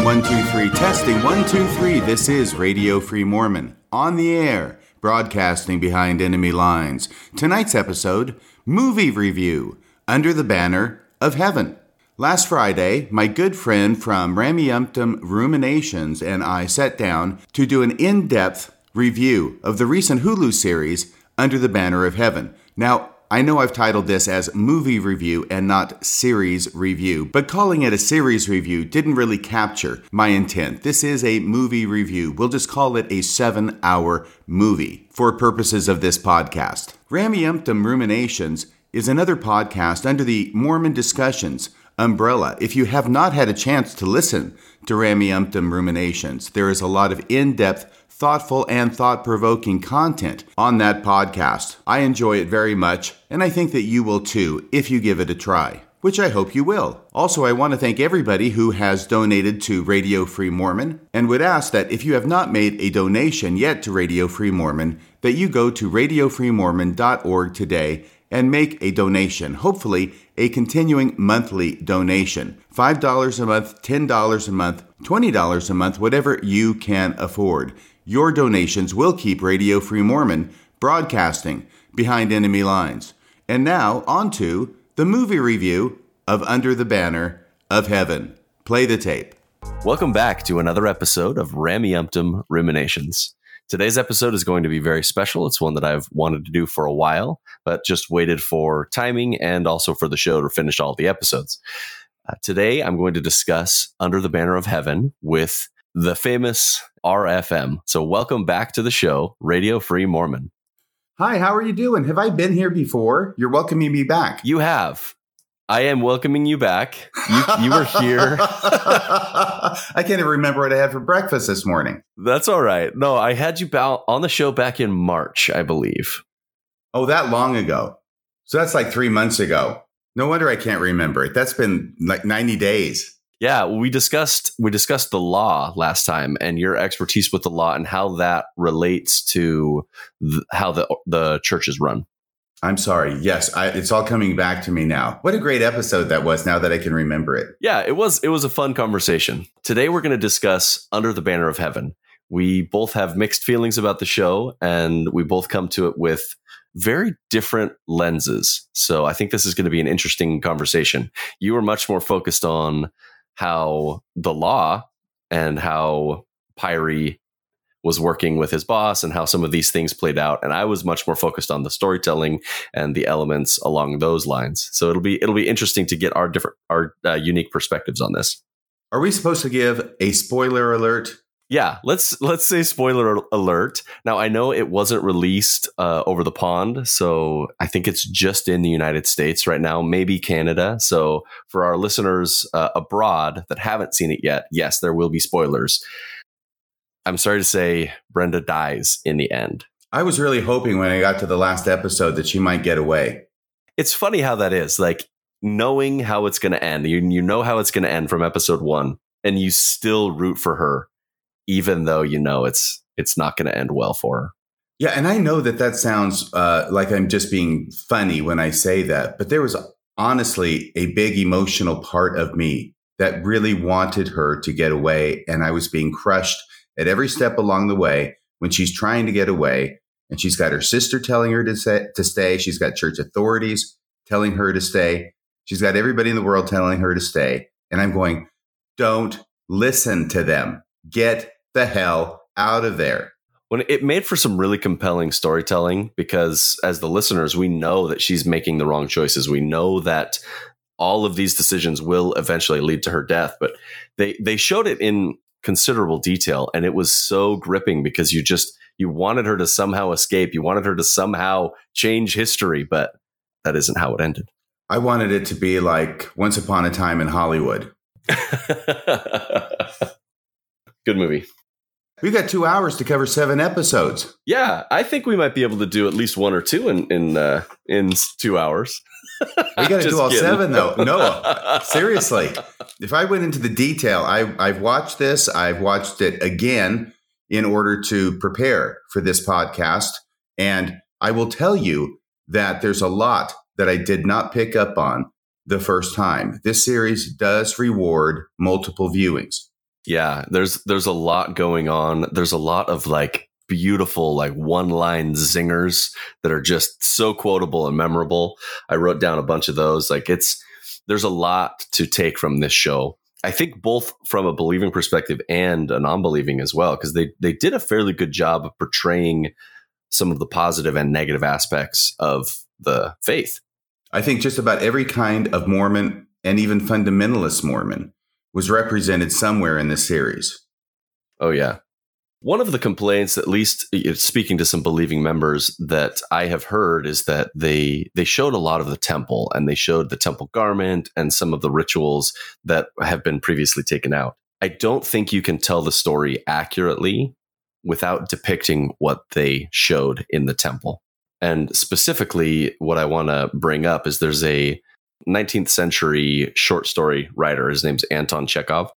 Testing one, two, three. Testing one, two, three. This is Radio Free Mormon on the air, broadcasting behind enemy lines. Tonight's episode movie review Under the Banner of Heaven. Last Friday, my good friend from Rameumptom Ruminations and I sat down to do an in depth review of the recent Hulu series Under the Banner of Heaven. Now, I know I've titled this as movie review and not series review, but calling it a series review didn't really capture my intent. This is a movie review. We'll just call it a seven hour movie for purposes of this podcast. Rameumptom Ruminations is another podcast under the Mormon Discussions umbrella. If you have not had a chance to listen to Rameumptom Ruminations, there is a lot of in depth thoughtful, and thought provoking content on that podcast. I enjoy it very much, and I think that you will too if you give it a try. Which I hope you will. Also, I want to thank everybody who has donated to Radio Free Mormon and would ask that if you have not made a donation yet to Radio Free Mormon, that you go to radiofreemormon.org today and make a donation, hopefully a continuing monthly donation. $5 a month, $10 a month, $20 a month, whatever you can afford. Your donations will keep Radio Free Mormon broadcasting behind enemy lines. And now, on to the movie review of Under the Banner of Heaven. Play the tape. Welcome back to another episode of Rameumptom Ruminations. Today's episode is going to be very special. It's one that I've wanted to do for a while, but just waited for timing and also for the show to finish all the episodes. Uh, today, I'm going to discuss Under the Banner of Heaven with the famous RFM. So, welcome back to the show, Radio Free Mormon. Hi, how are you doing? Have I been here before? You're welcoming me back. You have. I am welcoming you back. You, you were here. I can't even remember what I had for breakfast this morning. That's all right. No, I had you on the show back in March, I believe. Oh, that long ago. So that's like three months ago. No wonder I can't remember it. That's been like 90 days. Yeah, we discussed we discussed the law last time and your expertise with the law and how that relates to th- how the the church is run. I'm sorry. Yes, I, it's all coming back to me now. What a great episode that was. Now that I can remember it. Yeah, it was. It was a fun conversation. Today we're going to discuss Under the Banner of Heaven. We both have mixed feelings about the show, and we both come to it with very different lenses. So I think this is going to be an interesting conversation. You were much more focused on how the law and how Pyre was working with his boss and how some of these things played out. And i was much more focused on the storytelling and the elements along those lines. So it'll be it'll be interesting to get our different our uh, unique perspectives on this. Are we supposed to give a spoiler alert yeah, let's let's say spoiler alert. Now I know it wasn't released uh, over the pond, so I think it's just in the United States right now, maybe Canada. So for our listeners uh, abroad that haven't seen it yet, yes, there will be spoilers. I'm sorry to say, Brenda dies in the end. I was really hoping when I got to the last episode that she might get away. It's funny how that is, like knowing how it's going to end. You you know how it's going to end from episode one, and you still root for her even though you know it's it's not going to end well for her. Yeah, and I know that that sounds uh, like I'm just being funny when I say that, but there was honestly a big emotional part of me that really wanted her to get away, and I was being crushed at every step along the way when she's trying to get away, and she's got her sister telling her to say, to stay, she's got church authorities telling her to stay, she's got everybody in the world telling her to stay, and I'm going, don't listen to them. Get the hell out of there. When it made for some really compelling storytelling because as the listeners, we know that she's making the wrong choices. We know that all of these decisions will eventually lead to her death, but they they showed it in considerable detail and it was so gripping because you just you wanted her to somehow escape, you wanted her to somehow change history, but that isn't how it ended. I wanted it to be like Once Upon a Time in Hollywood. Good movie. We've got two hours to cover seven episodes. Yeah, I think we might be able to do at least one or two in in uh, in two hours. We got to do all kidding. seven though. No, seriously. If I went into the detail, I, I've watched this. I've watched it again in order to prepare for this podcast, and I will tell you that there's a lot that I did not pick up on the first time. This series does reward multiple viewings. Yeah, there's there's a lot going on. There's a lot of like beautiful like one line zingers that are just so quotable and memorable. I wrote down a bunch of those. Like it's there's a lot to take from this show. I think both from a believing perspective and a non-believing as well, because they they did a fairly good job of portraying some of the positive and negative aspects of the faith. I think just about every kind of Mormon and even fundamentalist Mormon was represented somewhere in this series. Oh yeah. One of the complaints, at least speaking to some believing members, that I have heard is that they they showed a lot of the temple and they showed the temple garment and some of the rituals that have been previously taken out. I don't think you can tell the story accurately without depicting what they showed in the temple. And specifically, what I want to bring up is there's a 19th century short story writer. His name's Anton Chekhov.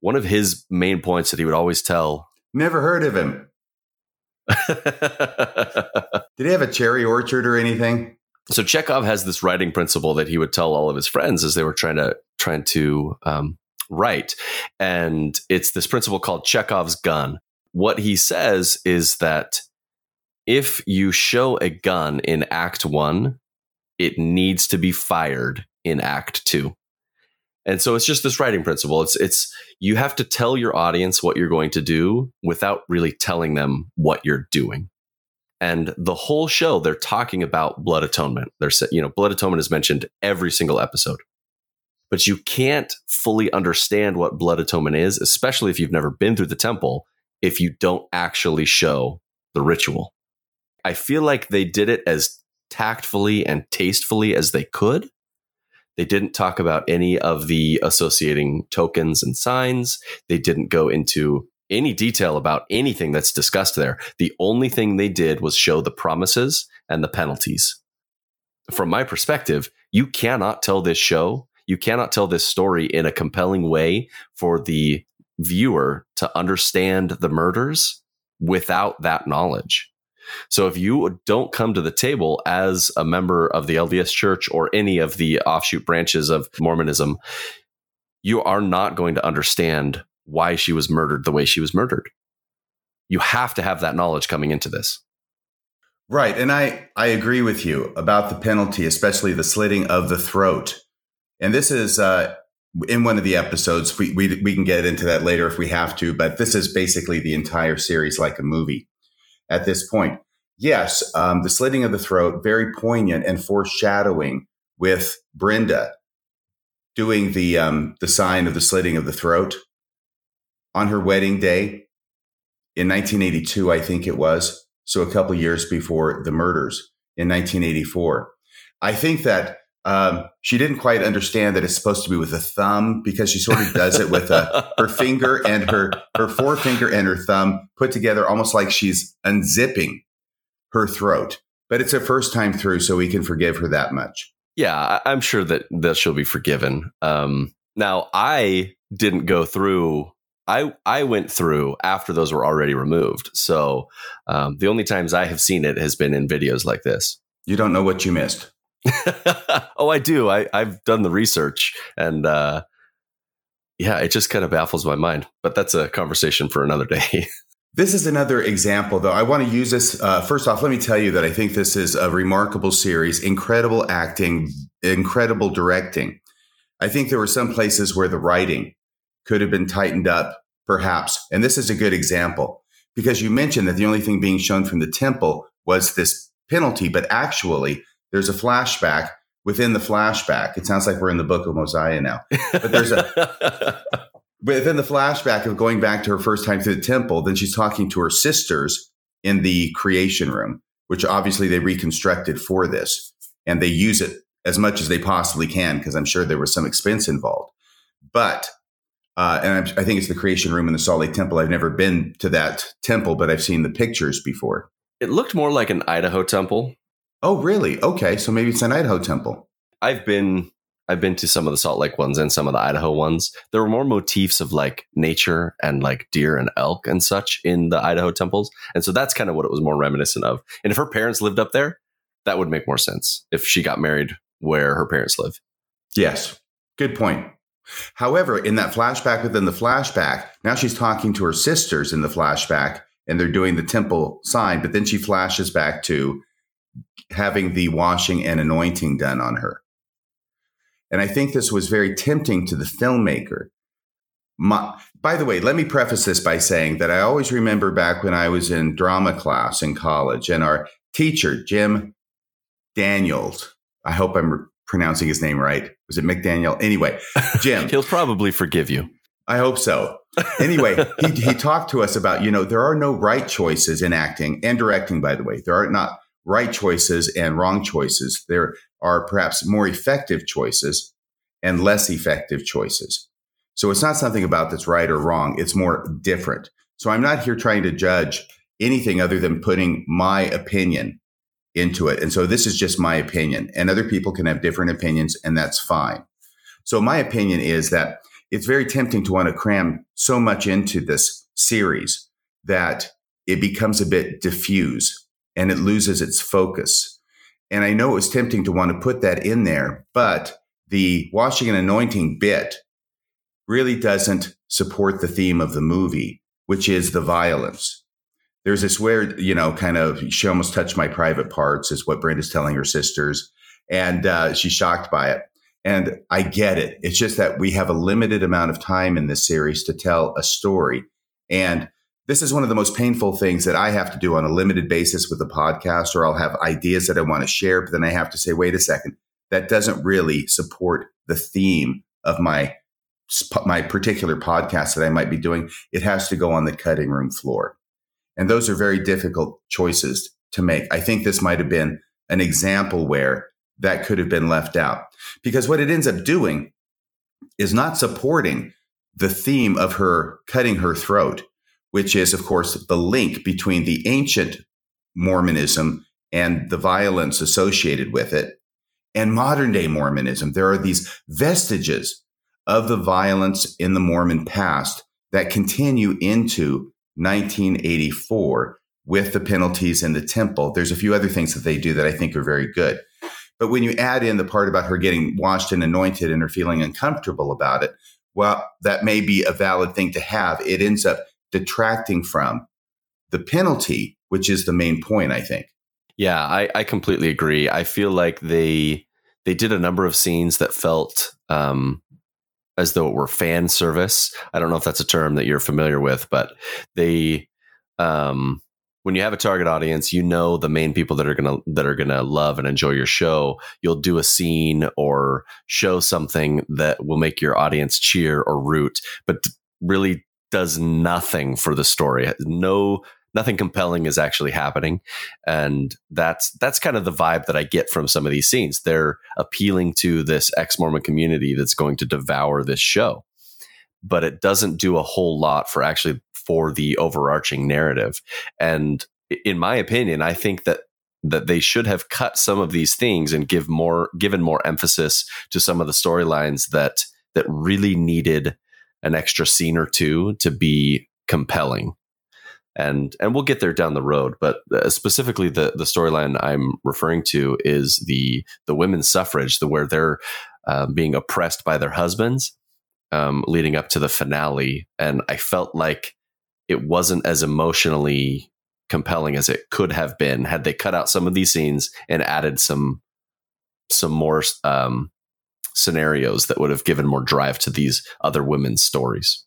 One of his main points that he would always tell. Never heard of him. Did he have a cherry orchard or anything? So Chekhov has this writing principle that he would tell all of his friends as they were trying to trying to um, write, and it's this principle called Chekhov's gun. What he says is that if you show a gun in Act One, it needs to be fired in act two. And so it's just this writing principle. It's it's you have to tell your audience what you're going to do without really telling them what you're doing. And the whole show they're talking about blood atonement. They're you know blood atonement is mentioned every single episode. But you can't fully understand what blood atonement is, especially if you've never been through the temple, if you don't actually show the ritual. I feel like they did it as tactfully and tastefully as they could. They didn't talk about any of the associating tokens and signs. They didn't go into any detail about anything that's discussed there. The only thing they did was show the promises and the penalties. From my perspective, you cannot tell this show, you cannot tell this story in a compelling way for the viewer to understand the murders without that knowledge. So if you don't come to the table as a member of the LDS church or any of the offshoot branches of Mormonism, you are not going to understand why she was murdered the way she was murdered. You have to have that knowledge coming into this. Right. And I, I agree with you about the penalty, especially the slitting of the throat. And this is uh, in one of the episodes. We, we, we can get into that later if we have to, but this is basically the entire series like a movie at this point. Yes, um, the slitting of the throat, very poignant and foreshadowing with Brenda doing the um, the sign of the slitting of the throat on her wedding day in 1982, I think it was. So a couple years before the murders in 1984. I think that um, she didn't quite understand that it's supposed to be with a thumb because she sort of does it with a, her finger and her her forefinger and her thumb put together, almost like she's unzipping her throat. But it's her first time through, so we can forgive her that much. Yeah, I'm sure that that she'll be forgiven. Um, now, I didn't go through. I I went through after those were already removed. So um, the only times I have seen it has been in videos like this. You don't know what you missed. oh, I do. I, I've done the research and uh, yeah, it just kind of baffles my mind. But that's a conversation for another day. this is another example, though. I want to use this. Uh, first off, let me tell you that I think this is a remarkable series, incredible acting, incredible directing. I think there were some places where the writing could have been tightened up, perhaps. And this is a good example because you mentioned that the only thing being shown from the temple was this penalty, but actually, there's a flashback within the flashback. It sounds like we're in the book of Mosiah now, but there's a within the flashback of going back to her first time to the temple. Then she's talking to her sisters in the creation room, which obviously they reconstructed for this, and they use it as much as they possibly can because I'm sure there was some expense involved. But uh, and I'm, I think it's the creation room in the Salt Lake Temple. I've never been to that temple, but I've seen the pictures before. It looked more like an Idaho temple Oh, really? Okay, so maybe it's an Idaho temple. I've been I've been to some of the Salt Lake ones and some of the Idaho ones. There were more motifs of like nature and like deer and elk and such in the Idaho temples. And so that's kind of what it was more reminiscent of. And if her parents lived up there, that would make more sense if she got married where her parents live. Yes. Good point. However, in that flashback within the flashback, now she's talking to her sisters in the flashback and they're doing the temple sign, but then she flashes back to having the washing and anointing done on her. And I think this was very tempting to the filmmaker. My, by the way, let me preface this by saying that I always remember back when I was in drama class in college and our teacher, Jim Daniels, I hope I'm pronouncing his name right. Was it McDaniel? Anyway, Jim. He'll probably forgive you. I hope so. Anyway, he, he talked to us about, you know, there are no right choices in acting and directing, by the way. There are not right choices and wrong choices. There are perhaps more effective choices and less effective choices. So it's not something about that's right or wrong. It's more different. So I'm not here trying to judge anything other than putting my opinion into it. And so this is just my opinion, and other people can have different opinions, and that's fine. So my opinion is that it's very tempting to want to cram so much into this series that it becomes a bit diffuse and it loses its focus. And I know it was tempting to want to put that in there, but the washing and anointing bit really doesn't support the theme of the movie, which is the violence there's this weird, you know, kind of, she almost touched my private parts, is what Brenda's telling her sisters. And uh, she's shocked by it. And I get it. It's just that we have a limited amount of time in this series to tell a story. And this is one of the most painful things that I have to do on a limited basis with a podcast, or I'll have ideas that I want to share, but then I have to say, wait a second, that doesn't really support the theme of my my particular podcast that I might be doing. It has to go on the cutting room floor. And those are very difficult choices to make. I think this might have been an example where that could have been left out because what it ends up doing is not supporting the theme of her cutting her throat, which is, of course, the link between the ancient Mormonism and the violence associated with it and modern day Mormonism. There are these vestiges of the violence in the Mormon past that continue into 1984 with the penalties in the temple. There's a few other things that they do that I think are very good. But when you add in the part about her getting washed and anointed and her feeling uncomfortable about it, well, that may be a valid thing to have. It ends up detracting from the penalty, which is the main point, I think. Yeah, I, I completely agree. I feel like they they did a number of scenes that felt um, as though it were fan service. I don't know if that's a term that you're familiar with, but they um when you have a target audience, you know the main people that are gonna that are gonna love and enjoy your show. You'll do a scene or show something that will make your audience cheer or root, but really does nothing for the story. No nothing compelling is actually happening. And that's that's kind of the vibe that i get from some of these scenes. They're appealing to this ex-mormon community that's going to devour this show. But it doesn't do a whole lot for actually for the overarching narrative. And in my opinion i think that that they should have cut some of these things and give more given more emphasis to some of the storylines that that really needed an extra scene or two to be compelling and and we'll get there down the road. But uh, specifically, the the storyline I'm referring to is the the women's suffrage, the where they're uh, being oppressed by their husbands, um, leading up to the finale, and I felt like it wasn't as emotionally compelling as it could have been had they cut out some of these scenes and added some some more um, scenarios that would have given more drive to these other women's stories.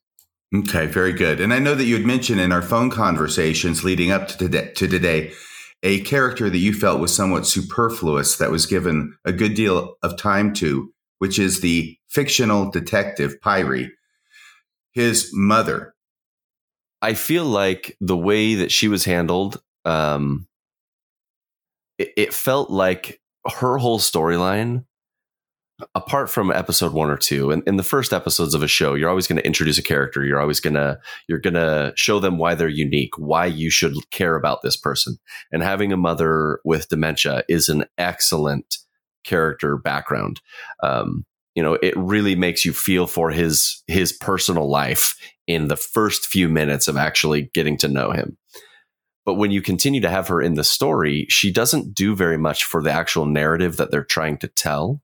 Okay, very good. And I know that you had mentioned in our phone conversations leading up to today, to today a character that you felt was somewhat superfluous that was given a good deal of time to, which is the fictional detective Pyre, his mother. I feel like the way that she was handled, um, it, it felt like her whole storyline apart from episode one or two and in the first episodes of a show you're always going to introduce a character. You're always going to you're going to show them why they're unique why you should care about this person. And having a mother with dementia is an excellent character background. Um, you know it really makes you feel for his his personal life in the first few minutes of actually getting to know him. But when you continue to have her in the story she doesn't do very much for the actual narrative that they're trying to tell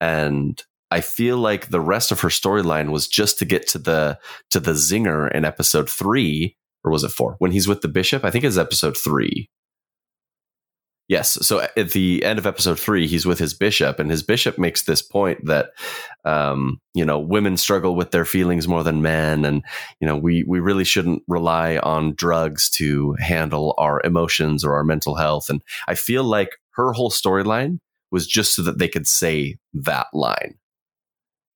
and I feel like the rest of her storyline was just to get to the to the zinger in episode three, or was it four? When he's with the bishop, I think it's episode three. Yes. So at the end of episode three, he's with his bishop, and his bishop makes this point that, um, you know, women struggle with their feelings more than men, and you know, we we really shouldn't rely on drugs to handle our emotions or our mental health. And I feel like her whole storyline was just so that they could say that line,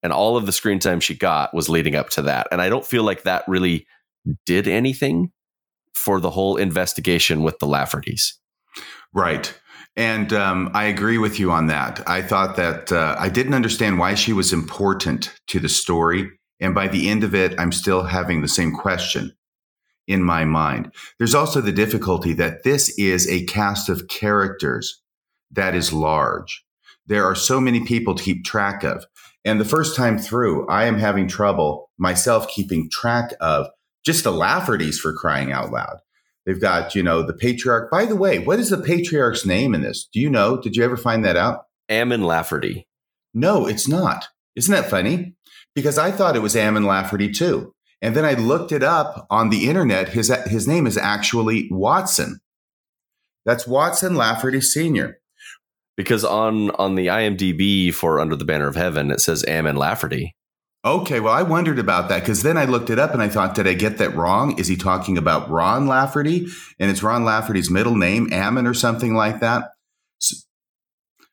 and all of the screen time she got was leading up to that. And I don't feel like that really did anything for the whole investigation with the Laffertys. Right. And um, I agree with you on that. I thought that uh, I didn't understand why she was important to the story. And by the end of it, I'm still having the same question in my mind. There's also the difficulty that this is a cast of characters that is large. There are so many people to keep track of. And the first time through, I am having trouble myself keeping track of just the Laffertys for crying out loud. They've got, you know, the patriarch. By the way, what is the patriarch's name in this? Do you know? Did you ever find that out? Ammon Lafferty. No, it's not. Isn't that funny? Because I thought it was Ammon Lafferty too. And then I looked it up on the internet. His, his name is actually Watson. That's Watson Lafferty Sr. Because on, on the IMDb for Under the Banner of Heaven, it says Ammon Lafferty. Okay, well, I wondered about that because then I looked it up and I thought, did I get that wrong? Is he talking about Ron Lafferty? And it's Ron Lafferty's middle name, Ammon, or something like that. So,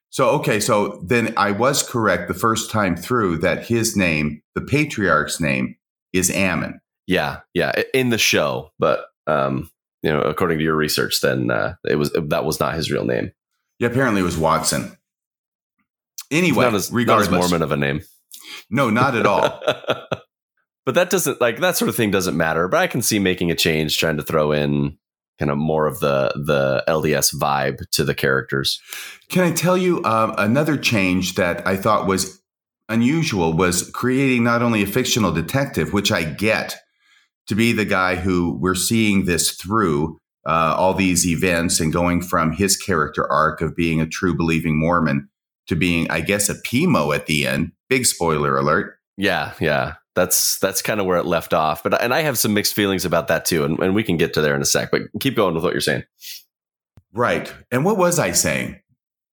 so, okay, so then I was correct the first time through that his name, the patriarch's name, is Ammon. Yeah, yeah, in the show, but um, you know, according to your research, then uh, it was that was not his real name. Yeah, apparently it was Watson. Anyway, not as, regardless, not as Mormon of a name. No, not at all. but that doesn't like that sort of thing doesn't matter. But I can see making a change, trying to throw in kind of more of the the LDS vibe to the characters. Can I tell you um, another change that I thought was unusual was creating not only a fictional detective, which I get to be the guy who we're seeing this through uh, all these events and going from his character arc of being a true believing Mormon to being, I guess, a PMO at the end. Big spoiler alert. Yeah, yeah. That's that's kind of where it left off. But and I have some mixed feelings about that too, and, and we can get to there in a sec. But keep going with what you're saying. Right. And what was I saying?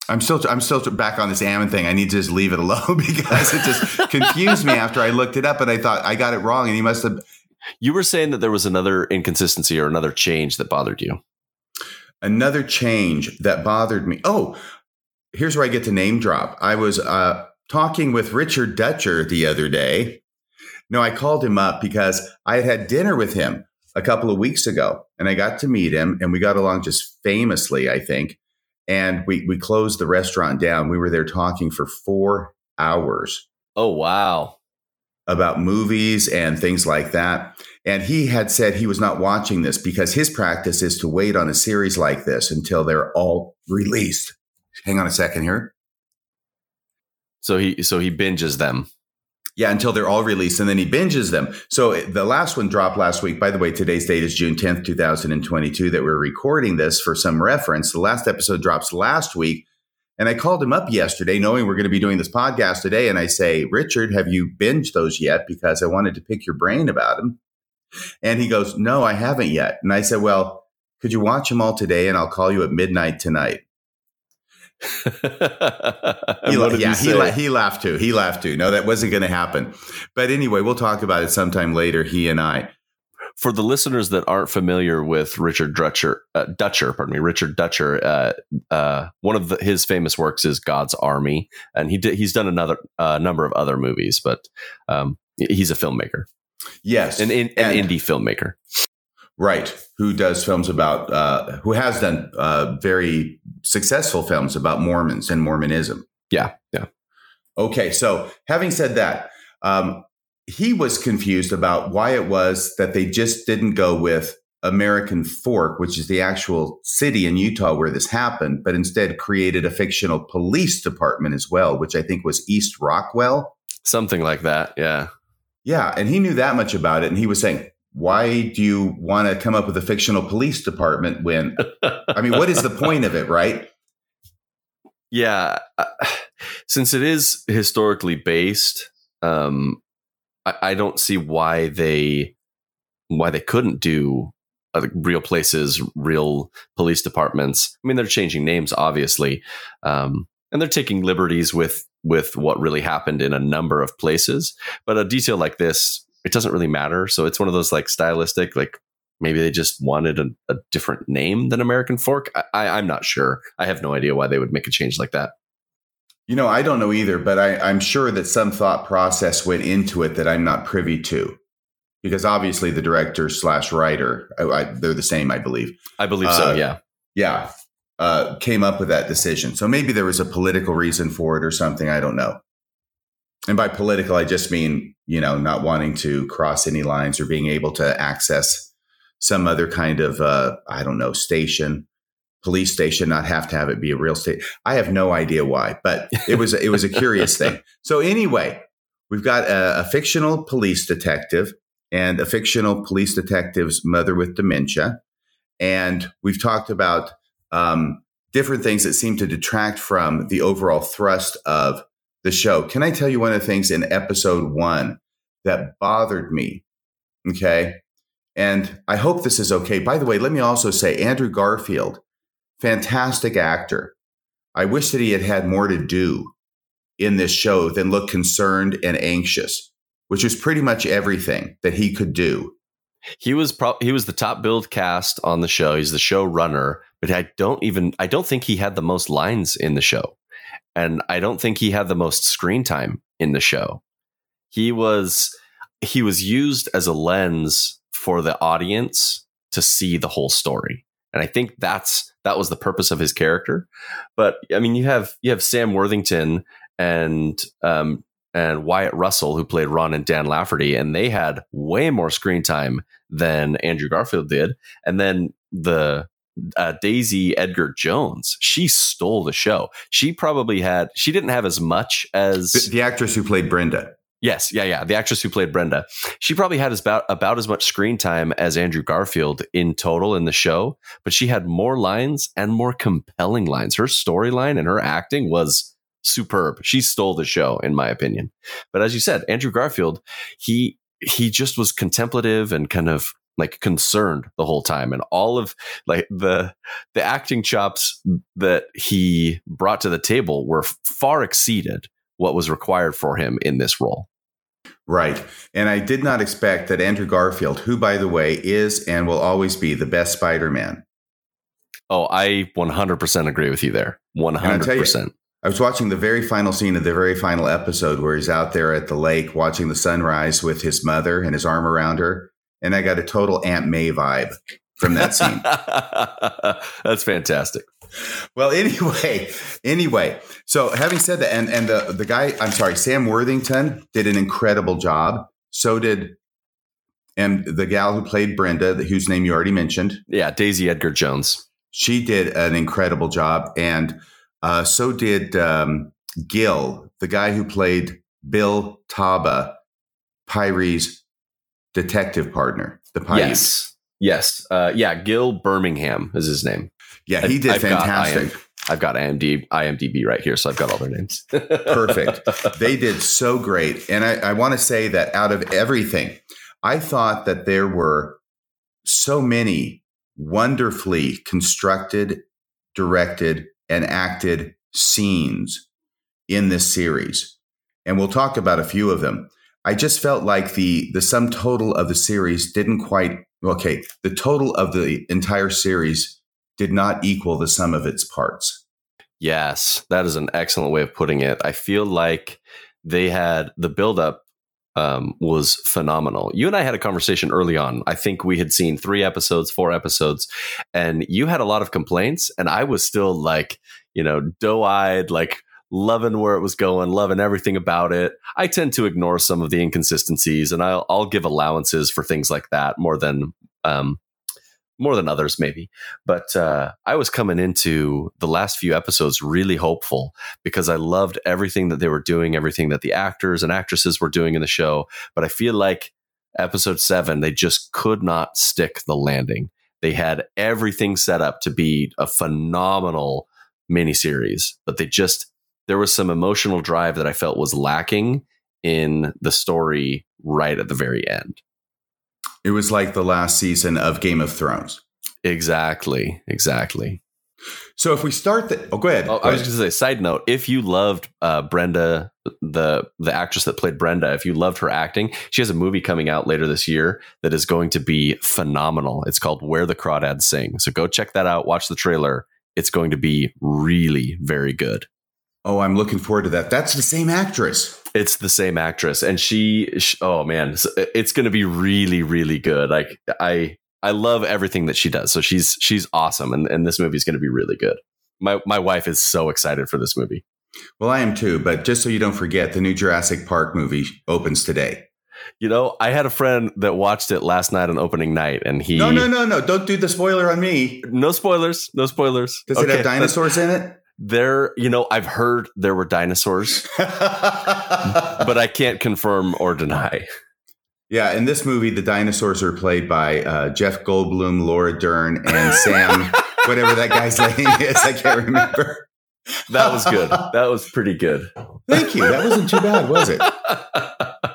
I'm still I'm still back on this Ammon thing. I need to just leave it alone because it just confused me after I looked it up and I thought I got it wrong and he must have You were saying that there was another inconsistency or another change that bothered you. Another change that bothered me. Oh, here's where I get to name drop. I was uh, talking with Richard Dutcher the other day. No, I called him up because I had had dinner with him a couple of weeks ago and I got to meet him and we got along just famously, I think. And we, we closed the restaurant down. We were there talking for four hours. Oh, wow. About movies and things like that. And he had said he was not watching this because his practice is to wait on a series like this until they're all released hang on a second here. So he so he binges them. Yeah, until they're all released, and then he binges them. So the last one dropped last week. By the way, today's date is June tenth, two thousand and twenty-two. That we're recording this for some reference. The last episode drops last week, and I called him up yesterday, knowing we're going to be doing this podcast today. And I say, Richard, have you binged those yet? Because I wanted to pick your brain about them. And he goes, No, I haven't yet. And I said, Well, could you watch them all today? And I'll call you at midnight tonight he, yeah, he, la- he laughed too. He laughed too. No, that wasn't going to happen. But anyway, we'll talk about it sometime later. He and I. For the listeners that aren't familiar with Richard Dutcher, uh, Dutcher, pardon me, Richard Dutcher, uh, uh, one of the, his famous works is God's Army, and he did, he's done another uh, number of other movies, but um, he's a filmmaker. Yes, an, an, an indie filmmaker. Right. Who does films about, uh, who has done uh, very successful films about Mormons and Mormonism. Yeah. Yeah. Okay. So having said that, um, he was confused about why it was that they just didn't go with American Fork, which is the actual city in Utah where this happened, but instead created a fictional police department as well, which I think was East Rockwell. Something like that. Yeah. Yeah. And he knew that much about it. And he was saying, why do you want to come up with a fictional police department when I mean what is the point of it, right? Yeah, uh, since it is historically based, um, I, I don't see why they why they couldn't do uh, real places, real police departments. I mean, they're changing names, obviously, um, and they're taking liberties with with what really happened in a number of places. But a detail like this, it doesn't really matter. So it's one of those like stylistic, like maybe they just wanted a, a different name than American Fork. I, I, I'm not sure. I have no idea why they would make a change like that. You know, I don't know either, but I, I'm sure that some thought process went into it that I'm not privy to. Because obviously, the director slash writer, I, I, they're the same, I believe. I believe so, Uh, yeah. Yeah, uh, came up with that decision. So maybe there was a political reason for it or something. I don't know. And by political, I just mean, you know, not wanting to cross any lines or being able to access some other kind of, uh, I don't know, station, police station, not have to have it be a real state. I have no idea why, but it was it was a curious thing. So anyway, we've got a, a fictional police detective and a fictional police detective's mother with dementia, and we've talked about um, different things that seem to detract from the overall thrust of the show. Can I tell you one of the things in episode one that bothered me? Okay. And I hope this is okay. By the way, let me also say Andrew Garfield, fantastic actor. I wish that he had had more to do in this show than look concerned and anxious, which was pretty much everything that he could do. He was pro- he was the top billed cast on the show. He's the show runner, but I don't even I don't think he had the most lines in the show, and I don't think he had the most screen time in the show. He was he was used as a lens for the audience to see the whole story, and I think that's that was the purpose of his character. But I mean, you have you have Sam Worthington and um, and Wyatt Russell, who played Ron and Dan Lafferty, and they had way more screen time than Andrew Garfield did. And then the uh, Daisy Edgar Jones, she stole the show. She probably had, she didn't have as much as The, the actress who played Brenda. Yes, yeah, yeah. The actress who played Brenda, she probably had about about as much screen time as Andrew Garfield in total in the show, but she had more lines and more compelling lines. Her storyline and her acting was superb. She stole the show, in my opinion. But as you said, Andrew Garfield, he he just was contemplative and kind of like concerned the whole time and all of like the the acting chops that he brought to the table were far exceeded what was required for him in this role. Right. And I did not expect that Andrew Garfield, who, by the way, is and will always be the best Spider Man. Oh, I 100% agree with you there. 100%. I was watching the very final scene of the very final episode where he's out there at the lake watching the sunrise with his mother and his arm around her. And I got a total Aunt May vibe from that scene. That's fantastic. well, anyway, anyway. So having said that, and, and the, the guy, I'm sorry, Sam Worthington did an incredible job. So did and the gal who played Brenda, whose name you already mentioned. Yeah, Daisy Edgar Jones. She did an incredible job. And uh, so did um, Gil, the guy who played Bill Taba, Pyre's detective partner. The Pyre. Yes. Yes. Uh, yeah, Gil Birmingham is his name. Yeah, he did I've got fantastic. IM I've got IMDb, IMDb right here, so I've got all their names. Perfect. they did so great. And I, I want to say that out of everything, I thought that there were so many wonderfully constructed, directed, and acted scenes in this series. And we'll talk about a few of them. I just felt like the the sum total of the series didn't quite okay, the total of the entire series did not equal the sum of its parts. Yes, that is an excellent way of putting it. I feel like they had the buildup um, was phenomenal. You and I had a conversation early on. I think we had seen three episodes, four episodes, and you had a lot of complaints, and I was still like, you know, doe eyed, like loving where it was going, loving everything about it. I tend to ignore some of the inconsistencies, and I'll, I'll give allowances for things like that more than um, more than others maybe. But uh, i was coming into the last few episodes really hopeful because i loved everything that they were doing everything that the actors and actresses were doing in the show. But i feel like episode 7 they just could not stick the landing. They had everything set up to be a phenomenal miniseries, but they just there was some emotional drive that I felt was lacking in the story right at the very end. It was like the last season of Game of Thrones. Exactly. Exactly. So if we start the, oh, go ahead. Oh, go I was ahead. going to say, side note: if you loved uh, Brenda, the the actress that played Brenda, if you loved her acting, she has a movie coming out later this year that is going to be phenomenal. It's called Where the Crawdads Sing. So go check that out. Watch the trailer. It's going to be really very good. Oh, I'm looking forward to that. That's the same actress. It's the same actress, and she, she oh man, it's going to be really really good. Like I I love everything that she does. So she's she's awesome, and, and this movie is going to be really good. My my wife is so excited for this movie. Well, I am too. But just so you don't forget, the new Jurassic Park movie opens today. You know, I had a friend that watched it last night on opening night, and he No, no, no, no! Don't do the spoiler on me. no spoilers, no spoilers. Does it have dinosaurs in it? There, you know, I've heard there were dinosaurs, but I can't confirm or deny. Yeah, in this movie, the dinosaurs are played by uh, Jeff Goldblum, Laura Dern, and Sam, whatever that guy's name is. I can't remember. That was good. That was pretty good. Thank you. That wasn't too bad, was it?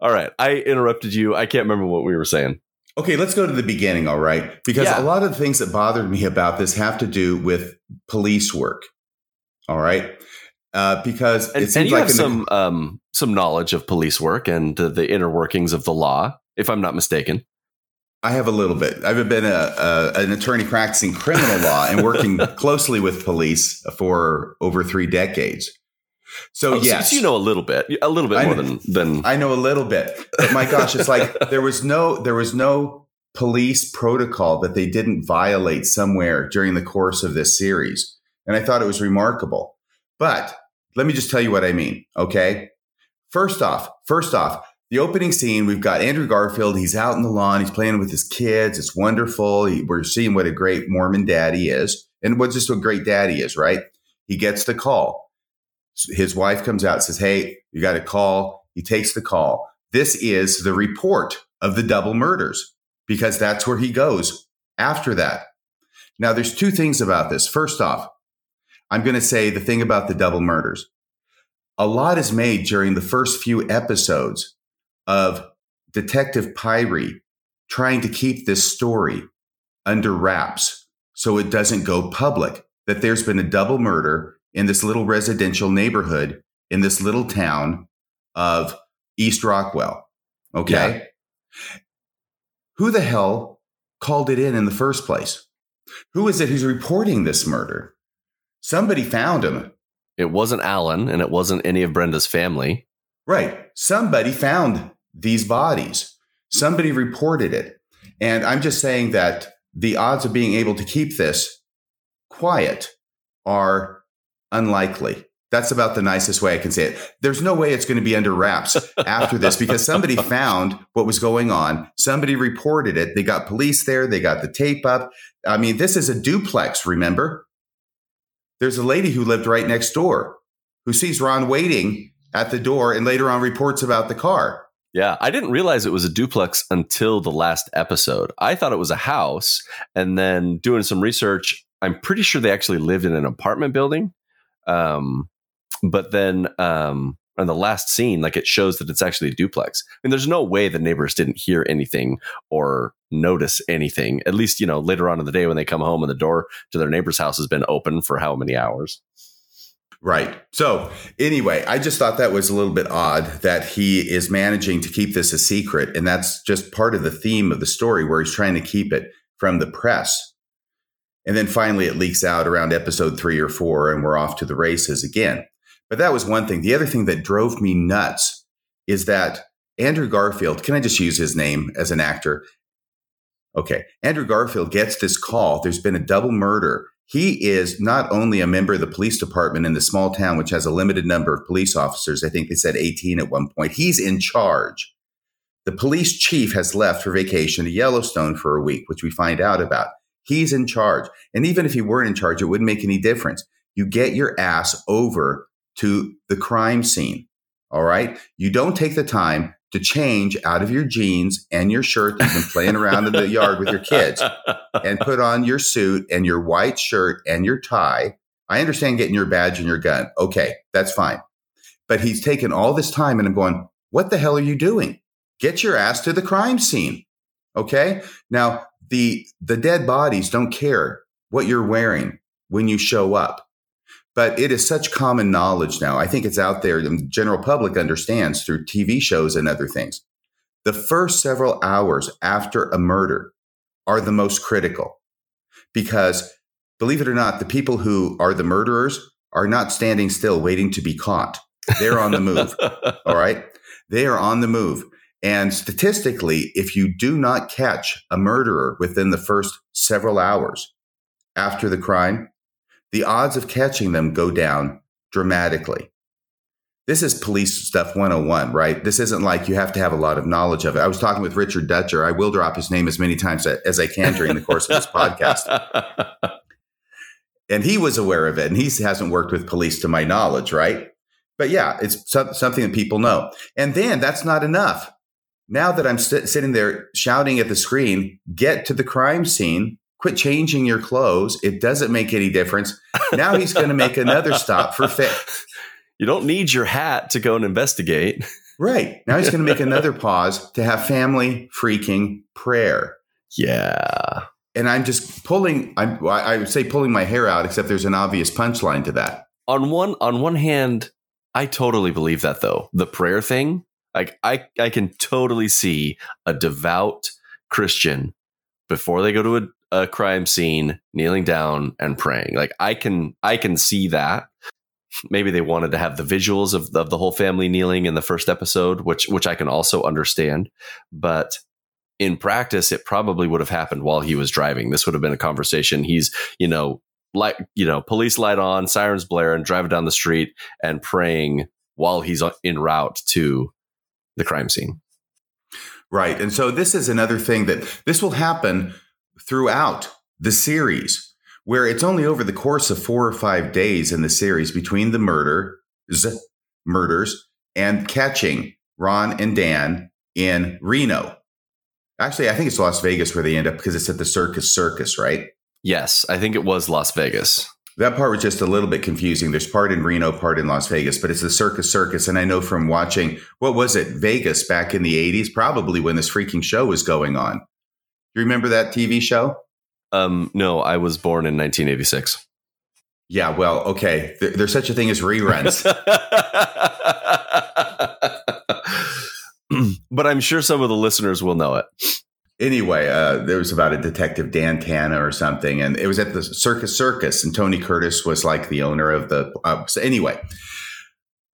All right. I interrupted you. I can't remember what we were saying. Okay, let's go to the beginning, all right? Because Yeah. a lot of the things that bothered me about this have to do with police work, all right? Uh, because And, it and seems you like have in the- some um, some knowledge of police work and uh, the inner workings of the law, if I'm not mistaken. I have a little bit. I've been a, a, an attorney practicing criminal law and working closely with police for over three decades. So, Oh, yes, so you know a little bit, a little bit I more know. than than I know a little bit, but my gosh, it's like there was no there was no police protocol that they didn't violate somewhere during the course of this series, and I thought it was remarkable. But let me just tell you what I mean. Okay, first off, first off, the opening scene we've got Andrew Garfield. He's out in the lawn. He's playing with his kids. It's wonderful. He, we're seeing what a great Mormon dad he is, and what just a great dad he is. Right? He gets the call his wife comes out says, Hey, you got a call. He takes the call. This is the report of the double murders because that's where he goes after that. Now, there's two things about this. First off, I'm going to say the thing about the double murders. A lot is made during the first few episodes of Detective Pyre trying to keep this story under wraps so it doesn't go public that there's been a double murder in this little residential neighborhood in this little town of East Rockwell. Okay. Who the hell called it in in the first place? Who is it who's reporting this murder? Somebody found him. it wasn't Alan and it wasn't any of Brenda's family. Right. Somebody found these bodies. Somebody reported it. And I'm just saying that the odds of being able to keep this quiet are unlikely. That's about the nicest way I can say it. There's no way it's going to be under wraps after this because somebody found what was going on. Somebody reported it. They got police there. They got the tape up. I mean, this is a duplex, remember? There's a lady who lived right next door who sees Ron waiting at the door and later on reports about the car. Yeah, I didn't realize it was a duplex until the last episode. I thought it was a house, and then doing some research, I'm pretty sure they actually lived in an apartment building. Um, but then um, on the last scene, like it shows that it's actually a duplex. I mean, there's no way the neighbors didn't hear anything or notice anything. At least you know later on in the day when they come home and the door to their neighbor's house has been open for how many hours. Right. So, anyway, I just thought that was a little bit odd that he is managing to keep this a secret. And that's just part of the theme of the story where he's trying to keep it from the press. And then finally, it leaks out around episode three or four, and we're off to the races again. But that was one thing. The other thing that drove me nuts is that Andrew Garfield, can I just use his name as an actor? Okay. Andrew Garfield gets this call. There's been a double murder. He is not only a member of the police department in the small town, which has a limited number of police officers. I think they said 18 at one point. He's in charge. The police chief has left for vacation to Yellowstone for a week, which we find out about. He's in charge. And even if he weren't in charge, it wouldn't make any difference. You get your ass over to the crime scene. All right. You don't take the time to change out of your jeans and your shirt that you've been playing around in the yard with your kids and put on your suit and your white shirt and your tie. I understand getting your badge and your gun. Okay, that's fine. But he's taken all this time and I'm going, what the hell are you doing? Get your ass to the crime scene. Okay. Now the, the dead bodies don't care what you're wearing when you show up. But it is such common knowledge now. I think it's out there. The general public understands through TV shows and other things. The first several hours after a murder are the most critical because, believe it or not, the people who are the murderers are not standing still waiting to be caught. They're on the move. all right. They are on the move. And statistically, if you do not catch a murderer within the first several hours after the crime, the odds of catching them go down dramatically. This is police stuff 101, right? This isn't like you have to have a lot of knowledge of it. I was talking with Richard Dutcher. I will drop his name as many times as I can during the course of this podcast. And he was aware of it, and he hasn't worked with police to my knowledge, right? But yeah, it's something that people know. And then that's not enough. Now that I'm st- sitting there shouting at the screen, get to the crime scene Quit changing your clothes. It doesn't make any difference. Now he's going to make another stop for fit. You don't need your hat to go and investigate. Right. Now he's going to make another pause to have family freaking prayer. Yeah. And I'm just pulling, I'm, I would say pulling my hair out, except there's an obvious punchline to that. On one, on one hand, I totally believe that though. The prayer thing, like I, I can totally see a devout Christian before they go to a, a crime scene, kneeling down and praying. Like I can I can see that. Maybe they wanted to have the visuals of, of the whole family kneeling in the first episode, which which I can also understand. But in practice, it probably would have happened while he was driving. This would have been a conversation. He's, you know, like, you know, police light on, sirens blare, and driving down the street and praying while he's en route to the crime scene. Right. And so this is another thing that this will happen throughout the series, where it's only over the course of four or five days in the series between the murders, murders, and catching Ron and Dan in Reno. Actually, I think it's Las Vegas where they end up because it's at the Circus Circus, right? Yes, I think it was Las Vegas. That part was just a little bit confusing. There's part in Reno, part in Las Vegas, but it's the Circus Circus. And I know from watching, what was it, Vegas back in the 80s, probably when this freaking show was going on. You remember that TV show? Um, no, I was born in 1986. Yeah, well, okay. There, there's such a thing as reruns. but I'm sure some of the listeners will know it. Anyway, uh, there was about a detective Dan Tana or something, and it was at the Circus Circus, and Tony Curtis was like the owner of the. Uh, so anyway,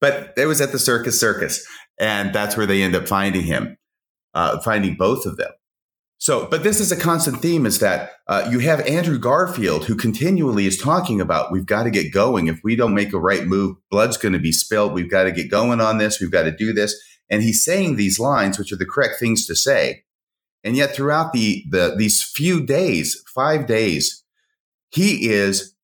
but it was at the Circus Circus, and that's where they end up finding him, uh, finding both of them. So, but this is a constant theme is that uh, you have Andrew Garfield who continually is talking about we've got to get going. If we don't make a right move, blood's going to be spilled. We've got to get going on this. We've got to do this. And he's saying these lines, which are the correct things to say. And yet throughout the, the these few days, five days, he is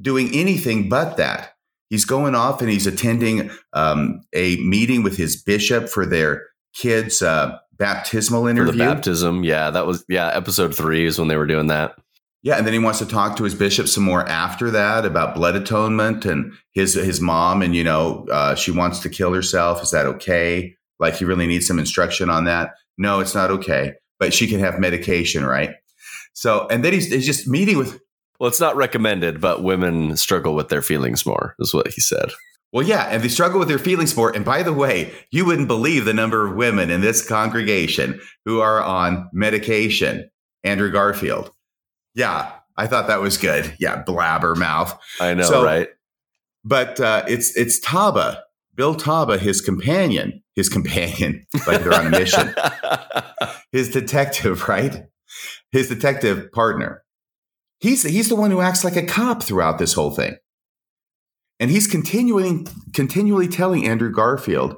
doing anything but that. He's going off and he's attending um, a meeting with his bishop for their kids' uh, baptismal interview. For the baptism, yeah, that was yeah. Episode three is when they were doing that. Yeah, and then he wants to talk to his bishop some more after that about blood atonement and his his mom, and you know, uh, she wants to kill herself. Is that okay? Like he really needs some instruction on that. No, it's not okay, but she can have medication, right? So, and then he's, he's just meeting with. Well, it's not recommended, but women struggle with their feelings more, is what he said. Well, yeah, and they struggle with their feelings more. And by the way, you wouldn't believe the number of women in this congregation who are on medication. Andrew Garfield. Yeah, I thought that was good. Yeah, blabber mouth. I know, so, right? But uh, it's it's Taba, Bill Taba, his companion, his companion, like they're on a mission. his detective, right? His detective partner. He's he's the one who acts like a cop throughout this whole thing. And he's continuing, continually telling Andrew Garfield,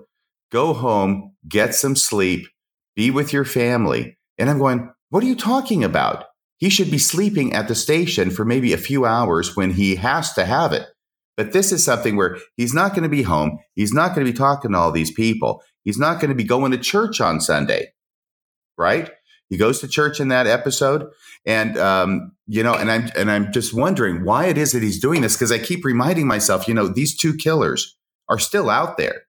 go home, get some sleep, be with your family. And I'm going, what are you talking about? He should be sleeping at the station for maybe a few hours when he has to have it. But this is something where he's not going to be home. He's not going to be talking to all these people. He's not going to be going to church on Sunday, right? He goes to church in that episode, and um, you know, and I'm and I'm just wondering why it is that he's doing this because I keep reminding myself, you know, these two killers are still out there,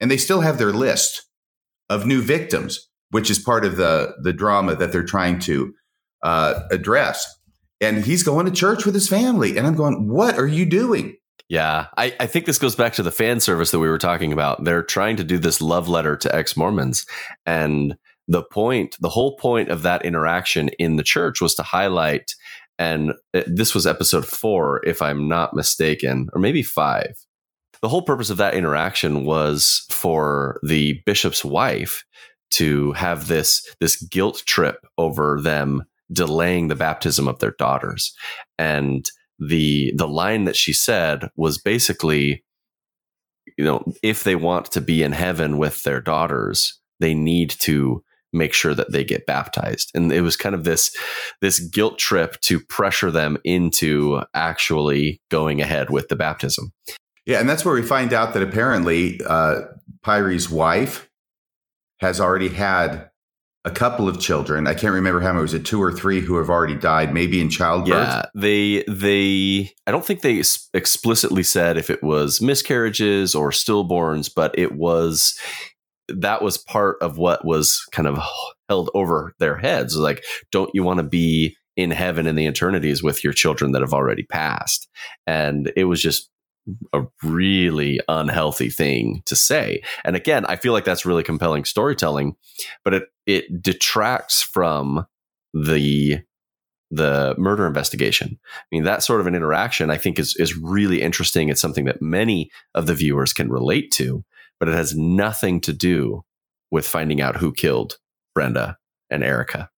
and they still have their list of new victims, which is part of the the drama that they're trying to uh, address. And he's going to church with his family, and I'm going, what are you doing? Yeah, I, I think this goes back to the fan service that we were talking about. They're trying to do this love letter to ex Mormons, and the point, the whole point of that interaction in the church was to highlight, and uh, this was episode four, if I'm not mistaken, or maybe five. The whole purpose of that interaction was for the bishop's wife to have this this guilt trip over them delaying the baptism of their daughters and the the line that she said was basically you know if they want to be in heaven with their daughters they need to make sure that they get baptized. And it was kind of this this guilt trip to pressure them into actually going ahead with the baptism. Yeah and that's where we find out that apparently uh Pyre's wife has already had a couple of children. I can't remember how many. Was it two or three who have already died? Maybe in childbirth. Yeah, they they. I don't think they explicitly said if it was miscarriages or stillborns, but it was that was part of what was kind of held over their heads. Like, don't you want to be in heaven in the eternities with your children that have already passed? And it was just a really unhealthy thing to say. And again, I feel like that's really compelling storytelling, but it it detracts from the the murder investigation. I mean, that sort of an interaction I think is is really interesting. It's something that many of the viewers can relate to, but it has nothing to do with finding out who killed Brenda and Erica.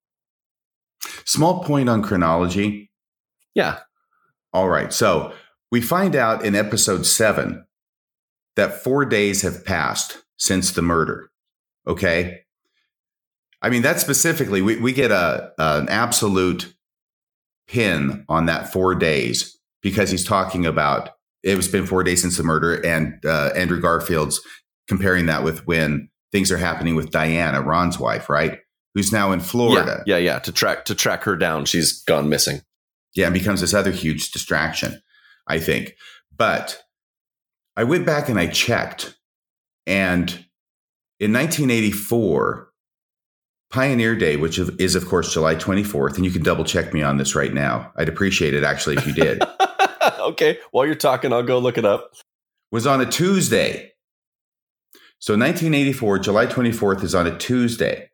Small point on chronology. Yeah. All right. So we find out in episode seven that four days have passed since the murder. Okay. I mean, that specifically, we, we get a, an absolute pin on that four days because he's talking about it's been four days since the murder, and uh, Andrew Garfield's comparing that with when things are happening with Diana, Ron's wife, right? Who's now in Florida. Yeah, yeah, yeah. To track to track her down, she's gone missing. Yeah, and becomes this other huge distraction. I think. But I went back and I checked. And in 1984, Pioneer Day, which is, of course, July 24th, and you can double check me on this right now. I'd appreciate it actually if you did. okay. While you're talking, I'll go look it up. Was on a Tuesday. So 1984, July 24th is on a Tuesday.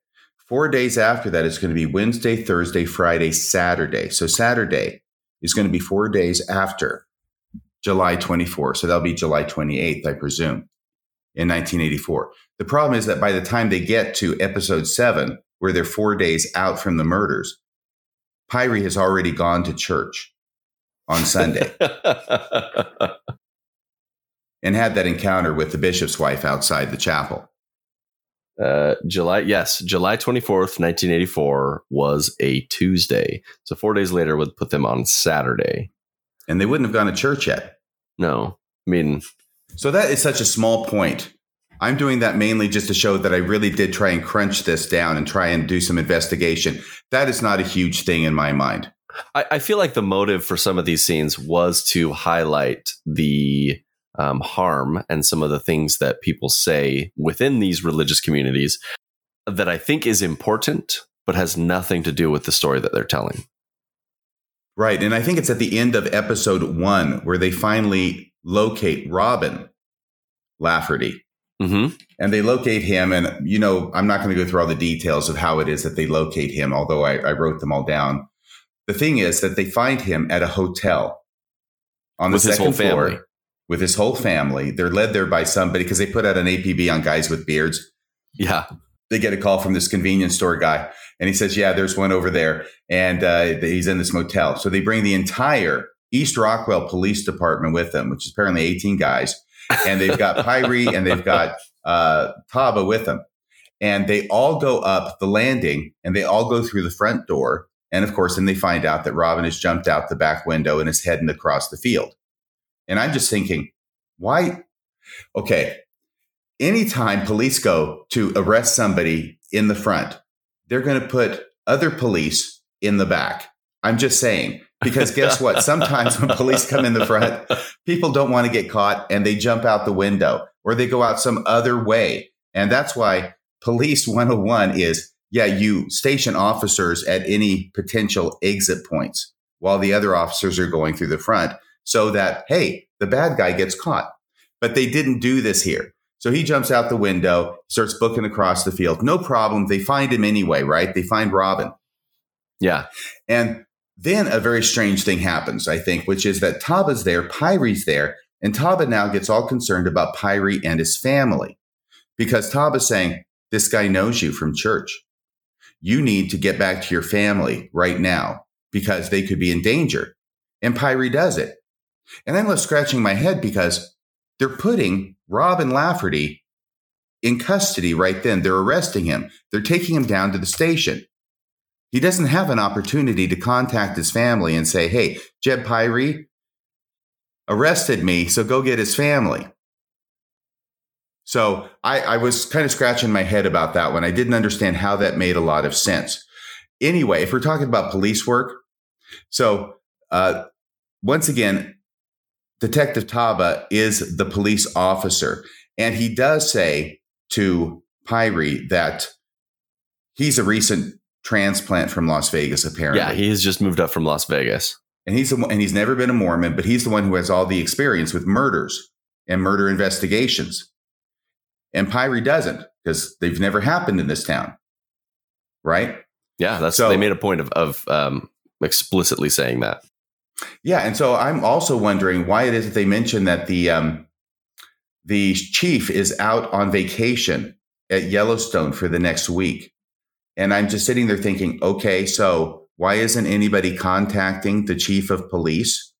Four days after that, it's going to be Wednesday, Thursday, Friday, Saturday. So Saturday is going to be four days after July 24. So that'll be July 28th, I presume, in 1984. The problem is that by the time they get to episode seven, where they're four days out from the murders, Pyre has already gone to church on Sunday and had that encounter with the bishop's wife outside the chapel. Uh, July, yes, July 24th, 1984 was a Tuesday. So four days later would put them on Saturday and they wouldn't have gone to church yet. No, I mean, so that is such a small point. I'm doing that mainly just to show that I really did try and crunch this down and try and do some investigation. That is not a huge thing in my mind. I, I feel like the motive for some of these scenes was to highlight the um, harm and some of the things that people say within these religious communities that I think is important, but has nothing to do with the story that they're telling. Right. And I think it's at the end of episode one where they finally locate Robin Lafferty. Mm-hmm. And they locate him. And, you know, I'm not going to go through all the details of how it is that they locate him, although I, I wrote them all down. The thing is that they find him at a hotel on with the second floor with his whole family. They're led there by somebody because they put out an APB on guys with beards. Yeah. They get a call from this convenience store guy and he says, Yeah, there's one over there. And uh, he's in this motel. So they bring the entire East Rockwell Police Department with them, which is apparently 18 guys. And they've got Pyre and they've got uh, Taba with them. And they all go up the landing and they all go through the front door. And of course, then they find out that Robin has jumped out the back window and is heading across the field. And I'm just thinking, why? Okay. Anytime police go to arrest somebody in the front, they're going to put other police in the back. I'm just saying, because guess what? Sometimes when police come in the front, people don't want to get caught and they jump out the window or they go out some other way. And that's why police 101 is yeah, you station officers at any potential exit points while the other officers are going through the front so that, hey, the bad guy gets caught. But they didn't do this here. So he jumps out the window, starts booking across the field. No problem. They find him anyway, right? They find Robin. Yeah. And then a very strange thing happens, I think, which is that Taba's there, Pyre's there, and Taba now gets all concerned about Pyre and his family because Taba's saying, This guy knows you from church. You need to get back to your family right now because they could be in danger. And Pyre does it. And I'm left scratching my head because they're putting Robin Lafferty in custody right then. They're arresting him. They're taking him down to the station. He doesn't have an opportunity to contact his family and say, Hey, Jeb Pyre arrested me, so go get his family. So I, I was kind of scratching my head about that one. I didn't understand how that made a lot of sense. Anyway, if we're talking about police work, so uh, once again, Detective Taba is the police officer, and he does say to Pyre that he's a recent transplant from Las Vegas. Apparently, yeah, he has just moved up from Las Vegas, and he's the, and he's never been a Mormon, but he's the one who has all the experience with murders and murder investigations. And Pyre doesn't because they've never happened in this town, right? Yeah, that's so, they made a point of of um, explicitly saying that. Yeah, and so I'm also wondering why it is that they mention that the um, the chief is out on vacation at Yellowstone for the next week, and I'm just sitting there thinking, okay, so why isn't anybody contacting the chief of police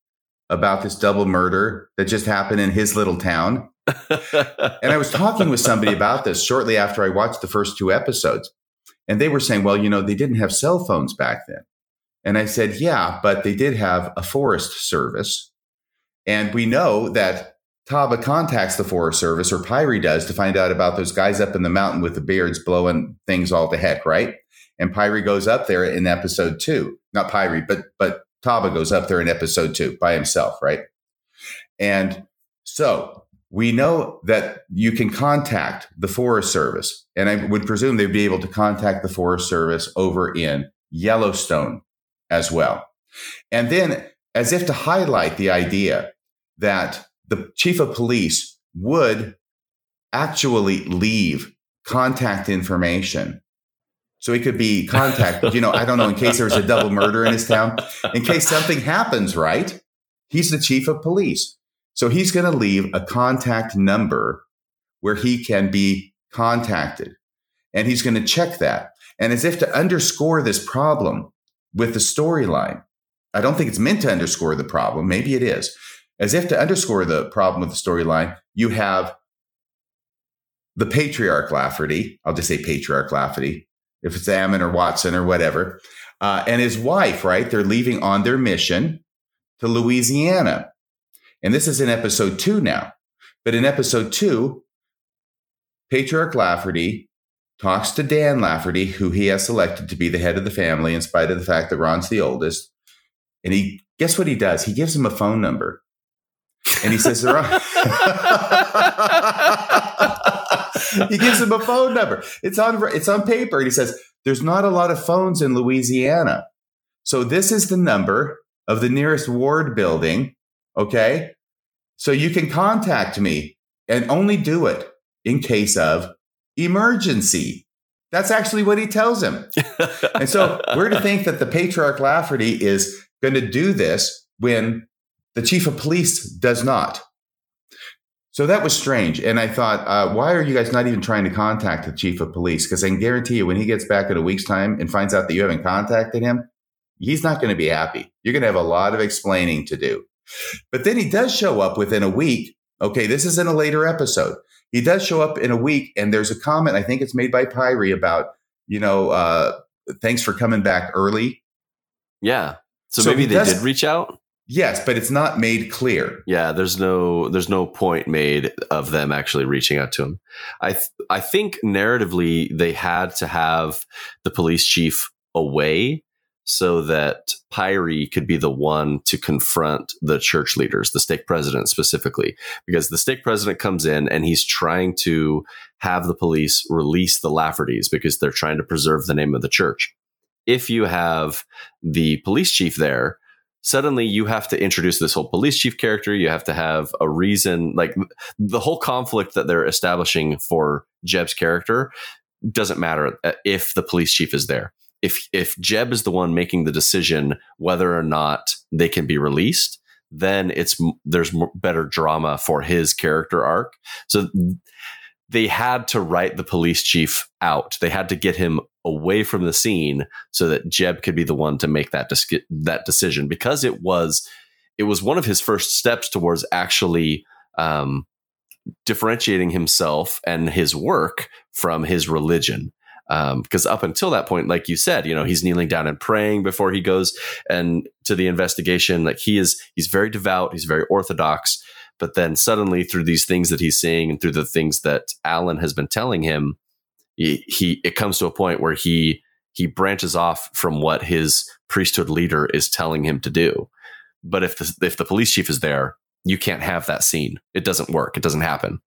about this double murder that just happened in his little town? and I was talking with somebody about this shortly after I watched the first two episodes, and they were saying, well, you know, they didn't have cell phones back then. And I said, yeah, but they did have a forest service. And we know that Taba contacts the Forest Service, or Pyre does, to find out about those guys up in the mountain with the beards blowing things all to heck, right? And Pyre goes up there in episode two. Not Pyre, but but Taba goes up there in episode two by himself, right? And so we know that you can contact the Forest Service, and I would presume they'd be able to contact the Forest Service over in Yellowstone as well. And then, as if to highlight the idea that the chief of police would actually leave contact information. So he could be contacted, you know, I don't know, in case there was a double murder in his town, in case something happens, right? He's the chief of police. So he's going to leave a contact number where he can be contacted. And he's going to check that. And as if to underscore this problem, with the storyline. I don't think it's meant to underscore the problem. Maybe it is. As if to underscore the problem with the storyline, you have the patriarch Lafferty. I'll just say patriarch Lafferty, if it's Ammon or Watson or whatever, uh, and his wife, right? They're leaving on their mission to Louisiana. And this is in episode two now. But in episode two, Patriarch Lafferty talks to Dan Lafferty, who he has selected to be the head of the family, in spite of the fact that Ron's the oldest. And he, guess what he does? He gives him a phone number. And he says, Ron, he gives him a phone number. It's on, it's on paper. And he says, there's not a lot of phones in Louisiana. So this is the number of the nearest ward building. Okay. So you can contact me and only do it in case of emergency. That's actually what he tells him. and so we're to think that the patriarch Lafferty is going to do this when the chief of police does not. So that was strange. And I thought, uh, why are you guys not even trying to contact the chief of police? Because I can guarantee you, when he gets back in a week's time and finds out that you haven't contacted him, he's not going to be happy. You're going to have a lot of explaining to do. But then he does show up within a week. Okay, this is in a later episode he does show up in a week, and there's a comment I think it's made by Pyre about you know uh, thanks for coming back early. Yeah, so, so maybe they does, did reach out. Yes, but it's not made clear. Yeah, there's no there's no point made of them actually reaching out to him. I th- I think narratively they had to have the police chief away so that Pyre could be the one to confront the church leaders, the stake president specifically, because the stake president comes in and he's trying to have the police release the Laffertys because they're trying to preserve the name of the church. If you have the police chief there, suddenly you have to introduce this whole police chief character. You have to have a reason, like the whole conflict that they're establishing for Jeb's character doesn't matter if the police chief is there if if Jeb is the one making the decision whether or not they can be released, then it's there's better drama for his character arc. So they had to write the police chief out. They had to get him away from the scene so that Jeb could be the one to make that dis- that decision because it was it was one of his first steps towards actually um, differentiating himself and his work from his religion because um, up until that point, like you said, you know, he's kneeling down and praying before he goes and to the investigation. Like he is, he's very devout, he's very orthodox. But then suddenly, through these things that he's seeing and through the things that Alan has been telling him, he, he it comes to a point where he he branches off from what his priesthood leader is telling him to do. But if the if the police chief is there, you can't have that scene. It doesn't work. It doesn't happen.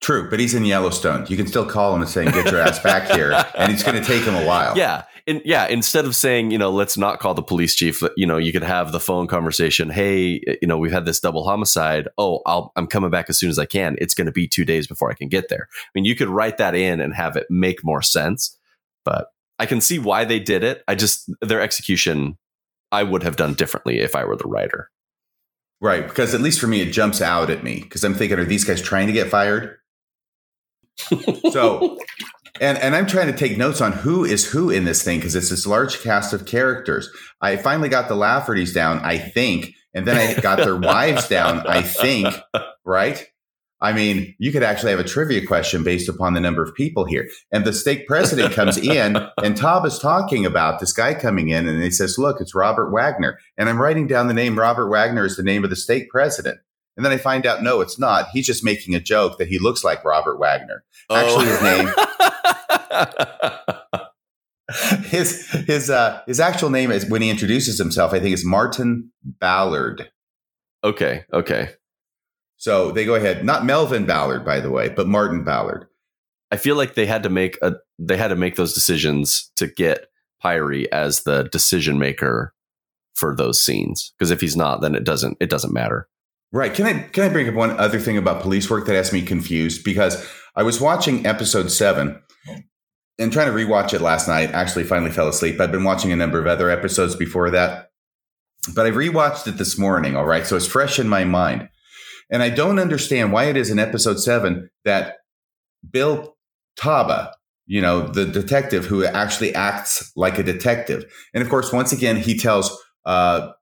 True, but he's in Yellowstone. You can still call him and say, "Get your ass back here," and it's going to take him a while. Yeah, and yeah. Instead of saying, you know, let's not call the police chief. You know, you could have the phone conversation. Hey, you know, we've had this double homicide. Oh, I'll, I'm coming back as soon as I can. It's going to be two days before I can get there. I mean, you could write that in and have it make more sense. But I can see why they did it. I just their execution, I would have done differently if I were the writer. Right, because at least for me, it jumps out at me because I'm thinking, are these guys trying to get fired? So and and I'm trying to take notes on who is who in this thing because it's this large cast of characters. I finally got the Laffertys down, I think, and then I got their wives down, I think, right? I mean, you could actually have a trivia question based upon the number of people here. And the stake president comes in, and Tob is talking about this guy coming in, and he says, "Look, it's Robert Wagner." And I'm writing down the name Robert Wagner is the name of the stake president. And then I find out, no, it's not. He's just making a joke that he looks like Robert Wagner. Actually, oh. his name. his his uh, his actual name is when he introduces himself. I think is Martin Ballard. Okay. Okay. So they go ahead, not Melvin Ballard, by the way, but Martin Ballard. I feel like they had to make a they had to make those decisions to get Pyre as the decision maker for those scenes because if he's not, then it doesn't it doesn't matter. Right. Can I can I bring up one other thing about police work that has me confused? Because I was watching episode seven and trying to rewatch it last night. Actually, finally fell asleep. I've been watching a number of other episodes before that, but I rewatched it this morning. All right, so it's fresh in my mind, and I don't understand why it is in episode seven that Bill Taba, you know, the detective who actually acts like a detective, and of course, once again, he tells uh,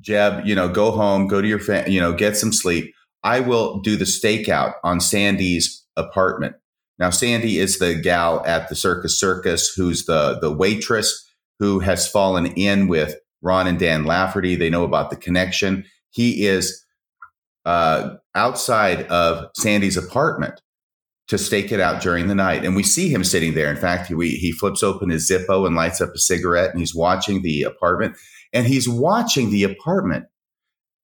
Jeb, you know, go home, go to your, fa- you know, get some sleep. I will do the stakeout on Sandy's apartment. Now, Sandy is the gal at the Circus Circus who's the the waitress who has fallen in with Ron and Dan Lafferty. They know about the connection. He is uh, outside of Sandy's apartment to stake it out during the night, and we see him sitting there. In fact, he he flips open his Zippo and lights up a cigarette, and he's watching the apartment and he's watching the apartment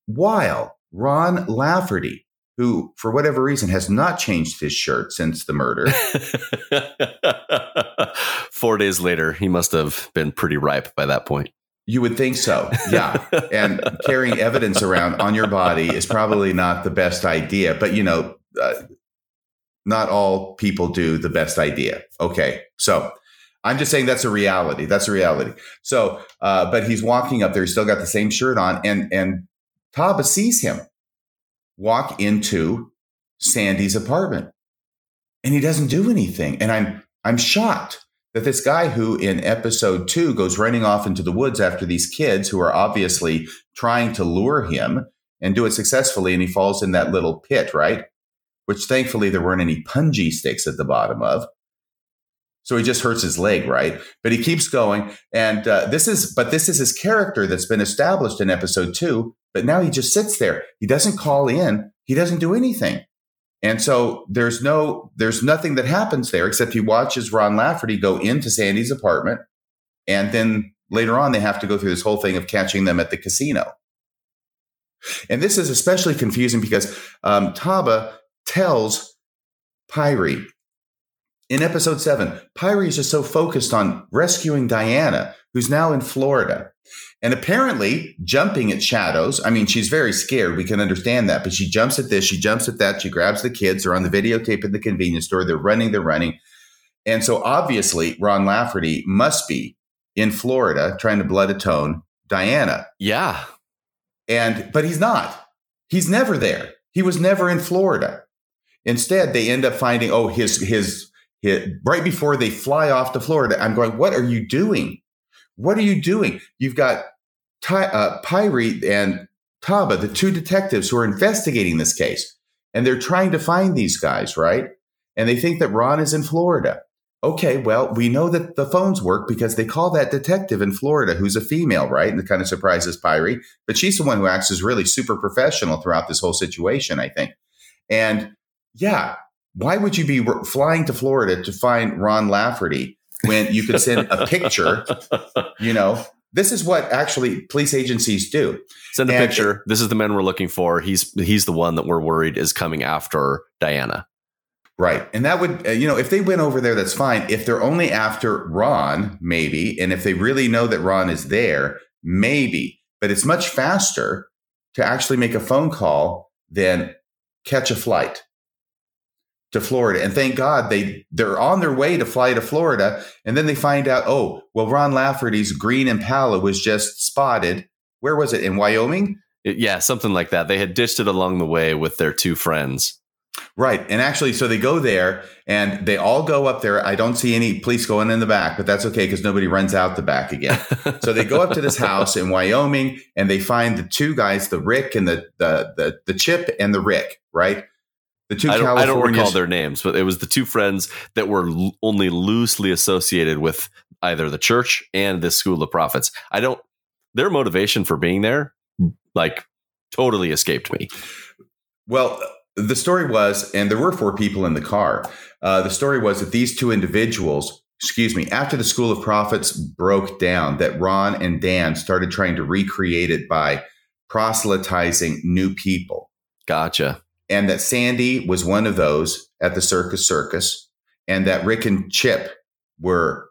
while Ron Lafferty, who for whatever reason has not changed his shirt since the murder. Four days later, he must have been pretty ripe by that point. You would think so, yeah. and carrying evidence around on your body is probably not the best idea. But you know, uh, not all people do the best idea. Okay, so I'm just saying that's a reality. That's a reality. So, uh, but he's walking up there. He's still got the same shirt on, and and Taba sees him walk into Sandy's apartment, and he doesn't do anything. And I'm I'm shocked that this guy who in episode two goes running off into the woods after these kids who are obviously trying to lure him and do it successfully, and he falls in that little pit, right? Which thankfully there weren't any punji sticks at the bottom of. So he just hurts his leg, right? But he keeps going. And uh, this is, but this is his character that's been established in episode two But now he just sits there. He doesn't call in. He doesn't do anything. And so there's no, there's nothing that happens there except he watches Ron Lafferty go into Sandy's apartment. And then later on, they have to go through this whole thing of catching them at the casino. And this is especially confusing because um, Taba tells Pyre in episode seven, Pyre is just so focused on rescuing Diana, who's now in Florida. And apparently jumping at shadows. I mean, she's very scared. We can understand that. But she jumps at this, she jumps at that. She grabs the kids. They're on the videotape at the convenience store. They're running, they're running. And so obviously, Ron Lafferty must be in Florida trying to blood atone Diana. Yeah. And, but he's not. He's never there. He was never in Florida. Instead, they end up finding, oh, his, his, his, right before they fly off to Florida. I'm going, what are you doing? What are you doing? You've got Ty, uh, Pyre and Taba, the two detectives who are investigating this case, and they're trying to find these guys, right? And they think that Ron is in Florida. Okay, well, we know that the phones work because they call that detective in Florida who's a female, right? And it kind of surprises Pyre, but she's the one who acts as really super professional throughout this whole situation, I think. And yeah, why would you be flying to Florida to find Ron Lafferty when you could send a picture, you know, this is what actually police agencies do. Send a and picture. This is the man we're looking for. He's he's the one that we're worried is coming after Diana. Right. And that would, uh, you know, if they went over there, that's fine. If they're only after Ron, maybe. And if they really know that Ron is there, maybe. But it's much faster to actually make a phone call than catch a flight to Florida. And thank God they they're on their way to fly to Florida. And then they find out, oh, well, Ron Lafferty's green Impala was just spotted. Where was it? In Wyoming? Yeah, something like that. They had ditched it along the way with their two friends. Right. And actually, so they go there and they all go up there. I don't see any police going in the back, but that's okay because nobody runs out the back again. so they go up to this house in Wyoming and they find the two guys, the Rick and the the the, the Chip and the Rick, right? The two I don't, I don't recall their names, but it was the two friends that were l- only loosely associated with either the church and this school of prophets. I don't. Their motivation for being there, like, totally escaped me. Well, the story was, and there were four people in the car. Uh, the story was that these two individuals, excuse me, after the school of prophets broke down, that Ron and Dan started trying to recreate it by proselytizing new people. Gotcha and that Sandy was one of those at the Circus Circus, and that Rick and Chip were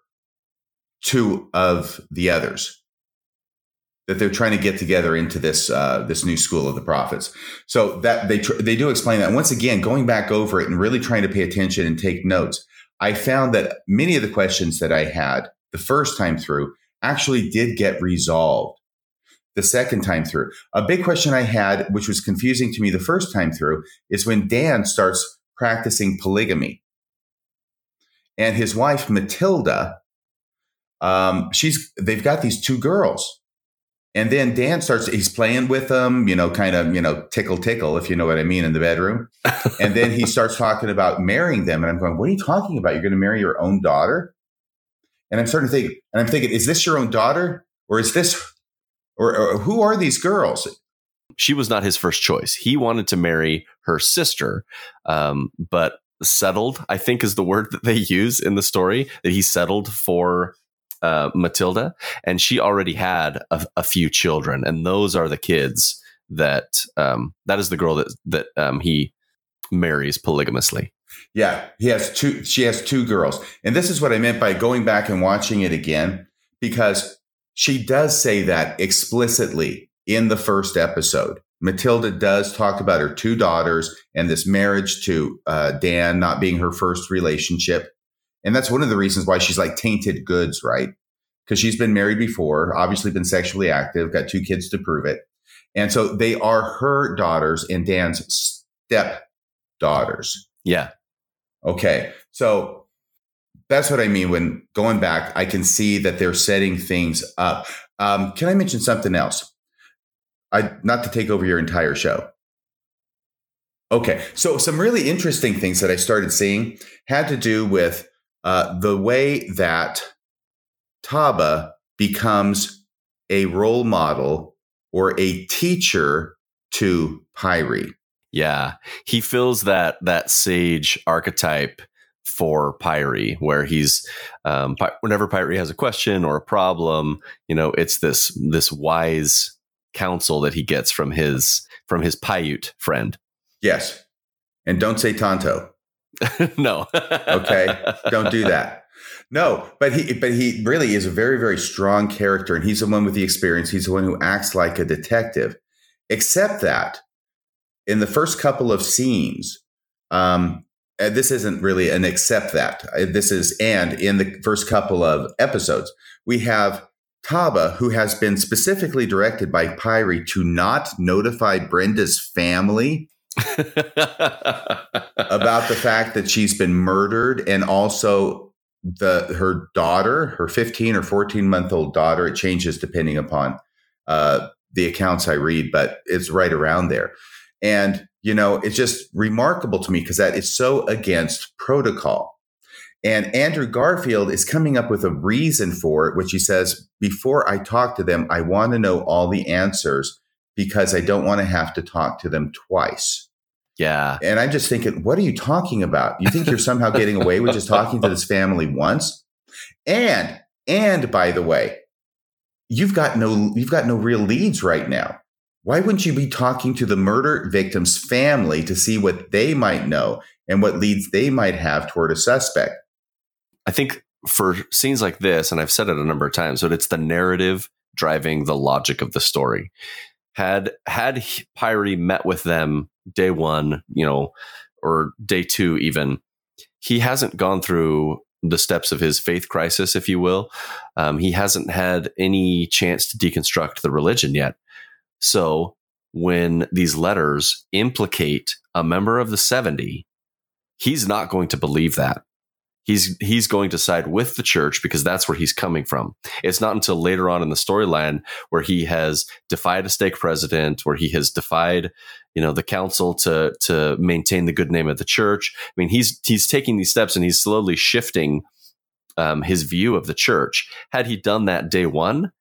two of the others. That they're trying to get together into this uh, this new school of the prophets. So that they tr- they do explain that. Once again, going back over it and really trying to pay attention and take notes, I found that many of the questions that I had the first time through actually did get resolved the second time through. A big question I had, which was confusing to me the first time through, is when Dan starts practicing polygamy. And his wife, Matilda, um, she's they've got these two girls. And then Dan starts, he's playing with them, you know, kind of, you know, tickle, tickle, if you know what I mean, in the bedroom. and then he starts talking about marrying them. And I'm going, what are you talking about? You're going to marry your own daughter? And I'm starting to think, and I'm thinking, is this your own daughter? Or is this or, or who are these girls? She was not his first choice. He wanted to marry her sister, um, but settled, I think is the word that they use in the story, that he settled for uh, Matilda. And she already had a, a, few children. And those are the kids that, um, that is the girl that, that um, he marries polygamously. Yeah, he has two. She has two girls, and this is what I meant by going back and watching it again because she does say that explicitly in the first episode. Matilda does talk about her two daughters and this marriage to uh, Dan not being her first relationship. And that's one of the reasons why she's like tainted goods, right? Because she's been married before, obviously been sexually active, got two kids to prove it. And so they are her daughters and Dan's step daughters. Yeah. Okay. So that's what I mean when going back, I can see that they're setting things up. Um, can I mention something else? I not to take over your entire show. Okay, so some really interesting things that I started seeing had to do with uh, the way that Taba becomes a role model or a teacher to Pyre. Yeah, he fills that that sage archetype for Pyre, where he's um, whenever Pyre has a question or a problem, you know, it's this this wise counsel that he gets from his from his Paiute friend. Yes, and don't say Tonto. no. okay, don't do that. No, but he but he really is a very very strong character, and he's the one with the experience. He's the one who acts like a detective. Except that in the first couple of scenes, um, this isn't really an except that. Uh, this is and in the first couple of episodes, we have Taba, who has been specifically directed by Pyre to not notify Brenda's family about the fact that she's been murdered and also the her daughter, her 15 or 14 month old daughter. It changes depending upon uh, the accounts I read, but it's right around there. And, you know, it's just remarkable to me because that is so against protocol. And Andrew Garfield is coming up with a reason for it, which he says, before I talk to them, I want to know all the answers because I don't want to have to talk to them twice. Yeah. And I'm just thinking, what are you talking about? You think you're somehow getting away with just talking to this family once? And, and by the way, you've got no, you've got no real leads right now. Why wouldn't you be talking to the murder victim's family to see what they might know and what leads they might have toward a suspect? I think for scenes like this, and I've said it a number of times, but it's the narrative driving the logic of the story. Had had Pyre met with them day one, you know, or day two, even, he hasn't gone through the steps of his faith crisis, if you will. Um, he hasn't had any chance to deconstruct the religion yet. So when these letters implicate a member of the 70, he's not going to believe that. He's he's going to side with the church because that's where he's coming from. It's not until later on in the storyline where he has defied a stake president, where he has defied, you know, the council to to maintain the good name of the church. I mean, he's he's taking these steps and he's slowly shifting um, his view of the church. Had he done that day one,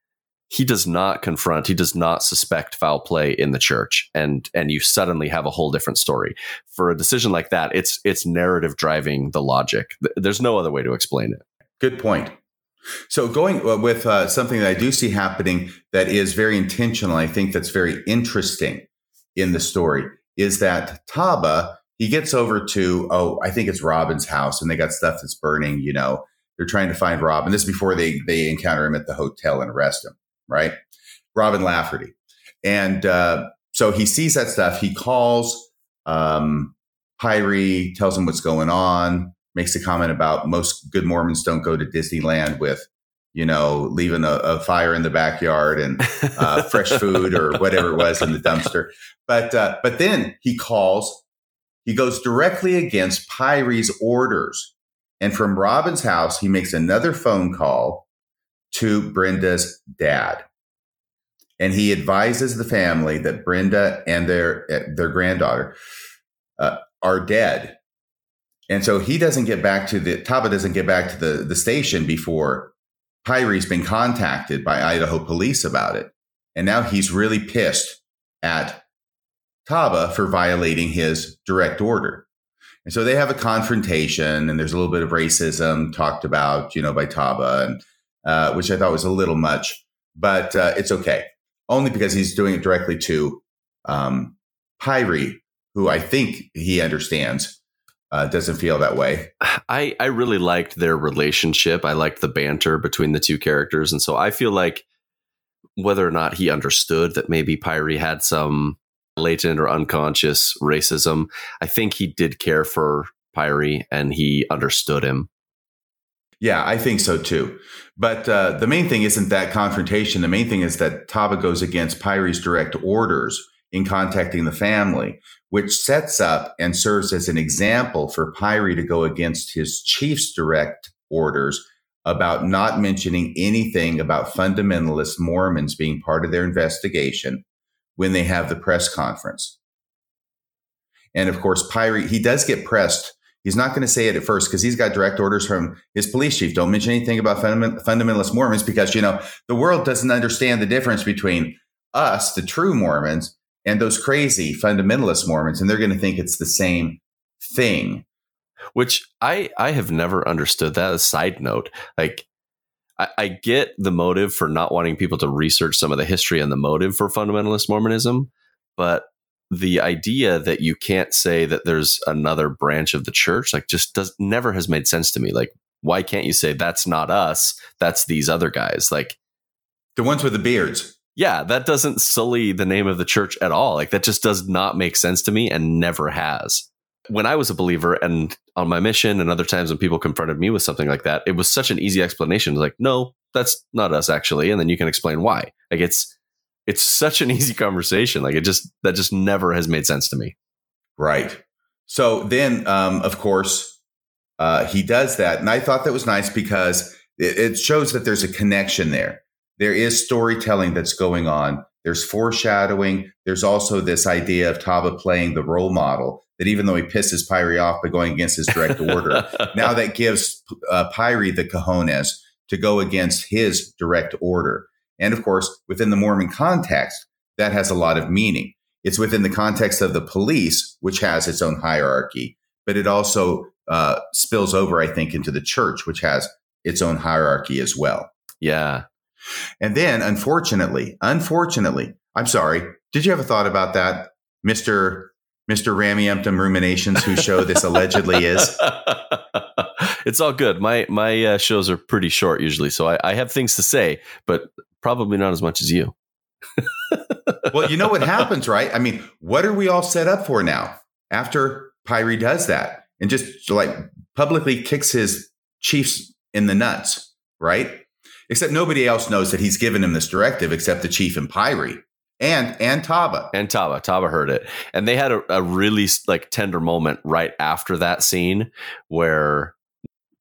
he does not confront he does not suspect foul play in the church. And and you suddenly have a whole different story. For a decision like that it's it's narrative driving the logic. There's no other way to explain it. Good point. So going uh, with uh, something that i do see happening that is very intentional i think that's very interesting in the story is that taba he gets over to oh i think it's robin's house and they got stuff that's burning you know. They're trying to find robin this is before they they encounter him at the hotel and arrest him right? Robin Lafferty. And uh, so he sees that stuff. He calls um, Pyre, tells him what's going on, makes a comment about most good Mormons don't go to Disneyland with, you know, leaving a, a fire in the backyard and uh, fresh food or whatever it was in the dumpster. But uh, but then he calls. He goes directly against Pyre's orders. And from Robin's house, he makes another phone call to Brenda's dad. And he advises the family that Brenda and their their granddaughter uh, are dead. And so he doesn't get back to the Taba doesn't get back to the, the station before Pyre's been contacted by Idaho police about it. And now he's really pissed at Taba for violating his direct order. And so they have a confrontation and there's a little bit of racism talked about, you know, by Taba and uh, which I thought was a little much, but uh, it's okay. Only because he's doing it directly to um, Pyre, who I think he understands. Uh, doesn't feel that way. I, I really liked their relationship. I liked the banter between the two characters. And so I feel like whether or not he understood that maybe Pyre had some latent or unconscious racism, I think he did care for Pyre and he understood him. Yeah, I think so too. But uh, the main thing isn't that confrontation. The main thing is that Taba goes against Pyre's direct orders in contacting the family, which sets up and serves as an example for Pyre to go against his chief's direct orders about not mentioning anything about fundamentalist Mormons being part of their investigation when they have the press conference. And of course, Pyre, he does get pressed He's not going to say it at first because he's got direct orders from his police chief. Don't mention anything about fundamentalist Mormons because, you know, the world doesn't understand the difference between us, the true Mormons, and those crazy fundamentalist Mormons, and they're going to think it's the same thing. Which I I have never understood that. A side note, like I, I get the motive for not wanting people to research some of the history and the motive for fundamentalist Mormonism, but the idea that you can't say that there's another branch of the church like just does never has made sense to me. Like why can't you say that's not us that's these other guys like the ones with the beards. Yeah that doesn't sully the name of the church at all. Like that just does not make sense to me and never has. When i was a believer and on my mission and other times when people confronted me with something like that it was such an easy explanation. Like no that's not us actually and then you can explain why. Like it's it's such an easy conversation. Like it just that just never has made sense to me. Right. So then, um, of course, uh, he does that, and I thought that was nice because it, it shows that there's a connection there. There is storytelling that's going on. There's foreshadowing. There's also this idea of Taba playing the role model. That even though he pisses Pyre off by going against his direct order, now that gives uh, Pyre the cojones to go against his direct order. And of course, within the Mormon context, that has a lot of meaning. It's within the context of the police, which has its own hierarchy, but it also uh, spills over, I think, into the church, which has its own hierarchy as well. Yeah. And then, unfortunately, unfortunately, I'm sorry. Did you have a thought about that, Mister Mister Rameumptom Ruminations, whose show this allegedly is? it's all good. My my uh, shows are pretty short usually, so I, I have things to say, but probably not as much as you. well, you know what happens, right? I mean, what are we all set up for now after Pyre does that and just like publicly kicks his chiefs in the nuts, right? Except nobody else knows that he's given him this directive except the chief and Pyre and and Taba and Taba. Taba heard it, and they had a, a really like tender moment right after that scene where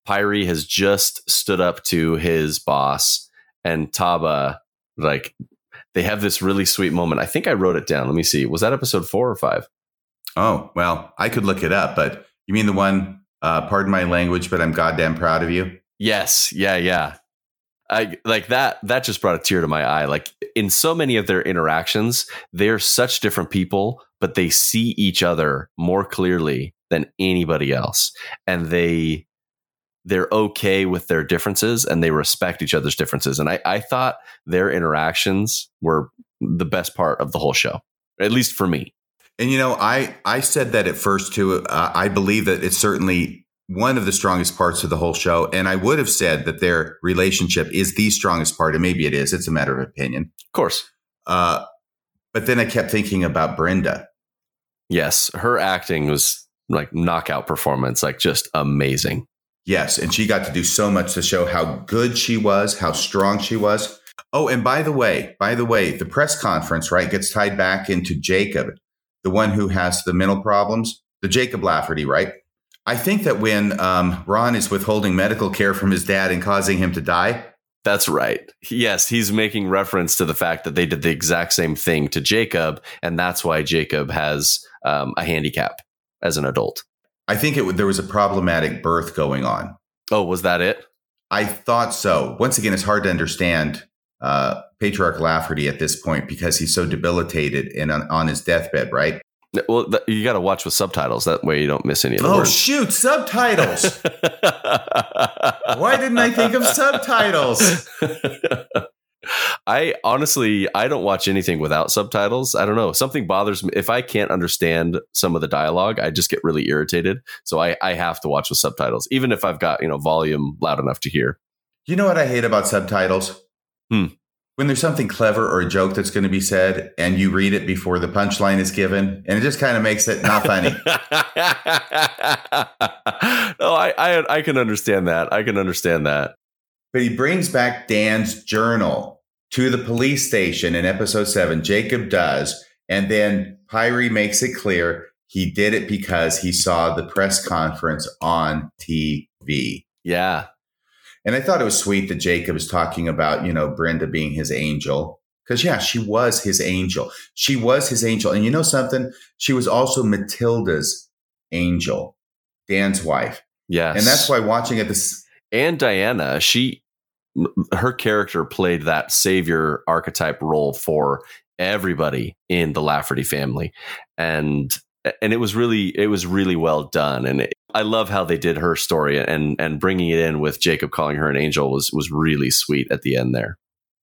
Pyre has just stood up to his boss and Taba, like they have this really sweet moment. I think I wrote it down. Let me see. Was that episode four or five? Oh, well, I could look it up, but you mean the one, uh, pardon my language, but I'm goddamn proud of you? Yes. Yeah. Yeah. I like that. That just brought a tear to my eye. Like in so many of their interactions, they're such different people, but they see each other more clearly than anybody else. And they they're okay with their differences and they respect each other's differences. And I, I thought their interactions were the best part of the whole show, at least for me. And you know, I I said that at first too. Uh, I believe that it's certainly one of the strongest parts of the whole show, and I would have said that their relationship is the strongest part. And maybe it is. It's a matter of opinion, of course. Uh, but then I kept thinking about Brenda. Yes, her acting was like knockout performance, like just amazing. Yes, and she got to do so much to show how good she was, how strong she was. Oh, and by the way, by the way, the press conference, right, gets tied back into Jacob, the one who has the mental problems, the Jacob Lafferty, right? I think that when um, Ron is withholding medical care from his dad and causing him to die. That's right. Yes, he's making reference to the fact that they did the exact same thing to Jacob, and that's why Jacob has um, a handicap as an adult. I think it there was a problematic birth going on. Oh, was that it? I thought so. Once again, it's hard to understand uh, Patriarch Lafferty at this point because he's so debilitated and on, on his deathbed, right? Well, th- you got to watch with subtitles. That way you don't miss any of the oh, words. shoot, subtitles. Why didn't I think of subtitles? I honestly, I don't watch anything without subtitles. I don't know. Something bothers me. If I can't understand some of the dialogue, I just get really irritated. So I, I have to watch with subtitles, even if I've got, you know, volume loud enough to hear. You know what I hate about subtitles? Hmm. When there's something clever or a joke that's going to be said and you read it before the punchline is given, and it just kind of makes it not funny. no, I, I I can understand that. I can understand that. But he brings back Dan's journal to the police station in episode seven. Jacob does. And then Pyre makes it clear he did it because he saw the press conference on TV. Yeah. And I thought it was sweet that Jacob was talking about, you know, Brenda being his angel. Because, yeah, she was his angel. She was his angel. And you know something? She was also Matilda's angel, Dan's wife. Yes. And that's why watching it this. And Diana, she her character played that savior archetype role for everybody in the Lafferty family, and and it was really it was really well done, and it, I love how they did her story and and bringing it in with Jacob calling her an angel was was really sweet at the end there.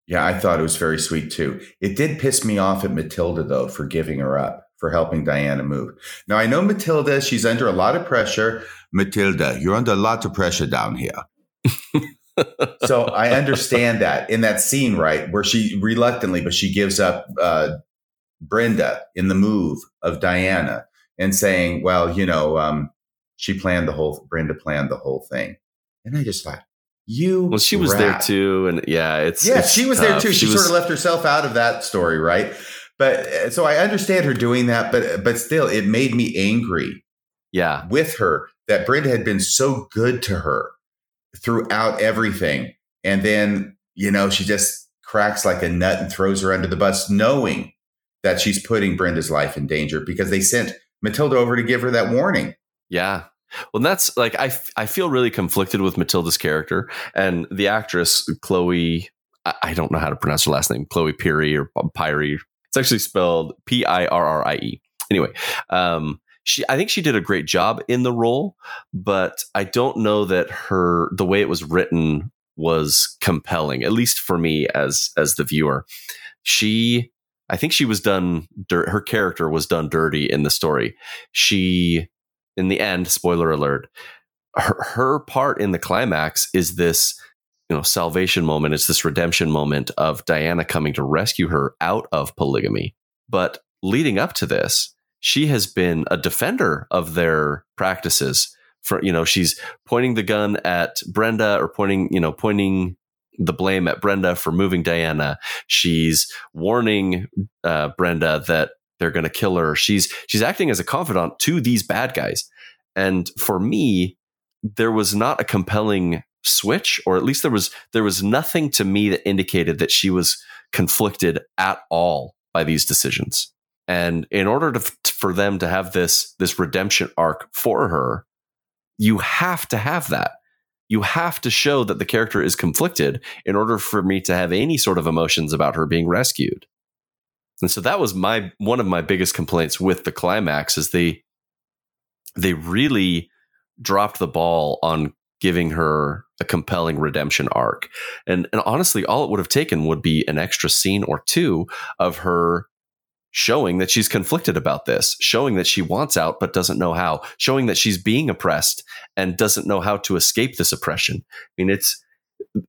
Yeah, I thought it was very sweet too. It did piss me off at Matilda though for giving her up for helping Diana move. Now I know Matilda; she's under a lot of pressure. Matilda, you're under a lot of pressure down here. so I understand that in that scene, right, where she reluctantly, but she gives up uh, Brenda in the move of Diana and saying, well, you know, um, she planned the whole, Brenda planned the whole thing. And I just thought, you. Well, she was there too. And yeah, it's. Yeah, it's she was tough. there too. She, was, sort of left herself out of that story, right? But uh, so I understand her doing that, but but still, it made me angry. Yeah, with her that Brenda had been so good to her throughout everything. And then, you know, she just cracks like a nut and throws her under the bus, knowing that she's putting Brenda's life in danger because they sent Matilda over to give her that warning. Yeah. Well, that's like, I, I feel really conflicted with Matilda's character and the actress, Chloe, I, I don't know how to pronounce her last name, Chloe Pirrie or Pyrie. It's actually spelled P I R R I E. Anyway, um, she I think she did a great job in the role, but I don't know that her the way it was written was compelling, at least for me as as the viewer. She I think she was done dirt her character was done dirty in the story. She in the end, spoiler alert, her, her part in the climax is this you know salvation moment it's this redemption moment of diana coming to rescue her out of polygamy but leading up to this she has been a defender of their practices for you know she's pointing the gun at Brenda or pointing you know pointing the blame at Brenda for moving Diana. She's warning uh, Brenda that they're going to kill her. She's she's acting as a confidant to these bad guys. And for me there was not a compelling switch or at least there was there was nothing to me that indicated that she was conflicted at all by these decisions and in order to, for them to have this this redemption arc for her, you have to have that. You have to show that the character is conflicted in order for me to have any sort of emotions about her being rescued. And so that was my one of my biggest complaints with the climax is they they really dropped the ball on giving her a compelling redemption arc. And and honestly, all it would have taken would be an extra scene or two of her showing that she's conflicted about this, showing that she wants out but doesn't know how, showing that she's being oppressed and doesn't know how to escape this oppression. I mean, it's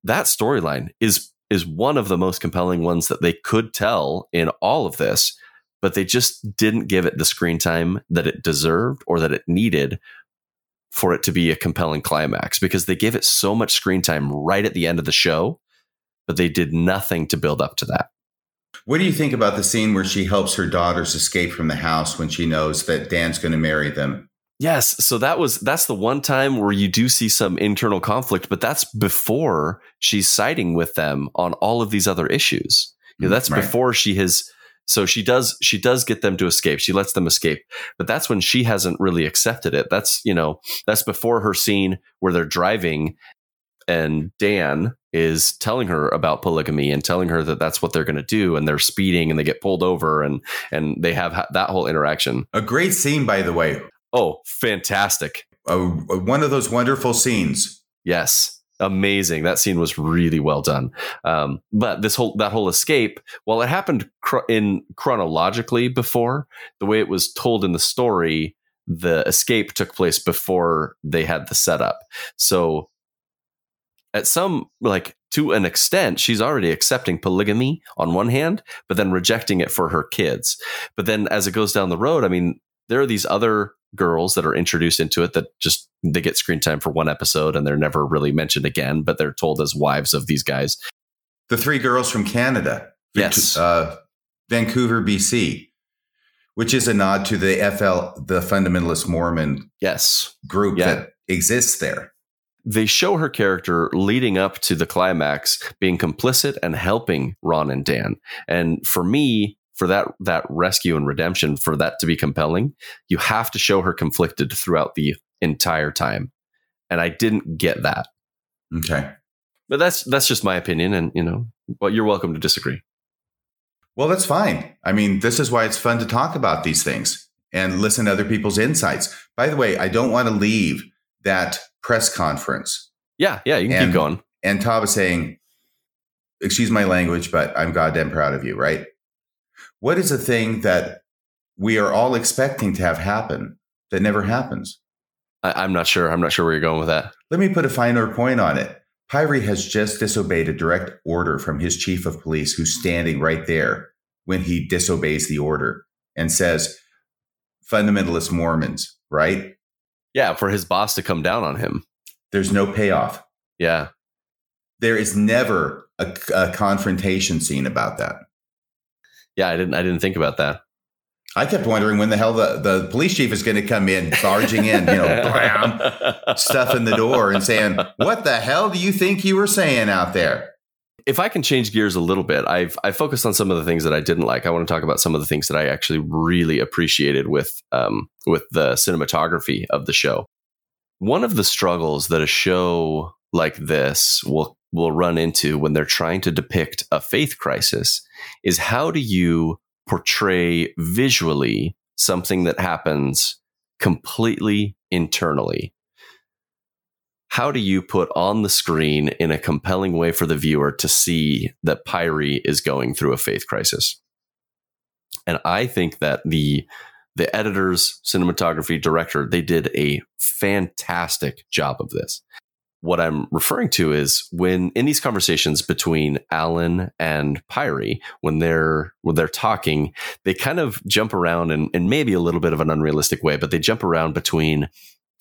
that storyline is is one of the most compelling ones that they could tell in all of this, but they just didn't give it the screen time that it deserved or that it needed for it to be a compelling climax because they gave it so much screen time right at the end of the show, but they did nothing to build up to that. What do you think about the scene where she helps her daughters escape from the house when she knows that Dan's going to marry them? Yes, so that was that's the one time where you do see some internal conflict, but that's before she's siding with them on all of these other issues. You know, mm, that's right. before she has so she does she does get them to escape. She lets them escape. But that's when she hasn't really accepted it. That's, you know, that's before her scene where they're driving and Dan is telling her about polygamy and telling her that that's what they're going to do and they're speeding and they get pulled over and and they have ha- that whole interaction. A great scene by the way. Oh, fantastic. one of those wonderful scenes. Yes. Amazing. That scene was really well done. Um, but this whole that whole escape, while it happened cr- in chronologically before, the way it was told in the story, the escape took place before they had the setup. So at some like to an extent she's already accepting polygamy on one hand but then rejecting it for her kids. But then as it goes down the road i mean there are these other girls that are introduced into it that just they get screen time for one episode and they're never really mentioned again but they're told as wives of these guys. The three girls from canada yes. uh, vancouver bc which is a nod to the fl the fundamentalist mormon yes. group yeah. that exists there they show her character leading up to the climax being complicit and helping Ron and Dan. And for me, for that that rescue and redemption, for that to be compelling, you have to show her conflicted throughout the entire time. And I didn't get that. Okay. But that's that's just my opinion and you know, well you're welcome to disagree. Well, that's fine. I mean, this is why it's fun to talk about these things and listen to other people's insights. By the way, I don't want to leave that press conference. Yeah, yeah, you can And- keep going. And Taba saying, excuse my language, but I'm goddamn proud of you, right? What is a thing that we are all expecting to have happen that never happens? I, I'm not sure. I'm not sure where you're going with that. Let me put a finer point on it. Pyre has just disobeyed a direct order from his chief of police, who's standing right there when he disobeys the order and says, fundamentalist Mormons, right? Yeah, for his boss to come down on him. There's no payoff. Yeah. There is never a, a confrontation scene about that. Yeah, I didn't I didn't think about that. I kept wondering when the hell the, the police chief is going to come in, barging in, you know, blam, stuffing the door and saying, What the hell do you think you were saying out there? If I can change gears a little bit, I've I focused on some of the things that I didn't like. I want to talk about some of the things that I actually really appreciated with um, with the cinematography of the show. One of the struggles that a show like this will will run into when they're trying to depict a faith crisis is how do you portray visually something that happens completely internally how do you put on the screen in a compelling way for the viewer to see that Pyre is going through a faith crisis? And I think that the the editors, cinematography, director, they did a fantastic job of this. What I'm referring to is when in these conversations between Alan and Pyre, when they're when they're talking, they kind of jump around and maybe a little bit of an unrealistic way, but they jump around between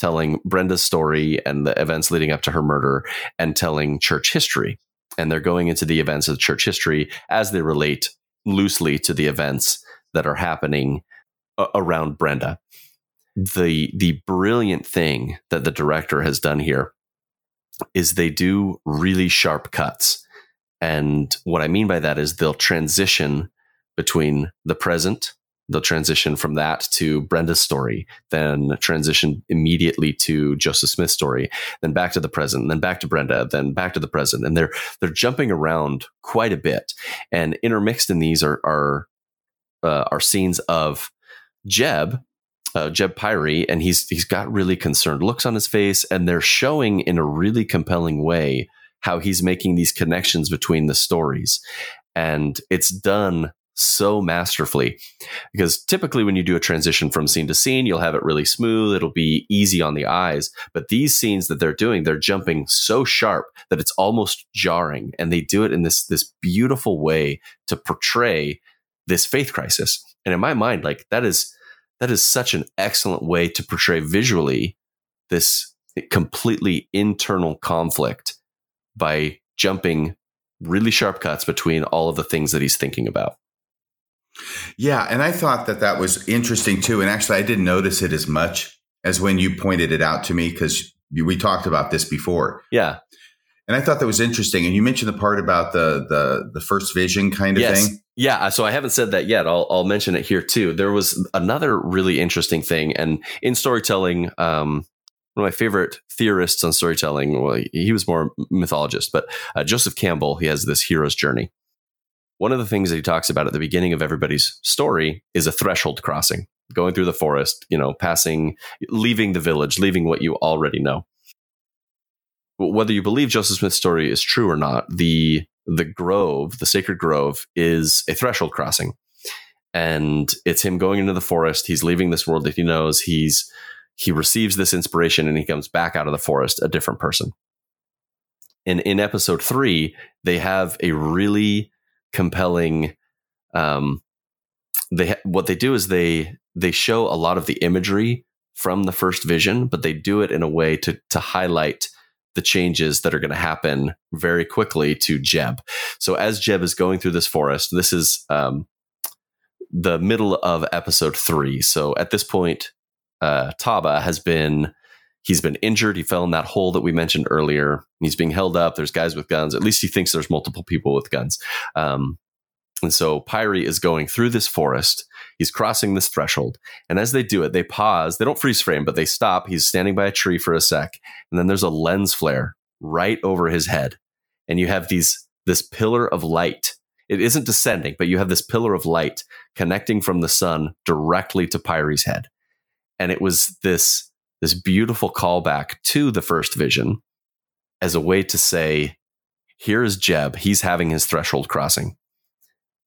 telling Brenda's story and the events leading up to her murder and telling church history. And they're going into the events of church history as they relate loosely to the events that are happening a- around Brenda. The the brilliant thing that the director has done here is they do really sharp cuts. And what I mean by that is they'll transition between the present they'll transition from that to Brenda's story, then transition immediately to Joseph Smith's story, then back to the present, then back to Brenda, then back to the present, and they're they're jumping around quite a bit. And intermixed in these are are uh, are scenes of Jeb. Uh, Jeb Pyre, and he's he's got really concerned looks on his face, and they're showing in a really compelling way how he's making these connections between the stories, and it's done so masterfully. Because typically when you do a transition from scene to scene you'll have it really smooth it'll be easy on the eyes but these scenes that they're doing they're jumping so sharp that it's almost jarring and they do it in this this beautiful way to portray this faith crisis. And in my mind like that is that is such an excellent way to portray visually this completely internal conflict by jumping really sharp cuts between all of the things that he's thinking about Yeah, and I thought that that was interesting too. And actually, I didn't notice it as much as when you pointed it out to me because we talked about this before. yeah And I thought that was interesting. And you mentioned the part about the the the first vision kind of yes. thing. Yeah, so I haven't said that yet. I'll, I'll mention it here too. There was another really interesting thing, and in storytelling, um, one of my favorite theorists on storytelling. Well, he was more mythologist, but uh, Joseph Campbell. He has this hero's journey. One of the things that he talks about at the beginning of everybody's story is a threshold crossing, going through the forest, you know, passing, leaving the village, leaving what you already know. Whether you believe Joseph Smith's story is true or not, the the grove, the sacred grove, is a threshold crossing. And it's him going into the forest. He's leaving this world that he knows. He's he receives this inspiration and he comes back out of the forest a different person. And in episode three, they have a really compelling um they what they do is they they show a lot of the imagery from the first vision, but they do it in a way to to highlight the changes that are going to happen very quickly to Jeb. So as Jeb is going through this forest, this is um, the middle of episode three. So at this point, uh, Taba has been he's been injured. He fell in that hole that we mentioned earlier. He's being held up. There's guys with guns. At least he thinks there's multiple people with guns. Um, and so Pyre is going through this forest. He's crossing this threshold. And as they do it, they pause. They don't freeze frame, but they stop. He's standing by a tree for a sec. And then there's a lens flare right over his head. And you have these this pillar of light. it isn't descending, but you have this pillar of light connecting from the sun directly to Pyre's head. And it was this, this beautiful callback to the first vision as a way to say, here is Jeb. He's having his threshold crossing.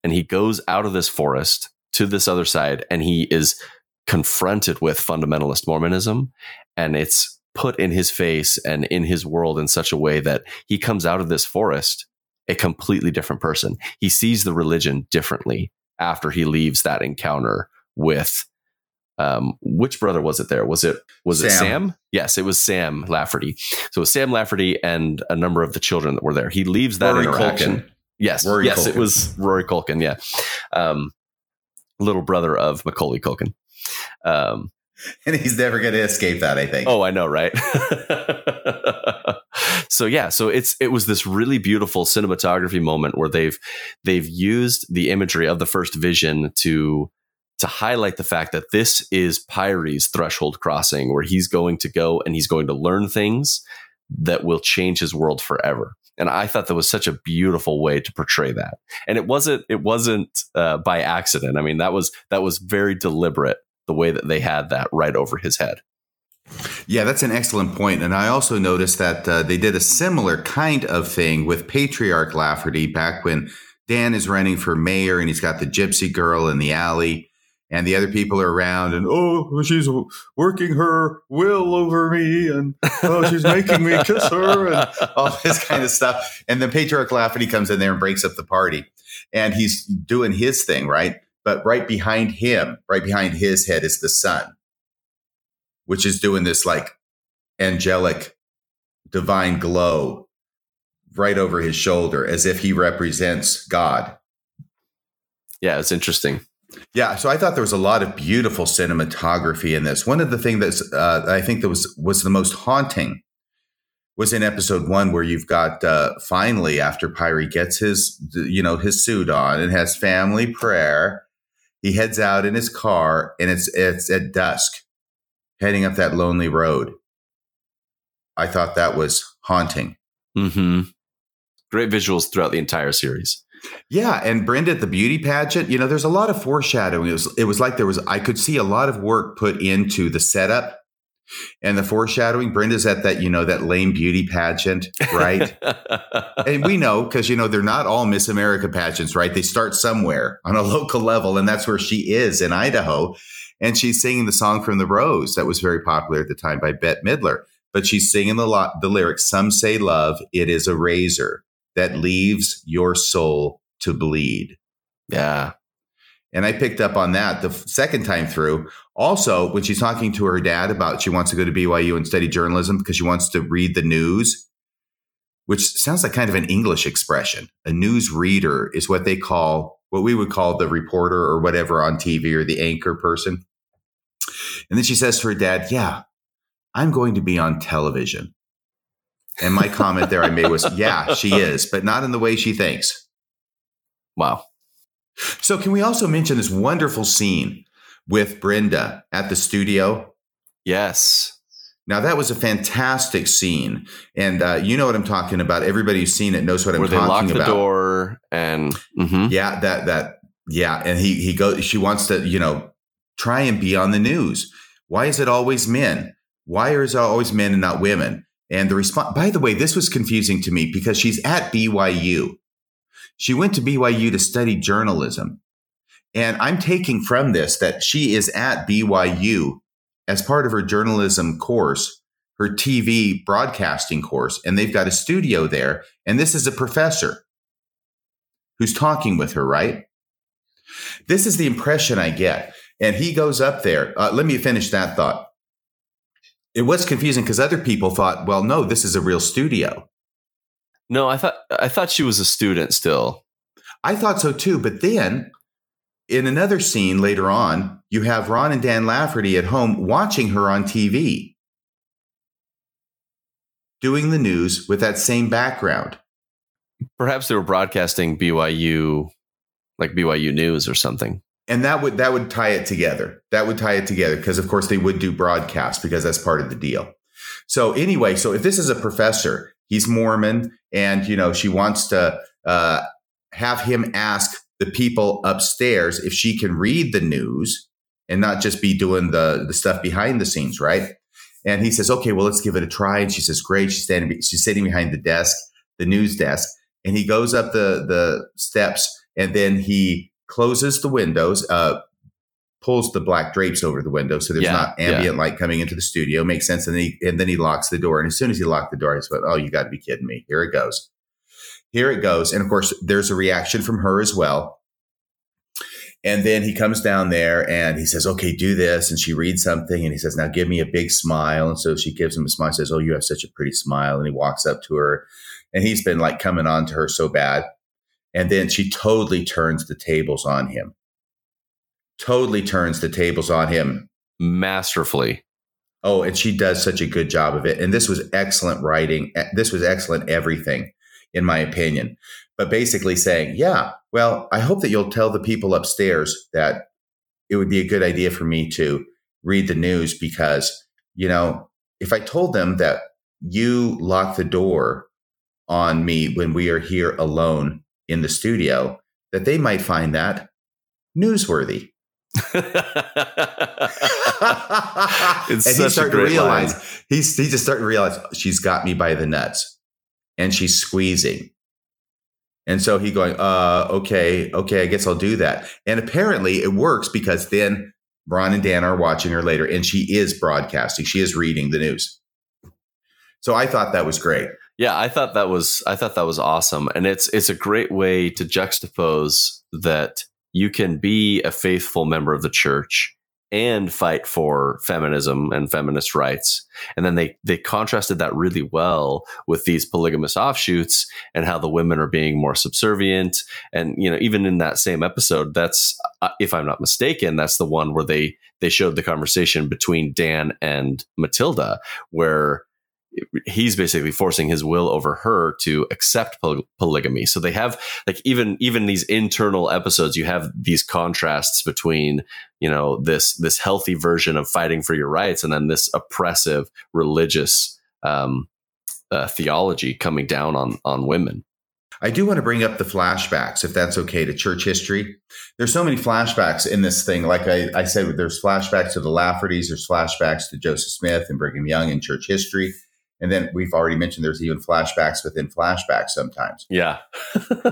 And he goes out of this forest to this other side and he is confronted with fundamentalist Mormonism. And it's put in his face and in his world in such a way that he comes out of this forest a completely different person. He sees the religion differently after he leaves that encounter with um, which brother was it there? Was it was Sam. it Sam? Yes, it was Sam Lafferty. So it was Sam Lafferty and a number of the children that were there. He leaves that Rory interaction. Culkin. Yes, Rory yes, Culkin. it was Rory Culkin. Yeah, um, little brother of Macaulay Culkin. Um, and he's never going to escape that. I think. Oh, I know, right? so yeah, so it's it was this really beautiful cinematography moment where they've they've used the imagery of the first vision to to highlight the fact that this is Pyre's threshold crossing, where he's going to go and he's going to learn things that will change his world forever. And I thought that was such a beautiful way to portray that. And it wasn't it wasn't uh, by accident. I mean, that was that was very deliberate the way that they had that right over his head. Yeah, that's an excellent point. And I also noticed that uh, they did a similar kind of thing with Patriarch Lafferty back when Dan is running for mayor and he's got the gypsy girl in the alley and the other people are around and oh she's working her will over me and oh she's making me kiss her and all this kind of stuff. And then patriarch lafferty comes in there and breaks up the party. And he's doing his thing right? But right behind him right behind his head is the sun which is doing this like angelic divine glow right over his shoulder as if he represents god. Yeah it's interesting yeah, so I thought there was a lot of beautiful cinematography in this. One of the things that uh, I think that was was the most haunting was in episode one, where you've got uh, finally after Pyre gets his you know his suit on and has family prayer, he heads out in his car and it's it's at dusk, heading up that lonely road. I thought that was haunting. Mm-hmm. Great visuals throughout the entire series. Yeah, and Brenda at the beauty pageant, you know, there's a lot of foreshadowing. It was it was like there was I could see a lot of work put into the setup and the foreshadowing. Brenda's at that, you know, that lame beauty pageant, right? and we know because you know they're not all Miss America pageants, right? They start somewhere on a local level, and that's where she is in Idaho. And she's singing the song from the Rose that was very popular at the time by Bette Midler. But she's singing the, lo- the lyrics. Some say love, it is a razor that leaves your soul to bleed. Yeah. And I picked up on that the second time through. Also, when she's talking to her dad about she wants to go to BYU and study journalism because she wants to read the news, which sounds like kind of an English expression. A news reader is what they call, what we would call the reporter or whatever on TV or the anchor person. And then she says to her dad, Yeah, I'm going to be on television. And my comment there I made was, yeah, she is, but not in the way she thinks. Wow. So, can we also mention this wonderful scene with Brenda at the studio? Yes. Now that was a fantastic scene, and uh, you know what I'm talking about. Everybody who's seen it knows what I'm talking about. Where they lock the door, and mm-hmm. yeah, that that yeah, and he he goes. She wants to you know try and be on the news. Why is it always men? Why is it always men and not women? And the response, by the way, this was confusing to me because she's at BYU. She went to BYU to study journalism. And I'm taking from this that she is at BYU as part of her journalism course, her TV broadcasting course, and they've got a studio there. And this is a professor who's talking with her, right? This is the impression I get. And he goes up there. Uh, let me finish that thought it was confusing because other people thought, well, no, this is a real studio. No, I thought I thought she was a student still. I thought so too, but then in another scene later on, you have Ron and Dan Lafferty at home watching her on TV, doing the news with that same background. Perhaps they were broadcasting BYU, like BYU News or something and that would that would tie it together that would tie it together because of course they would do broadcast because that's part of the deal so anyway so if this is a professor he's mormon and you know she wants to uh, have him ask the people upstairs if she can read the news and not just be doing the the stuff behind the scenes, right? And he says, "Okay, well, let's give it a try." And she says, "Great." She's standing, she's sitting behind the desk, the news desk, and he goes up the the steps, and then he closes the windows, uh, pulls the black drapes over the window so there's Yeah, not ambient light coming into the studio. Makes sense. And then he and then he locks the door. And as soon as he locked the door, I said, "Oh, you got to be kidding me! Here it goes." Here it goes. And of course, there's a reaction from her as well. And then he comes down there and he says, Okay, do this. And she reads something and he says, Now give me a big smile. And so she gives him a smile, says, Oh, you have such a pretty smile. And he walks up to her and he's been like coming on to her so bad. And then she totally turns the tables on him. Totally turns the tables on him. Masterfully. Oh, and she does such a good job of it. And this was excellent writing. This was excellent everything, in my opinion. But basically saying, yeah, well, I hope that you'll tell the people upstairs that it would be a good idea for me to read the news because, you know, if I told them that you lock the door on me when we are here alone in the studio, that they might find that newsworthy. It's and such he's a starting to realize line. he's he's just starting to realize she's got me by the nuts, and she's squeezing. And so he going, uh, okay, okay, I guess I'll do that. And apparently it works because then Ron and Dan are watching her later, and she is broadcasting. She is reading the news. So I thought that was great. Yeah, I thought that was I thought that was awesome, and it's it's a great way to juxtapose that you can be a faithful member of the church and fight for feminism and feminist rights, and then they they contrasted that really well with these polygamous offshoots and how the women are being more subservient, and you know even in that same episode, that's uh, if I'm not mistaken, that's the one where they they showed the conversation between Dan and Matilda, where he's basically forcing his will over her to accept poly- polygamy so they have like even even these internal episodes you have these contrasts between you know this this healthy version of fighting for your rights and then this oppressive religious um uh, theology coming down on on women I do want to bring up the flashbacks, if that's okay, to church history. There's so many flashbacks in this thing. Like I, I said, there's flashbacks to the Laffertys, there's flashbacks to Joseph Smith and Brigham Young in church history. And then we've already mentioned there's even flashbacks within flashbacks sometimes. yeah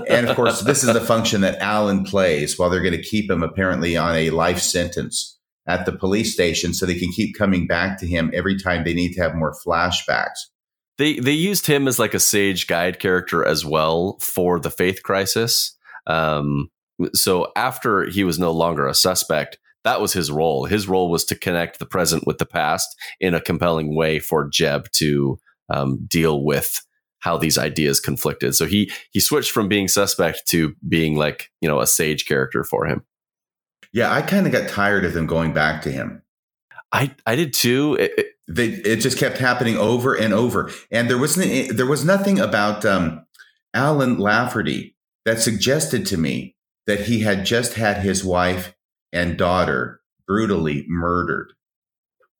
And of course, this is the function that Alan plays while they're going to keep him apparently on a life sentence at the police station so they can keep coming back to him every time they need to have more flashbacks. they they used him as like a sage guide character as well for the faith crisis um so after he was no longer a suspect that was his role his role was to connect the present with the past in a compelling way for jeb to um, deal with how these ideas conflicted so he he switched from being suspect to being like you know a sage character for him Yeah, I kind of got tired of them going back to him. i i did too It- it- they, it just kept happening over and over. And there wasn't there was nothing about um, Alan Lafferty that suggested to me that he had just had his wife and daughter brutally murdered.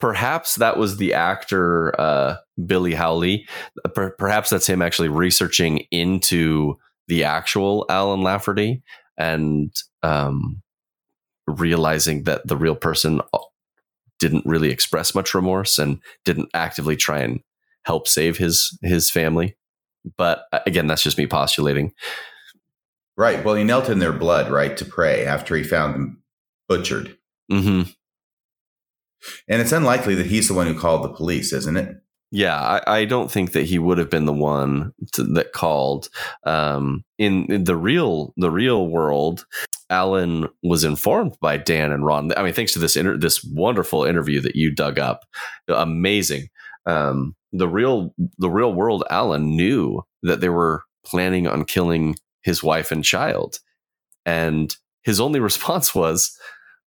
perhaps that was the actor uh, Billy Howley. Per- perhaps that's him actually researching into the actual Alan Lafferty and um, realizing that the real person didn't really express much remorse and didn't actively try and help save his his family. But uh, again, that's just me postulating. Right. Well, he knelt in their blood, right, to pray after he found them butchered. hmm And it's unlikely that he's the one who called the police, isn't it? Yeah, I, I don't think that he would have been the one to, that called. Um, in, in the real the real world, Alan was informed by Dan and Ron. I mean, thanks to this inter- this wonderful interview that you dug up, amazing. Um, the real the real world, Alan knew that they were planning on killing his wife and child, and his only response was,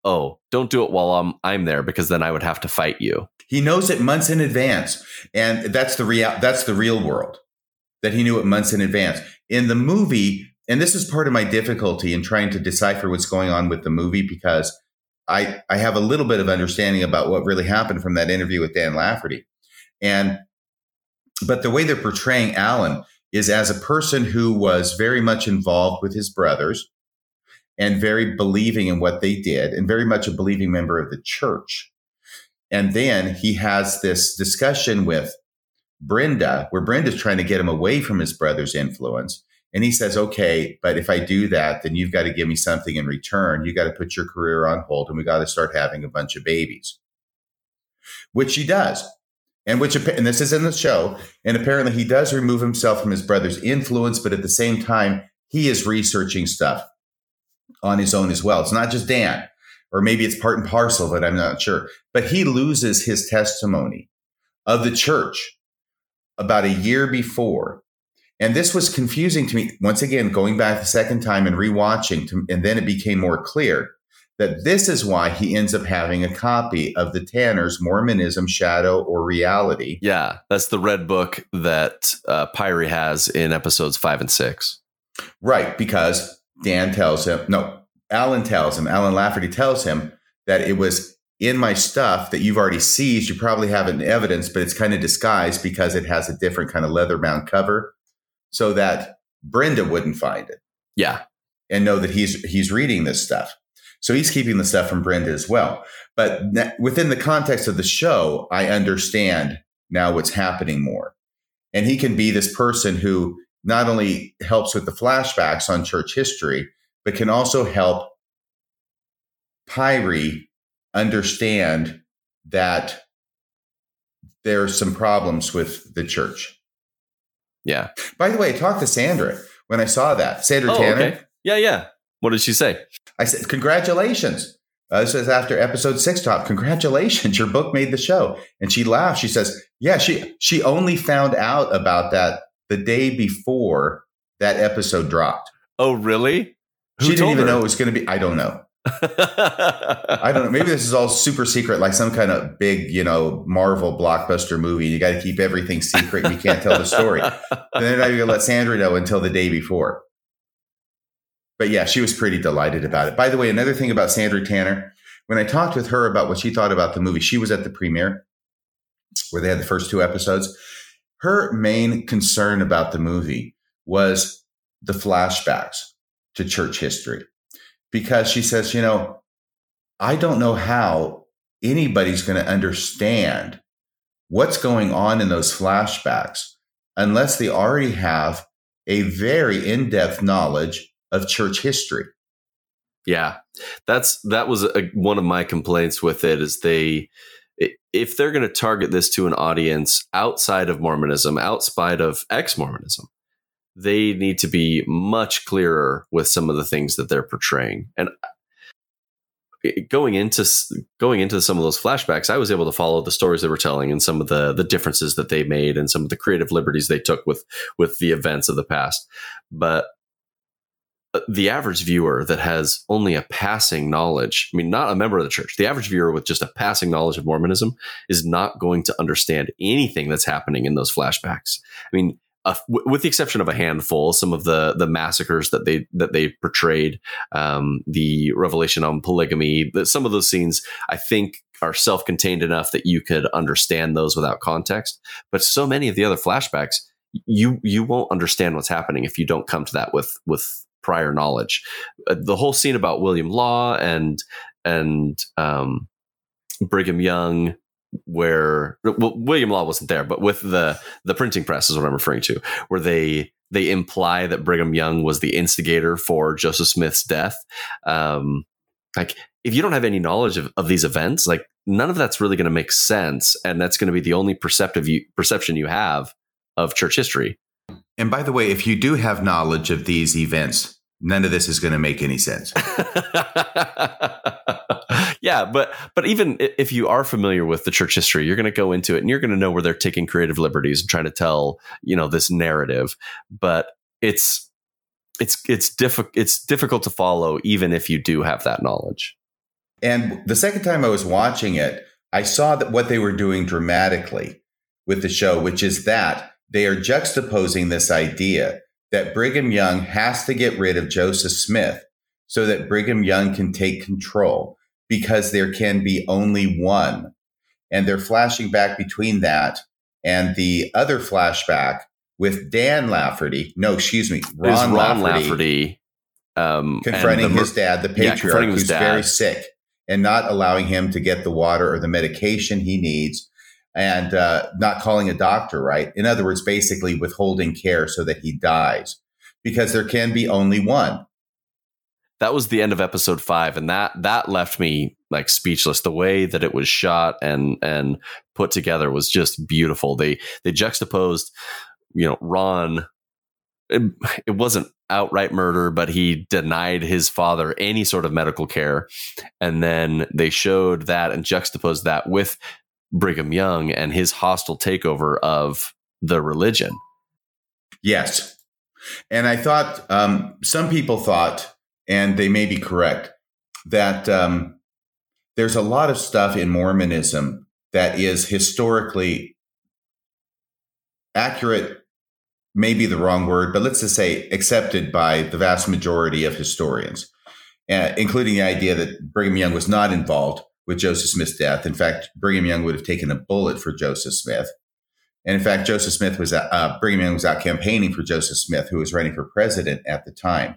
"Oh, don't do it while I'm I'm there because then I would have to fight you." He knows it months in advance, and that's the real that's the real world that he knew it months in advance. In the movie, and this is part of my difficulty in trying to decipher what's going on with the movie because I I have a little bit of understanding about what really happened from that interview with Dan Lafferty, and but the way they're portraying Alan is as a person who was very much involved with his brothers and very believing in what they did and very much a believing member of the church. And then he has this discussion with Brenda, where Brenda's trying to get him away from his brother's influence. And he says, okay, but if I do that, then you've got to give me something in return. You got to put your career on hold and we got to start having a bunch of babies, which he does. And which, and this is in the show. And apparently he does remove himself from his brother's influence, but at the same time, he is researching stuff on his own as well. It's not just Dan, or maybe it's part and parcel, but I'm not sure. But he loses his testimony of the church about a year before. And this was confusing to me. Once again, going back the second time and rewatching, to, and then it became more clear that this is why he ends up having a copy of the Tanner's Mormonism, Shadow, or Reality. Yeah, that's the red book that uh, Pyre has in episodes five and six. Right, because Dan tells him, no, Alan tells him, Alan Lafferty tells him that it was in my stuff that you've already seized. You probably have it in evidence, but it's kind of disguised because it has a different kind of leather bound cover so that Brenda wouldn't find it. Yeah. And know that he's he's reading this stuff. So he's keeping the stuff from Brenda as well. But within the context of the show, I understand now what's happening more. And he can be this person who not only helps with the flashbacks on church history, but can also help Pyre understand that there are some problems with the church. Yeah. By the way, I talked to Sandra when I saw that. Sandra oh, Tanner. Okay. Yeah, yeah. What did she say? I said, Congratulations. Uh, this is after episode six top. Congratulations, your book made the show. And she laughed. She says, Yeah, she she only found out about that the day before that episode dropped. Oh, really? Who she didn't even her? know it was going to be. I don't know. I don't know. Maybe this is all super secret, like some kind of big, you know, Marvel blockbuster movie. You got to keep everything secret. you can't tell the story. and then I let Sandra know until the day before. But yeah, she was pretty delighted about it. By the way, another thing about Sandra Tanner, when I talked with her about what she thought about the movie, she was at the premiere where they had the first two episodes. Her main concern about the movie was the flashbacks to church history because she says, you know, I don't know how anybody's going to understand what's going on in those flashbacks unless they already have a very in-depth knowledge of church history. Yeah. That's that was a, one of my complaints with it is they if they're going to target this to an audience outside of Mormonism, outside of ex-Mormonism, they need to be much clearer with some of the things that they're portraying. And uh, going into going into some of those flashbacks, I was able to follow the stories they were telling and some of the the differences that they made and some of the creative liberties they took with with the events of the past. But the average viewer that has only a passing knowledge, I mean, not a member of the church, the average viewer with just a passing knowledge of Mormonism is not going to understand anything that's happening in those flashbacks. I mean, uh, w- with the exception of a handful, some of the the massacres that they that they portrayed, um, the revelation on polygamy, the, some of those scenes, I think, are self contained enough that you could understand those without context. But so many of the other flashbacks, you you won't understand what's happening if you don't come to that with with prior knowledge. Uh, the whole scene about William Law and and um, Brigham Young where well, William Law wasn't there, but with the the printing press is what I'm referring to, where they they imply that Brigham Young was the instigator for Joseph Smith's death. Um, like, if you don't have any knowledge of, of these events, like none of that's really going to make sense, and that's going to be the only perceptive you, perception you have of church history. And by the way, if you do have knowledge of these events, none of this is going to make any sense. yeah, but but even if you are familiar with the church history, you're going to go into it and you're going to know where they're taking creative liberties and trying to tell you know this narrative. But it's it's it's difficult it's difficult to follow even if you do have that knowledge. And the second time I was watching it, I saw that what they were doing dramatically with the show, which is that they are juxtaposing this idea that Brigham Young has to get rid of Joseph Smith so that Brigham Young can take control because there can be only one. And they're flashing back between that and the other flashback with Dan Lafferty. No, excuse me, Ron, Ron Lafferty, Lafferty. Um, confronting the- his dad, the patriarch, his who's dad. very sick, and not allowing him to get the water or the medication he needs, and uh, not calling a doctor. Right. In other words, basically withholding care so that he dies, because there can be only one. that was the end of episode five, and that that left me like speechless. The way that it was shot and and put together was just beautiful. They they juxtaposed, you know, Ron. It, it wasn't outright murder, but he denied his father any sort of medical care, and then they showed that and juxtaposed that with Brigham Young and his hostile takeover of the religion. Yes. And I thought um, some people thought, and they may be correct, that um, there's a lot of stuff in Mormonism that is historically accurate, maybe the wrong word, but let's just say accepted by the vast majority of historians, uh, including the idea that Brigham Young was not involved with Joseph Smith's death. In fact, Brigham Young would have taken a bullet for Joseph Smith. And in fact, Joseph Smith was uh, Brigham Young was out campaigning for Joseph Smith, who was running for president at the time.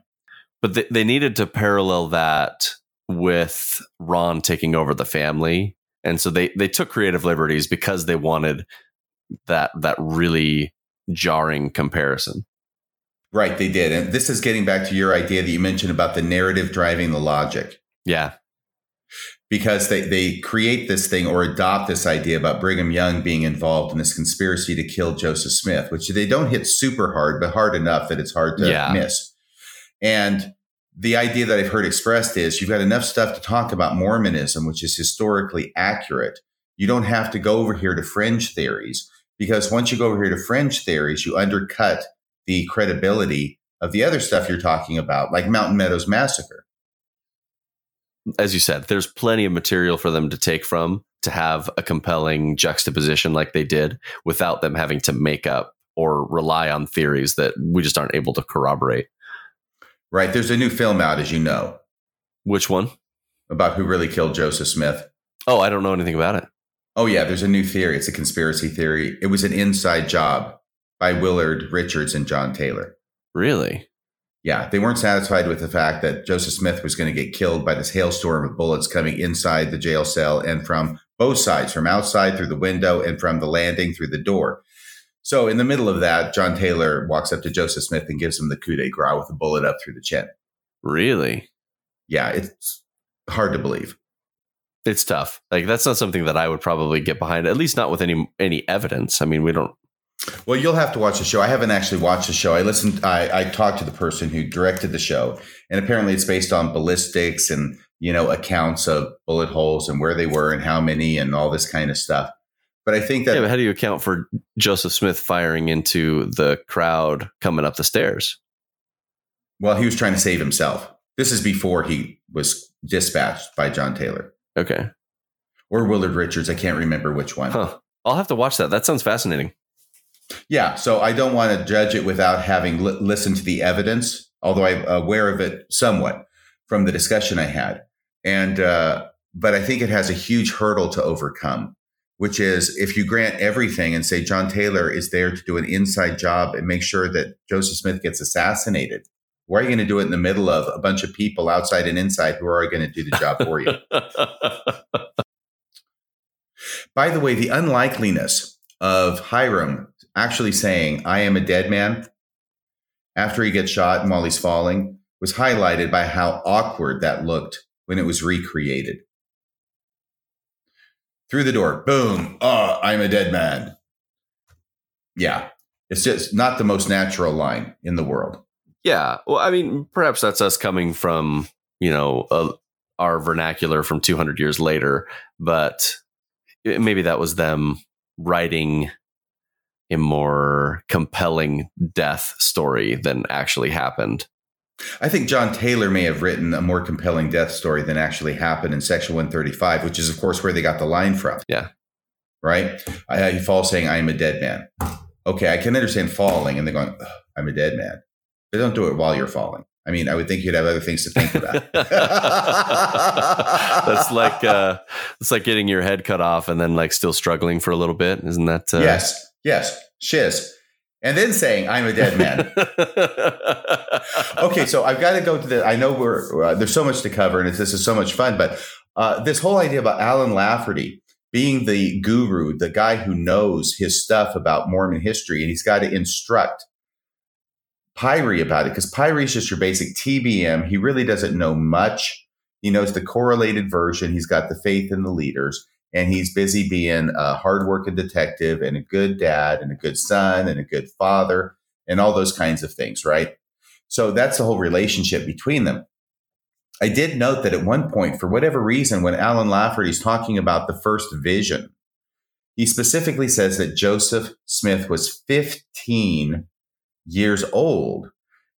But they, they needed to parallel that with Ron taking over the family. And so they, they took creative liberties because they wanted that that really jarring comparison. Right, they did. And this is getting back to your idea that you mentioned about the narrative driving the logic. Yeah. Because they, they create this thing or adopt this idea about Brigham Young being involved in this conspiracy to kill Joseph Smith, which they don't hit super hard, but hard enough that it's hard to Yeah. miss. And the idea that I've heard expressed is you've got enough stuff to talk about Mormonism, which is historically accurate. You don't have to go over here to fringe theories because once you go over here to fringe theories, you undercut the credibility of the other stuff you're talking about, like Mountain Meadows Massacre. As you said, there's plenty of material for them to take from to have a compelling juxtaposition like they did without them having to make up or rely on theories that we just aren't able to corroborate. Right. There's a new film out, as you know, Which one? about who really killed Joseph Smith. Oh, I don't know anything about it. Oh, yeah. There's a new theory. It's a conspiracy theory. It was an inside job by Willard Richards and John Taylor. Really? Yeah. They weren't satisfied with the fact that Joseph Smith was going to get killed by this hailstorm of bullets coming inside the jail cell and from both sides, from outside through the window and from the landing through the door. So, in the middle of that, John Taylor walks up to Joseph Smith and gives him the coup de grace with a bullet up through the chin. Really? Yeah. It's hard to believe. it's tough. Like that's not something that I would probably get behind. At least not with any any evidence. I mean, we don't. Well, you'll have to watch the show. I haven't actually watched the show. I listened. I, I talked to the person who directed the show, and apparently it's based on ballistics and you know accounts of bullet holes and where they were and how many and all this kind of stuff. But I think that Yeah, but how do you account for Joseph Smith firing into the crowd coming up the stairs? well, he was trying to save himself. This is before he was dispatched by John Taylor Okay, or Willard Richards. I can't remember which one. huh? I'll have to watch that. That sounds fascinating. Yeah, so I don't want to judge it without having li- listened to the evidence, although I'm aware of it somewhat from the discussion I had. And uh, but I think it has a huge hurdle to overcome, which is if you grant everything and say John Taylor is there to do an inside job and make sure that Joseph Smith gets assassinated. Why are you going to do it in the middle of a bunch of people outside and inside who are going to do the job for you? By the way, the unlikeliness of Hyrum actually saying, I am a dead man after he gets shot and while he's falling was highlighted by how awkward that looked when it was recreated. Through the door, boom, oh, I'm a dead man. Yeah, it's just not the most natural line in the world. yeah. Well, I mean, perhaps that's us coming from you know uh, our vernacular from 200 years later, but maybe that was them writing a more compelling death story than actually happened. I think John Taylor may have written a more compelling death story than actually happened in Section 135, which is, of course, where they got the line from. Yeah. Right? I, he falls saying, I am a dead man. Okay, I can understand falling and they're going, I'm a dead man. But don't do it while you're falling. I mean, I would think you'd have other things to think about. That's like uh, it's like getting your head cut off and then like still struggling for a little bit, isn't that? Uh, yes, yes, shiz. and then saying, I'm a dead man. okay, so I've got to go to the. I know we're uh, there's so much to cover, and this is so much fun. But uh, this whole idea about Alan Lafferty being the guru, the guy who knows his stuff about Mormon history, and he's got to instruct Pyre about it because Pyre is just your basic TBM. He really doesn't know much. He knows the correlated version. He's got the faith in the leaders, and he's busy being a hardworking detective and a good dad and a good son and a good father and all those kinds of things, right? So that's the whole relationship between them. I did note that at one point, for whatever reason, when Alan Lafferty's talking about the first vision, he specifically says that Joseph Smith was 15 years old.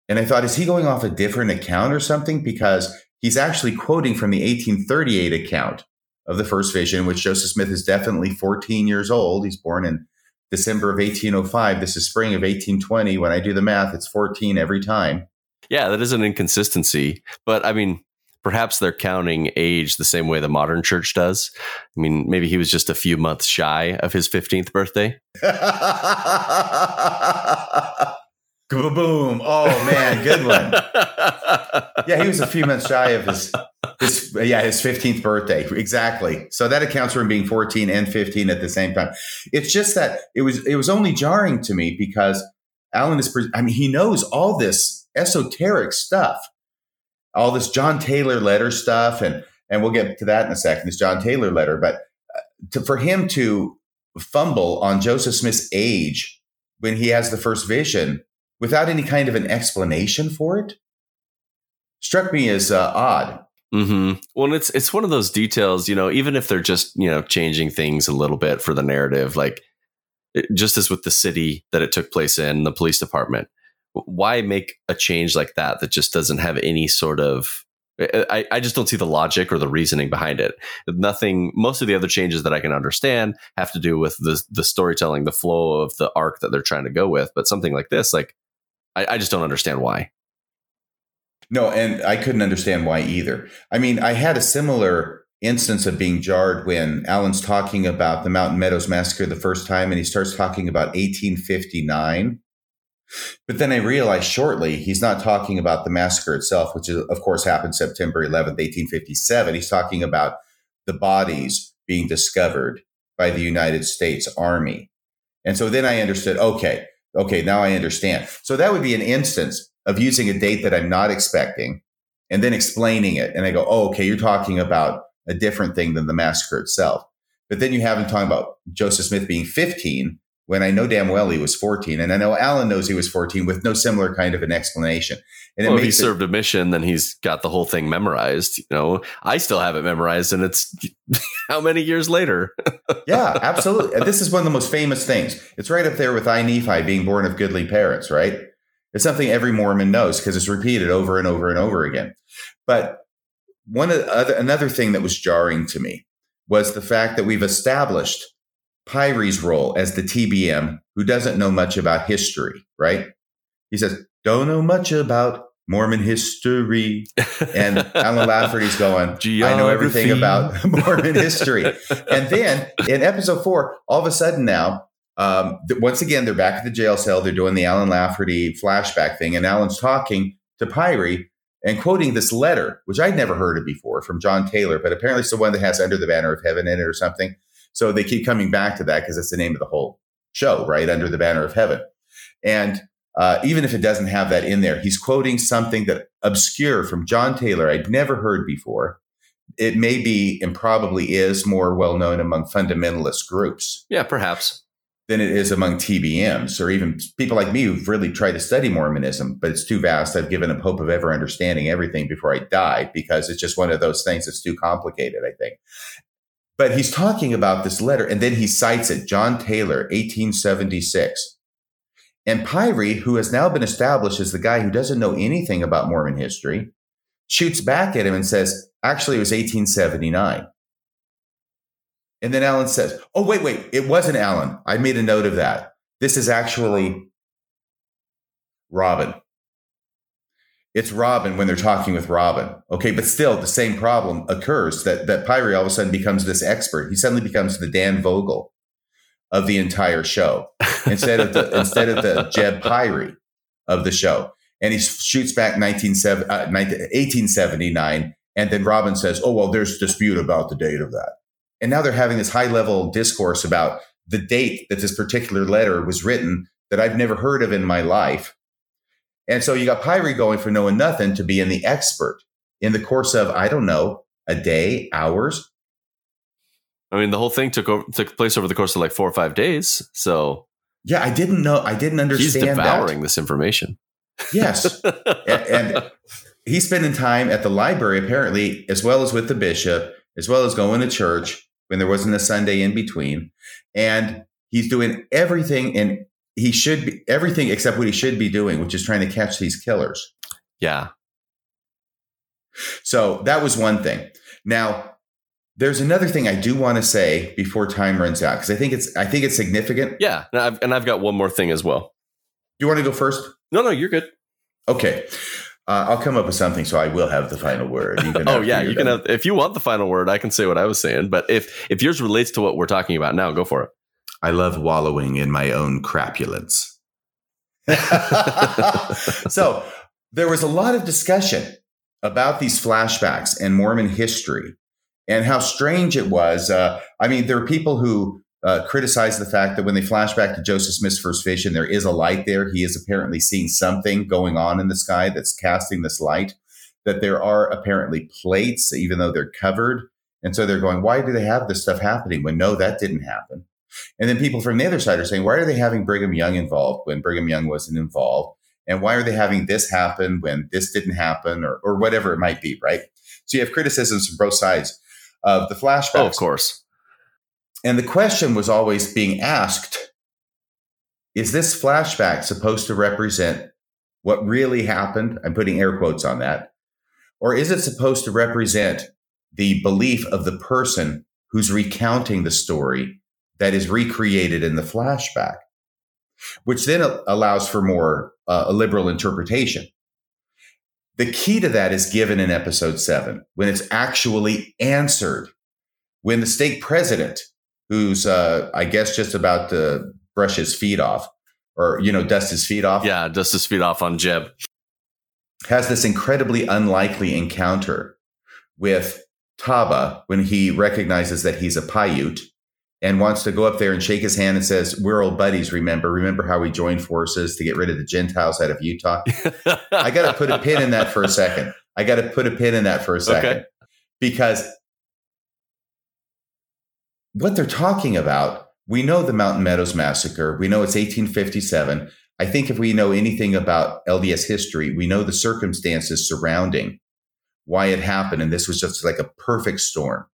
And I thought, is he going off a different account or something? Because he's actually quoting from the 1838 account of the first vision, which Joseph Smith is definitely 14 years old. He's born in December of 1805. This is spring of 1820. When I do the math, it's 14 every time. Yeah, that is an inconsistency. But I mean, perhaps they're counting age the same way the modern church does. I mean, maybe he was just a few months shy of his 15th birthday. Boom! Oh man, good one. yeah, he was a few months shy of his his yeah his fifteenth birthday exactly. So that accounts for him being fourteen and fifteen at the same time. It's just that it was it was only jarring to me because Alan is. I mean, he knows all this esoteric stuff, all this John Taylor letter stuff, and and we'll get to that in a second. This John Taylor letter, but uh, to, for him to fumble on Joseph Smith's age when he has the first vision without any kind of an explanation for it struck me as uh, odd. Mm-hmm. Well, it's it's one of those details, you know, even if they're just you know changing things a little bit for the narrative, like it, just as with the city that it took place in, the police department. Why make a change like that that just doesn't have any sort of I, I just don't see the logic or the reasoning behind it. Nothing. Most of the other changes that I can understand have to do with the the storytelling, the flow of the arc that they're trying to go with. But something like this, like I, I just don't understand why. No, and I couldn't understand why either. I mean, I had a similar instance of being jarred when Alan's talking about the Mountain Meadows Massacre the first time, and he starts talking about 1859. But then I realized shortly he's not talking about the massacre itself, which is, of course happened September 11th, 1857. He's talking about the bodies being discovered by the United States Army. And so then I understood, okay, okay, now I understand. So that would be an instance of using a date that I'm not expecting and then explaining it. And I go, oh, okay, you're talking about a different thing than the massacre itself. But then you have him talking about Joseph Smith being 15 when I know damn well he was 14. And I know Alan knows he was 14 with no similar kind of an explanation. And well, if he served a mission, then he's got the whole thing memorized. You know, I still have it memorized, and it's how many years later? yeah, absolutely. This is one of the most famous things. It's right up there with I Nephi being born of goodly parents, right? It's something every Mormon knows because it's repeated over and over and over again. But one other, another thing that was jarring to me was the fact that we've established Pyre's role as the TBM who doesn't know much about history, right? He says, don't know much about Mormon history. And Alan Lafferty's going, I know everything about Mormon history. and then in episode four, all of a sudden now, um, th- once again, they're back at the jail cell. They're doing the Alan Lafferty flashback thing. And Alan's talking to Pyre and quoting this letter, which I'd never heard of before from John Taylor, but apparently it's the one that has Under the Banner of Heaven in it or something. So they keep coming back to that because it's the name of the whole show, right? Under the banner of heaven. And uh, even if it doesn't have that in there, he's quoting something that obscure from John Taylor I'd never heard before. It may be and probably is more well known among fundamentalist groups. Yeah, perhaps. Than it is among TBMs or even people like me who've really tried to study Mormonism, but it's too vast. I've given up hope of ever understanding everything before I die because it's just one of those things that's too complicated, I think. But he's talking about this letter, and then he cites it, John Taylor, 1876. And Pyre, who has now been established as the guy who doesn't know anything about Mormon history, shoots back at him and says, actually, it was 1879. And then Alan says, oh, wait, wait, it wasn't Alan. I made a note of that. This is actually Robin. It's Robin when they're talking with Robin. Okay, but still the same problem occurs that that Pyre all of a sudden becomes this expert. He suddenly becomes the Dan Vogel of the entire show instead of the instead of the Jeb Pyre of the show. And he shoots back 1879, uh, and then Robin says, "Oh well, there's dispute about the date of that." And now they're having this high level discourse about the date that this particular letter was written that I've never heard of in my life. And so you got Pyre going from knowing nothing to being the expert in the course of, I don't know, a day, hours. I mean, the whole thing took over, took place over the course of like four or five days. So yeah, I didn't know. I didn't understand. He's devouring that. this information. Yes, and, and he's spending time at the library apparently, as well as with the bishop, as well as going to church when there wasn't a Sunday in between, and he's doing everything and he should be everything except what he should be doing, which is trying to catch these killers. Yeah. So that was one thing. Now, there's another thing I do want to say before time runs out because I think it's I think it's significant. Yeah, and I've, and I've got one more thing as well. Do you want to go first? No, no, you're good. Okay. Uh, I'll come up with something, so I will have the final word. oh yeah, you can have. If you want the final word, I can say what I was saying. But if if yours relates to what we're talking about now, go for it. I love wallowing in my own crapulence. so there was a lot of discussion about these flashbacks and Mormon history and how strange it was. Uh, I mean, there are people who uh, criticize the fact that when they flash back to Joseph Smith's first vision, there is a light there. He is apparently seeing something going on in the sky that's casting this light. That there are apparently plates, even though they're covered. And so they're going, why do they have this stuff happening when no, that didn't happen? And then people from the other side are saying, why are they having Brigham Young involved when Brigham Young wasn't involved? And why are they having this happen when this didn't happen or, or whatever it might be, right? So you have criticisms from both sides of the flashbacks. Oh, of course. And the question was always being asked is this flashback supposed to represent what really happened? I'm putting air quotes on that. Or is it supposed to represent the belief of the person who's recounting the story that is recreated in the flashback, which then allows for more uh, a liberal interpretation. The key to that is given in episode seven when it's actually answered. When the stake president, who's uh, I guess just about to brush his feet off, or you know, dust his feet off. Yeah, dust his feet off on Jeb. Has this incredibly unlikely encounter with Taba when he recognizes that he's a Paiute and wants to go up there and shake his hand and says, We're old buddies, remember? Remember how we joined forces to get rid of the Gentiles out of Utah? I got to put a pin in that for a second. I got to put a pin in that for a second. Okay. Because what they're talking about, we know the Mountain Meadows Massacre. We know it's 1857. I think if we know anything about LDS history, we know the circumstances surrounding why it happened. And this was just like a perfect storm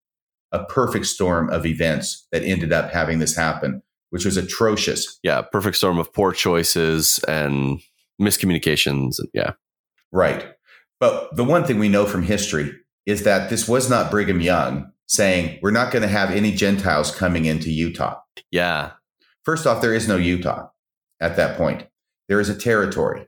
a perfect storm of events that ended up having this happen, which was atrocious. Yeah, perfect storm of poor choices and miscommunications. Yeah. Right. But the one thing we know from history is that this was not Brigham Young saying, we're not going to have any Gentiles coming into Utah. Yeah. First off, there is no Utah at that point. There is a territory.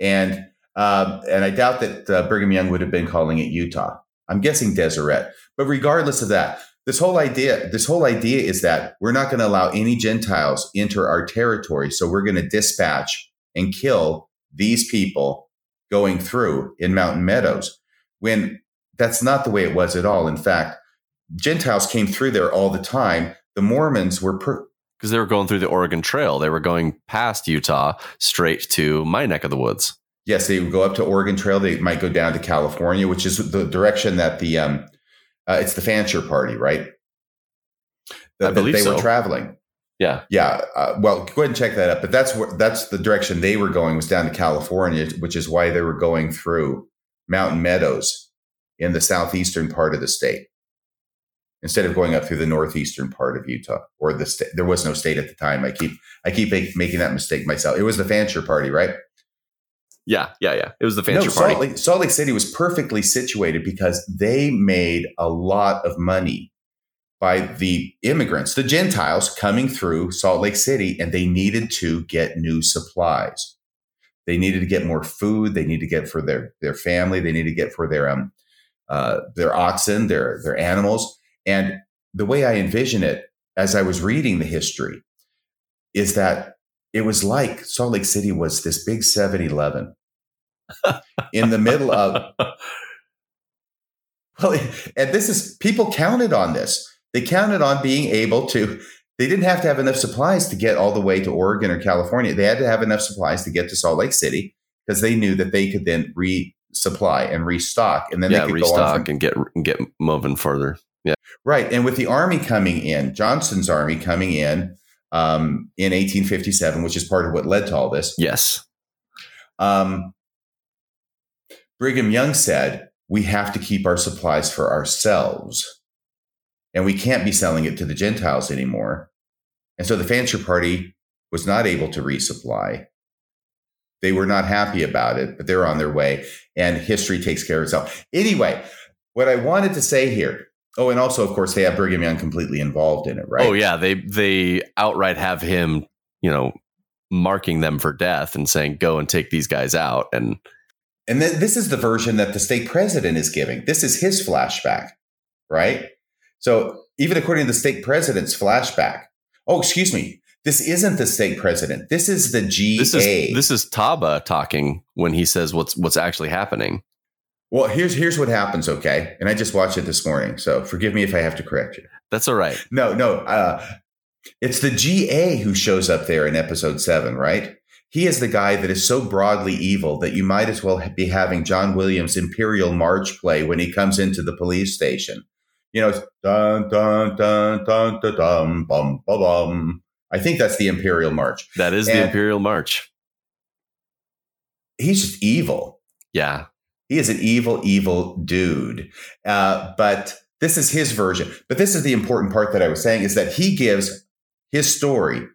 And uh, and I doubt that uh, Brigham Young would have been calling it Utah. I'm guessing Deseret. But regardless of that, this whole idea, this whole idea is that we're not going to allow any Gentiles enter our territory. So we're going to dispatch and kill these people going through in Mountain Meadows. When that's not the way it was at all. In fact, Gentiles came through there all the time. The Mormons were per- because they were going through the Oregon Trail. They were going past Utah straight to my neck of the woods. Yes, they would go up to Oregon Trail. They might go down to California, which is the direction that the um, uh, it's the Fancher Party, right? The, I believe they so. were traveling. Yeah, yeah. Uh, well, go ahead and check that up. But that's where that's the direction they were going was down to California, which is why they were going through Mountain Meadows in the southeastern part of the state instead of going up through the northeastern part of Utah or the state. There was no state at the time. I keep I keep making that mistake myself. It was the Fancher Party, right? Yeah, yeah, yeah. It was the Fancher no, Salt Party. Lake, Salt Lake City was perfectly situated because they made a lot of money by the immigrants, the Gentiles coming through Salt Lake City, and they needed to get new supplies. They needed to get more food. They needed to get for their their family. They needed to get for their um uh, their oxen, their their animals. And the way I envision it, as I was reading the history, is that it was like Salt Lake City was this big 7 Eleven in the middle of. Well, and this is people counted on this. They counted on being able to, they didn't have to have enough supplies to get all the way to Oregon or California. They had to have enough supplies to get to Salt Lake City because they knew that they could then resupply and restock. And then yeah, they could restock from, and get, get moving further. Yeah. Right. And with the army coming in, Johnson's army coming in um, in 1857, which is part of what led to all this. Yes. Um, Brigham Young said, we have to keep our supplies for ourselves and we can't be selling it to the Gentiles anymore. And so the Fancher Party was not able to resupply. They were not happy about it, but they're on their way, and history takes care of itself. Anyway, what I wanted to say here. Oh, and also, of course, they have Brigham Young completely involved in it, right? Oh, yeah, they they outright have him, you know, marking them for death and saying, "Go and take these guys out." And and then this is the version that the stake president is giving. This is his flashback, right? So even according to the stake president's flashback, oh, excuse me, this isn't the stake president. This is the GA. This is, this is Taba talking when he says what's what's actually happening. Well, here's here's what happens, okay? And I just watched it this morning, so forgive me if I have to correct you. That's all right. No, no, uh, it's the GA who shows up there in episode seven, right? He is the guy that is so broadly evil that you might as well be having John Williams' Imperial March play when he comes into the police station. You know, dun dun dun dun dun dun bum bum bum. I think that's the Imperial March. That is and the Imperial March. He's just evil. Yeah, he is an evil, evil dude. Uh, but this is his version. But this is the important part that I was saying is that he gives his story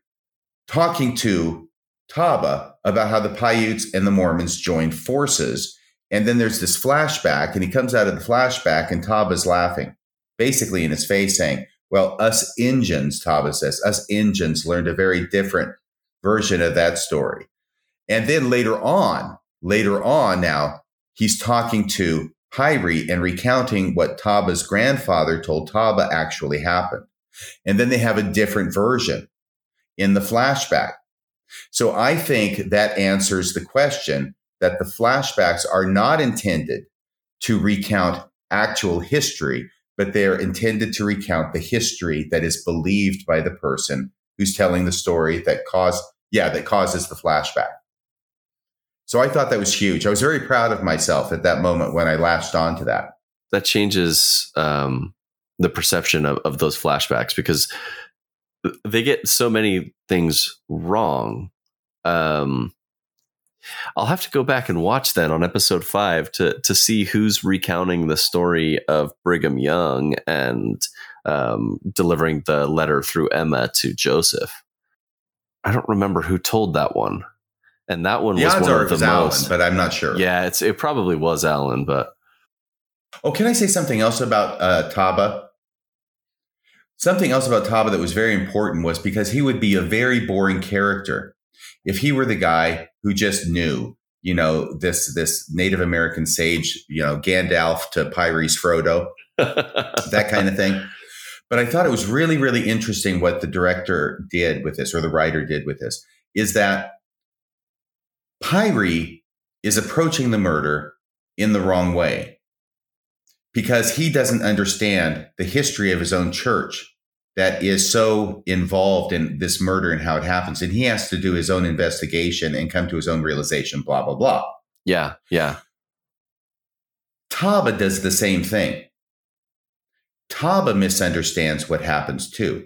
talking to Taba about how the Paiutes and the Mormons joined forces. And then there's this flashback, and he comes out of the flashback, and Taba's laughing, basically in his face, saying, Well, us Injuns, Taba says, us Injuns learned a very different version of that story. And then later on, later on now, he's talking to Pyre and recounting what Taba's grandfather told Taba actually happened. And then they have a different version in the flashback. So I think that answers the question that the flashbacks are not intended to recount actual history, but they're intended to recount the history that is believed by the person who's telling the story that caused, yeah, that causes the flashback. So I thought that was huge. I was very proud of myself at that moment when I latched on to that. That changes um, the perception of, of those flashbacks because they get so many things wrong. Um, I'll have to go back and watch that on episode five to to see who's recounting the story of Brigham Young and um, delivering the letter through Emma to Joseph. I don't remember who told that one, and that one the was one of the most. Alan, but I'm not sure. Yeah, it's it probably was Alan, but oh, can I say something else about uh, Taba? Something else about Taba that was very important was because he would be a very boring character if he were the guy who just knew, you know, this this Native American sage, you know, Gandalf to Pyre's Frodo, that kind of thing. But I thought it was really, really interesting what the director did with this, or the writer did with this, is that Pyre is approaching the murder in the wrong way because he doesn't understand the history of his own church that is so involved in this murder and how it happens. And he has to do his own investigation and come to his own realization, blah, blah, blah. Yeah, yeah. Taba does the same thing. Taba misunderstands what happens too,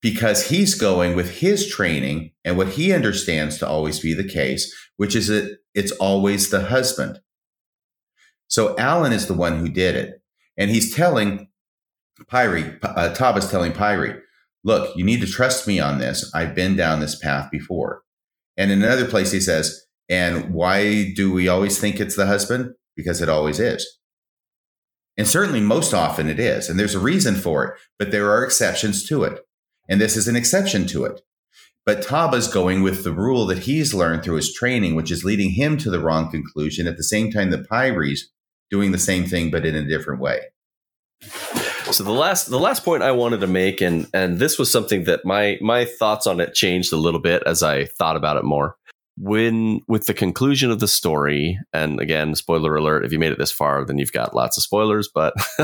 because he's going with his training and what he understands to always be the case, which is that it's always the husband. So Alan is the one who did it. And he's telling Pyre, uh, Taba is telling Pyre, look, you need to trust me on this. I've been down this path before. And in another place, he says, and why do we always think it's the husband? Because it always is. And certainly most often it is. And there's a reason for it, but there are exceptions to it. And this is an exception to it. But Taba's going with the rule that he's learned through his training, which is leading him to the wrong conclusion at the same time that Pyre's doing the same thing, but in a different way. So the last the last point I wanted to make, and and this was something that my my thoughts on it changed a little bit as I thought about it more. When with the conclusion of the story, and again, spoiler alert, if you made it this far, then you've got lots of spoilers. But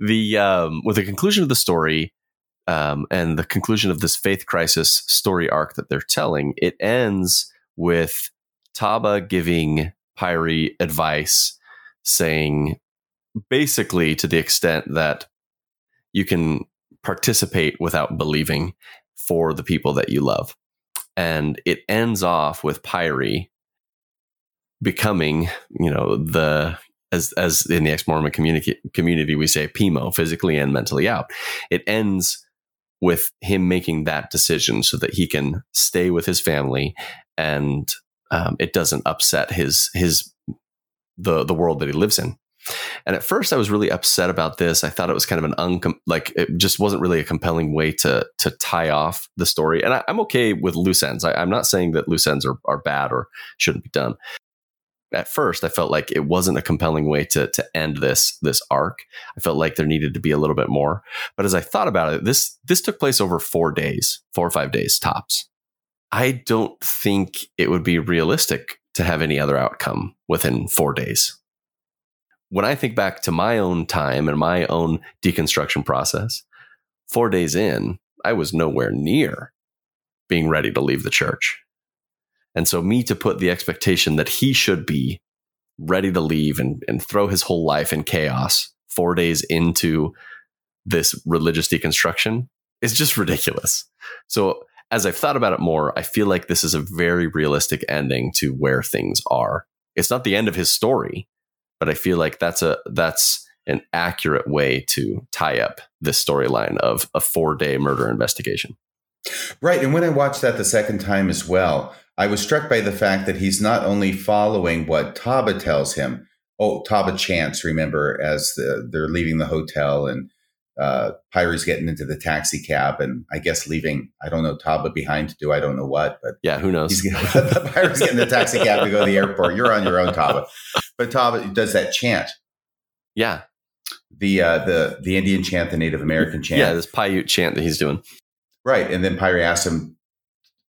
the um, with the conclusion of the story, um, and the conclusion of this faith crisis story arc that they're telling, it ends with Taba giving Pyre advice, saying basically to the extent that you can participate without believing for the people that you love. And it ends off with Pyre becoming, you know, the as as in the ex-Mormon community community we say PMO, physically and mentally out. It ends with him making that decision so that he can stay with his family and um, it doesn't upset his his the the world that he lives in. And at first, I was really upset about this. I thought it was kind of an uncom- like it just wasn't really a compelling way to to tie off the story. And I, am okay with loose ends. I, am not saying that loose ends are, are bad or shouldn't be done. At first, I felt like it wasn't a compelling way to to end this this arc. I felt like there needed to be a little bit more. But as I thought about it, this this took place over four days, four or five days tops. I don't think it would be realistic to have any other outcome within four days. When I think back to my own time and my own deconstruction process, four days in, I was nowhere near being ready to leave the church. And so, me to put the expectation that he should be ready to leave and, and throw his whole life in chaos four days into this religious deconstruction is just ridiculous. So, as I've thought about it more, I feel like this is a very realistic ending to where things are. It's not the end of his story, but I feel like that's a that's an accurate way to tie up this storyline of a four day murder investigation. Right. And when I watched that the second time as well, I was struck by the fact that he's not only following what Taba tells him. Oh, Taba chants, remember, as the, they're leaving the hotel and uh, Pyre's getting into the taxi cab and I guess leaving, I don't know, Taba behind to do I don't know what, but yeah, who knows? He's Pyre's getting the taxi cab to go to the airport. You're on your own, Taba. But Taba does that chant. Yeah. The uh, the the Indian chant, the Native American chant. Yeah, this Paiute chant that he's doing. Right. And then Pyre asks him,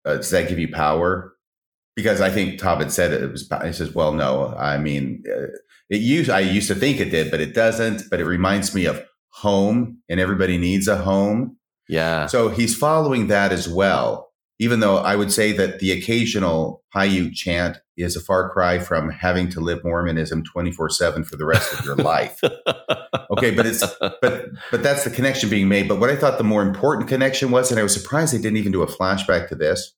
uh, does that give you power? Because I think had said it, it was, he says, well, no, I mean, uh, it used, I used to think it did, but it doesn't, but it reminds me of home and everybody needs a home. Yeah. So he's following that as well, even though I would say that the occasional Paiute chant is a far cry from having to live Mormonism 24 7 for the rest of your life. okay, but it's but but that's the connection being made. But what I thought the more important connection was, and I was surprised they didn't even do a flashback to this,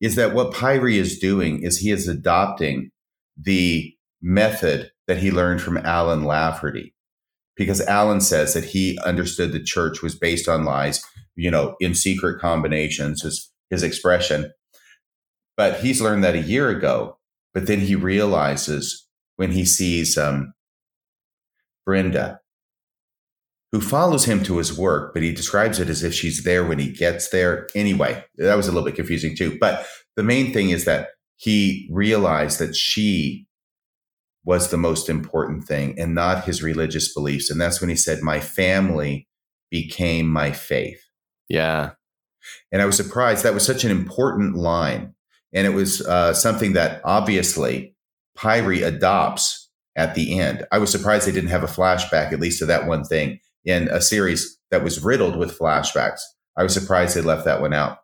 is that what Pyre is doing is he is adopting the method that he learned from Alan Lafferty because Alan says that he understood the church was based on lies, you know, in secret combinations, is his expression. But he's learned that a year ago. But then he realizes when he sees um, Brenda, who follows him to his work, but he describes it as if she's there when he gets there. Anyway, that was a little bit confusing too. But the main thing is that he realized that she was the most important thing and not his religious beliefs. And that's when he said, My family became my faith. Yeah. And I was surprised. That was such an important line. And it was uh, something that obviously Pyre adopts at the end. I was surprised they didn't have a flashback, at least to that one thing, in a series that was riddled with flashbacks. I was surprised they left that one out.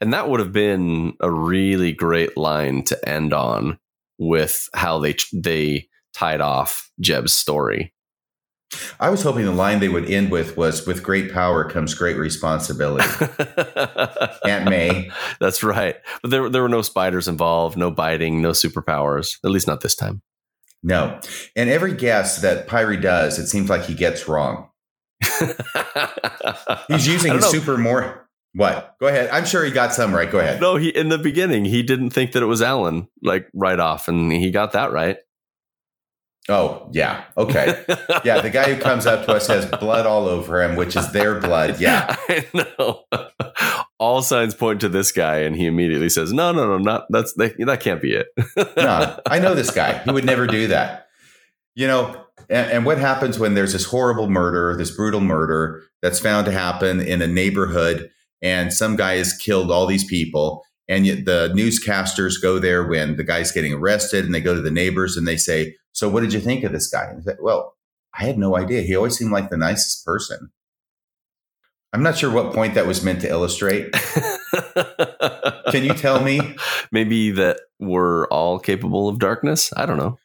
And that would have been a really great line to end on with how they they tied off Jeb's story. I was hoping the line they would end with was "With great power comes great responsibility." Aunt May. That's right. But there there were no spiders involved, no biting, no superpowers. At least not this time. No. And every guess that Pyre does, it seems like he gets wrong. He's using his know. super more what? Go ahead. I'm sure he got some right. Go ahead. No, he in the beginning he didn't think that it was Alan, like right off, and he got that right. Oh yeah, okay, yeah. The guy who comes up to us has blood all over him, which is their blood. Yeah, I know. All signs point to this guy, and he immediately says, "No, no, no, not that's that, that can't be it." no, I know this guy. He would never do that. You know, And, and what happens when there's this horrible murder, this brutal murder that's found to happen in a neighborhood, and some guy has killed all these people, and yet the newscasters go there when the guy's getting arrested, and they go to the neighbors and they say, "So, what did you think of this guy?" And they say, well, I had no idea. He always seemed like the nicest person. I'm not sure what point that was meant to illustrate. Can you tell me? Maybe that we're all capable of darkness. I don't know.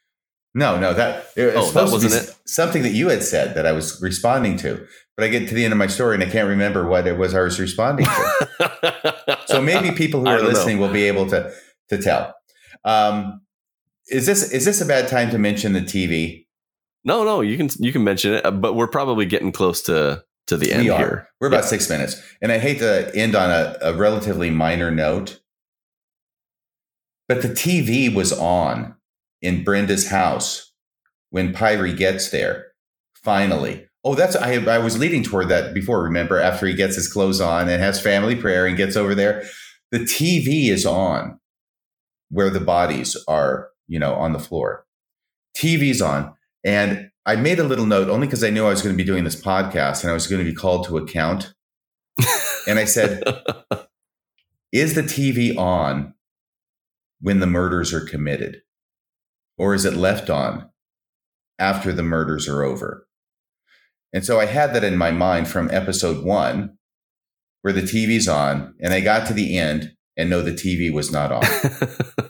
No, no, that it was Oh, that wasn't it? something that you had said that I was responding to. But I get to the end of my story and I can't remember what it was I was responding to. so maybe people who are don't know. listening will be able to to tell. Um, is this is this a bad time to mention the TV? No, no, you can you can mention it, but we're probably getting close to to the end we are. here. We're about six minutes, and I hate to end on a, a relatively minor note, but the TV was on in Brenda's house when Pyre gets there. Finally, oh, that's I. I was leading toward that before. Remember, after he gets his clothes on and has family prayer and gets over there, the TV is on where the bodies are, you know, on the floor. TV's on, and I made a little note only because I knew I was going to be doing this podcast and I was going to be called to account. and I said, Is the TV on when the murders are committed? Or is it left on after the murders are over? And so I had that in my mind from episode one, where the TV's on, and I got to the end and no, the TV was not on.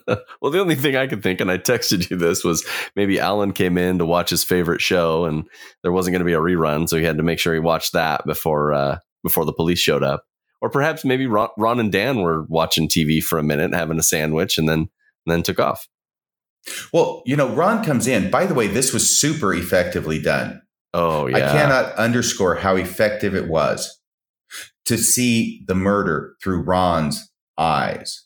well, the only thing I could think, and I texted you this, was maybe Alan came in to watch his favorite show, and there wasn't going to be a rerun, so he had to make sure he watched that before uh, before the police showed up. Or perhaps maybe Ron, Ron and Dan were watching TV for a minute, having a sandwich, and then and then took off. Well, you know, Ron comes in. By the way, this was super effectively done. Oh yeah, I cannot underscore how effective it was to see the murder through Ron's eyes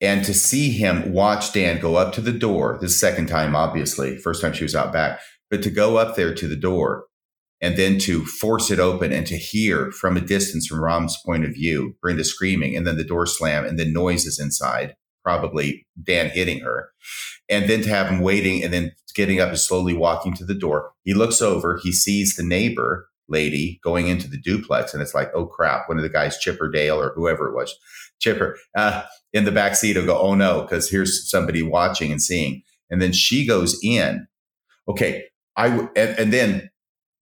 and to see him watch Dan go up to the door. This second time, obviously, first time she was out back, but to go up there to the door and then to force it open and to hear from a distance from Ron's point of view, Brenda screaming, and then the door slam and then noises inside, probably Dan hitting her. And then to have him waiting and then getting up and slowly walking to the door. He looks over, he sees the neighbor lady going into the duplex, and it's like, oh crap, one of the guys, Chipper Dale or whoever it was, Chipper, uh, in the back seat will go, oh no, because here's somebody watching and seeing. And then she goes in. Okay, I w- and, and then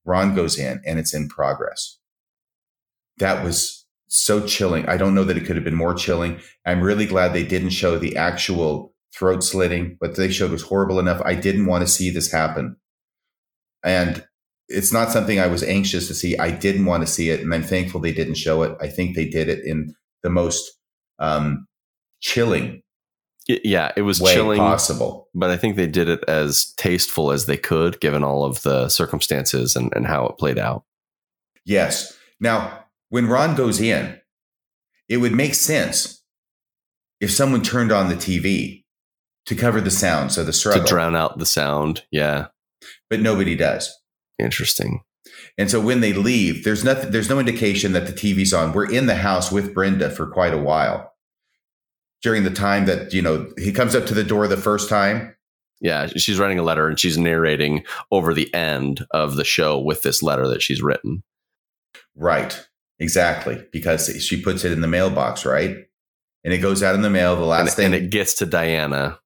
Ron goes in, and it's in progress. That was so chilling. I don't know that it could have been more chilling. I'm really glad they didn't show the actual throat slitting. What they showed it was horrible enough. I didn't want to see this happen. And it's not something I was anxious to see. I didn't want to see it. And I'm thankful they didn't show it. I think they did it in the most um, chilling yeah, it was chilling, possible. but I think they did it as tasteful as they could, given all of the circumstances and, and how it played out. Yes. Now, when Ron goes in, it would make sense if someone turned on the TV to cover the sound, so the struggle, to drown out the sound. Yeah, but nobody does. interesting. And so when they leave, there's nothing. There's no indication that the TV's on. We're in the house with Brenda for quite a while. During the time that you know he comes up to the door the first time, Yeah, she's writing a letter and she's narrating over the end of the show with this letter that she's written. right? Exactly, because she puts it in the mailbox, right? And it goes out in the mail. The And, last thing, and it gets to Diana.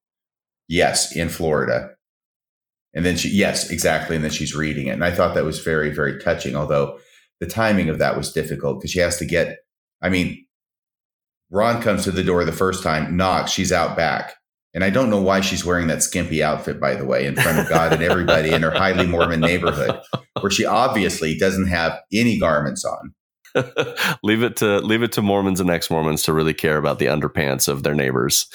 yes, in Florida. And then she, yes, exactly. And then she's reading it. And I thought that was very, very touching, although the timing of that was difficult because she has to get, I mean, Ron comes to the door the first time, knocks, she's out back. And I don't know why she's wearing that skimpy outfit, by the way, in front of God and everybody in her highly Mormon neighborhood, where she obviously doesn't have any garments on. leave it to leave it to Mormons and ex-Mormons to really care about the underpants of their neighbors.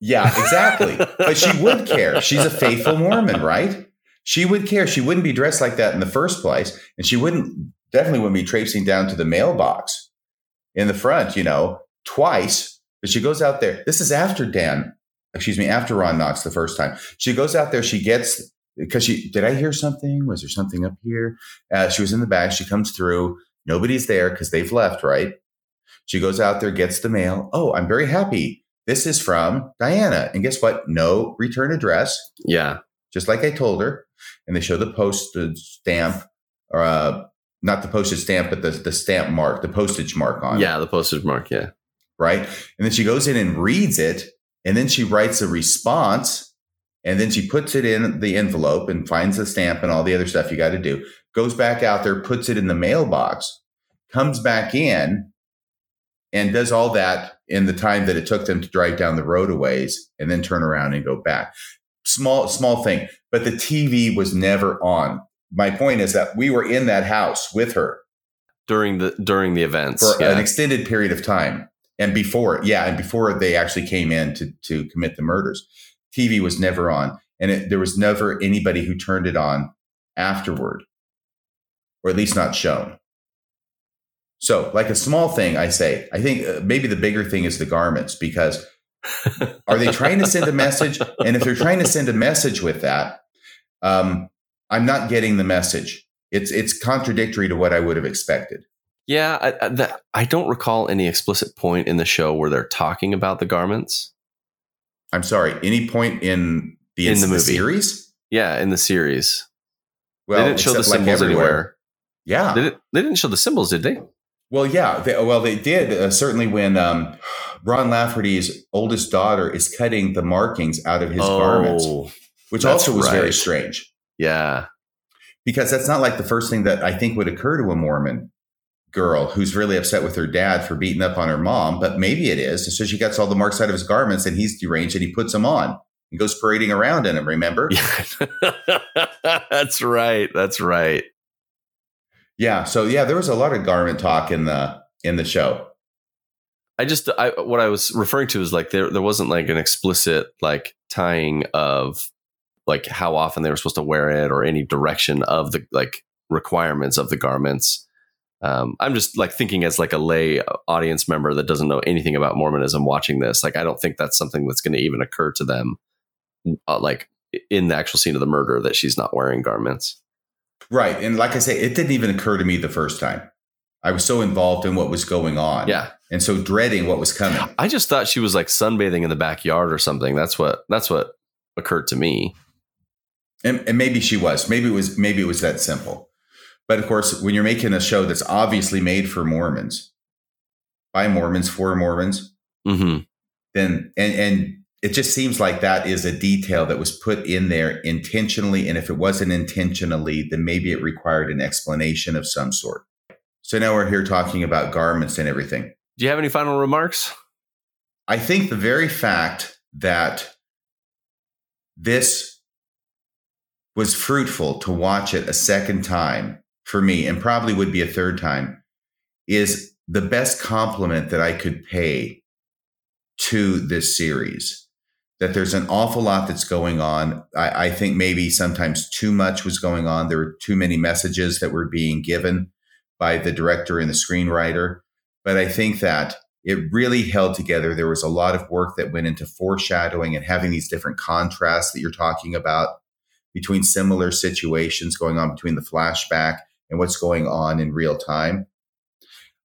Yeah, exactly. but she would care. She's a faithful Mormon, right? She would care. She wouldn't be dressed like that in the first place. And she wouldn't, definitely wouldn't be traipsing down to the mailbox in the front, you know, twice. But she goes out there. This is after Dan, excuse me, after Ron knocks the first time. She goes out there. She gets, because she, did I hear something? Was there something up here? Uh, she was in the back. She comes through. Nobody's there because they've left, right? She goes out there, gets the mail. Oh, I'm very happy. This is from Diana. And guess what? No return address, Yeah. just like I told her. and they show the postage stamp, or uh, not the postage stamp, but the the stamp mark, the postage mark on Yeah, it, the postage mark. Yeah. right? And then she goes in and reads it, and then she writes a response, and then she puts it in the envelope and finds the stamp and all the other stuff you got to do. Goes back out there, puts it in the mailbox, comes back in, and does all that in the time that it took them to drive down the road a ways and then turn around and go back. Small, small thing, but the TV was never on. My point is that we were in that house with her During the during the events. for yeah. an extended period of time. And before, yeah, and before they actually came in to, to commit the murders, TV was never on. And it, there was never anybody who turned it on afterward, or at least not shown. So, like a small thing, I say, I think uh, maybe the bigger thing is the garments because are they trying to send a message? And if they're trying to send a message with that, um, I'm not getting the message. It's it's contradictory to what I would have expected. Yeah, I, I, that, I don't recall any explicit point in the show where they're talking about the garments. I'm sorry. Any point in the, In the movie. series? Yeah, in the series, Well, they didn't show the except like symbols everywhere. anywhere. Yeah. They didn't, they didn't show the symbols, did they? Well, yeah. They, well, they did uh, certainly when um, Ron Lafferty's oldest daughter is cutting the markings out of his garments, which also was very strange yeah. because that's not like the first thing that I think would occur to a Mormon girl who's really upset with her dad for beating up on her mom, but maybe it is. So she gets all the marks out of his garments and he's deranged and he puts them on and goes parading around in them. Remember? Yeah. that's right. That's right. Yeah. So yeah, there was a lot of garment talk in the in the show. I just I what I was referring to is like there there wasn't like an explicit like tying of like how often they were supposed to wear it or any direction of the like requirements of the garments. Um, I'm just like thinking as like a lay audience member that doesn't know anything about Mormonism watching this. Like I don't think that's something that's going to even occur to them. Uh, like in the actual scene of the murder that she's not wearing garments. Right. And like I say, it didn't even occur to me the first time. I was so involved in what was going on. Yeah. And so dreading what was coming. I just thought she was like sunbathing in the backyard or something. That's what that's what occurred to me. And, and maybe she was. Maybe it was maybe it was that simple. But of course, when you're making a show that's obviously made for Mormons, by Mormons, for Mormons, hmm then and and it just seems like that is a detail that was put in there intentionally. And if it wasn't intentionally, then maybe it required an explanation of some sort. So now we're here talking about garments and everything. Do you have any final remarks? I think the very fact that this was fruitful to watch it a second time for me, and probably would be a third time, is the best compliment that I could pay to this series. That there's an awful lot that's going on. I, I think maybe sometimes too much was going on. There were too many messages that were being given by the director and the screenwriter. But I think that it really held together. There was a lot of work that went into foreshadowing and having these different contrasts that you're talking about between similar situations going on between the flashback and what's going on in real time.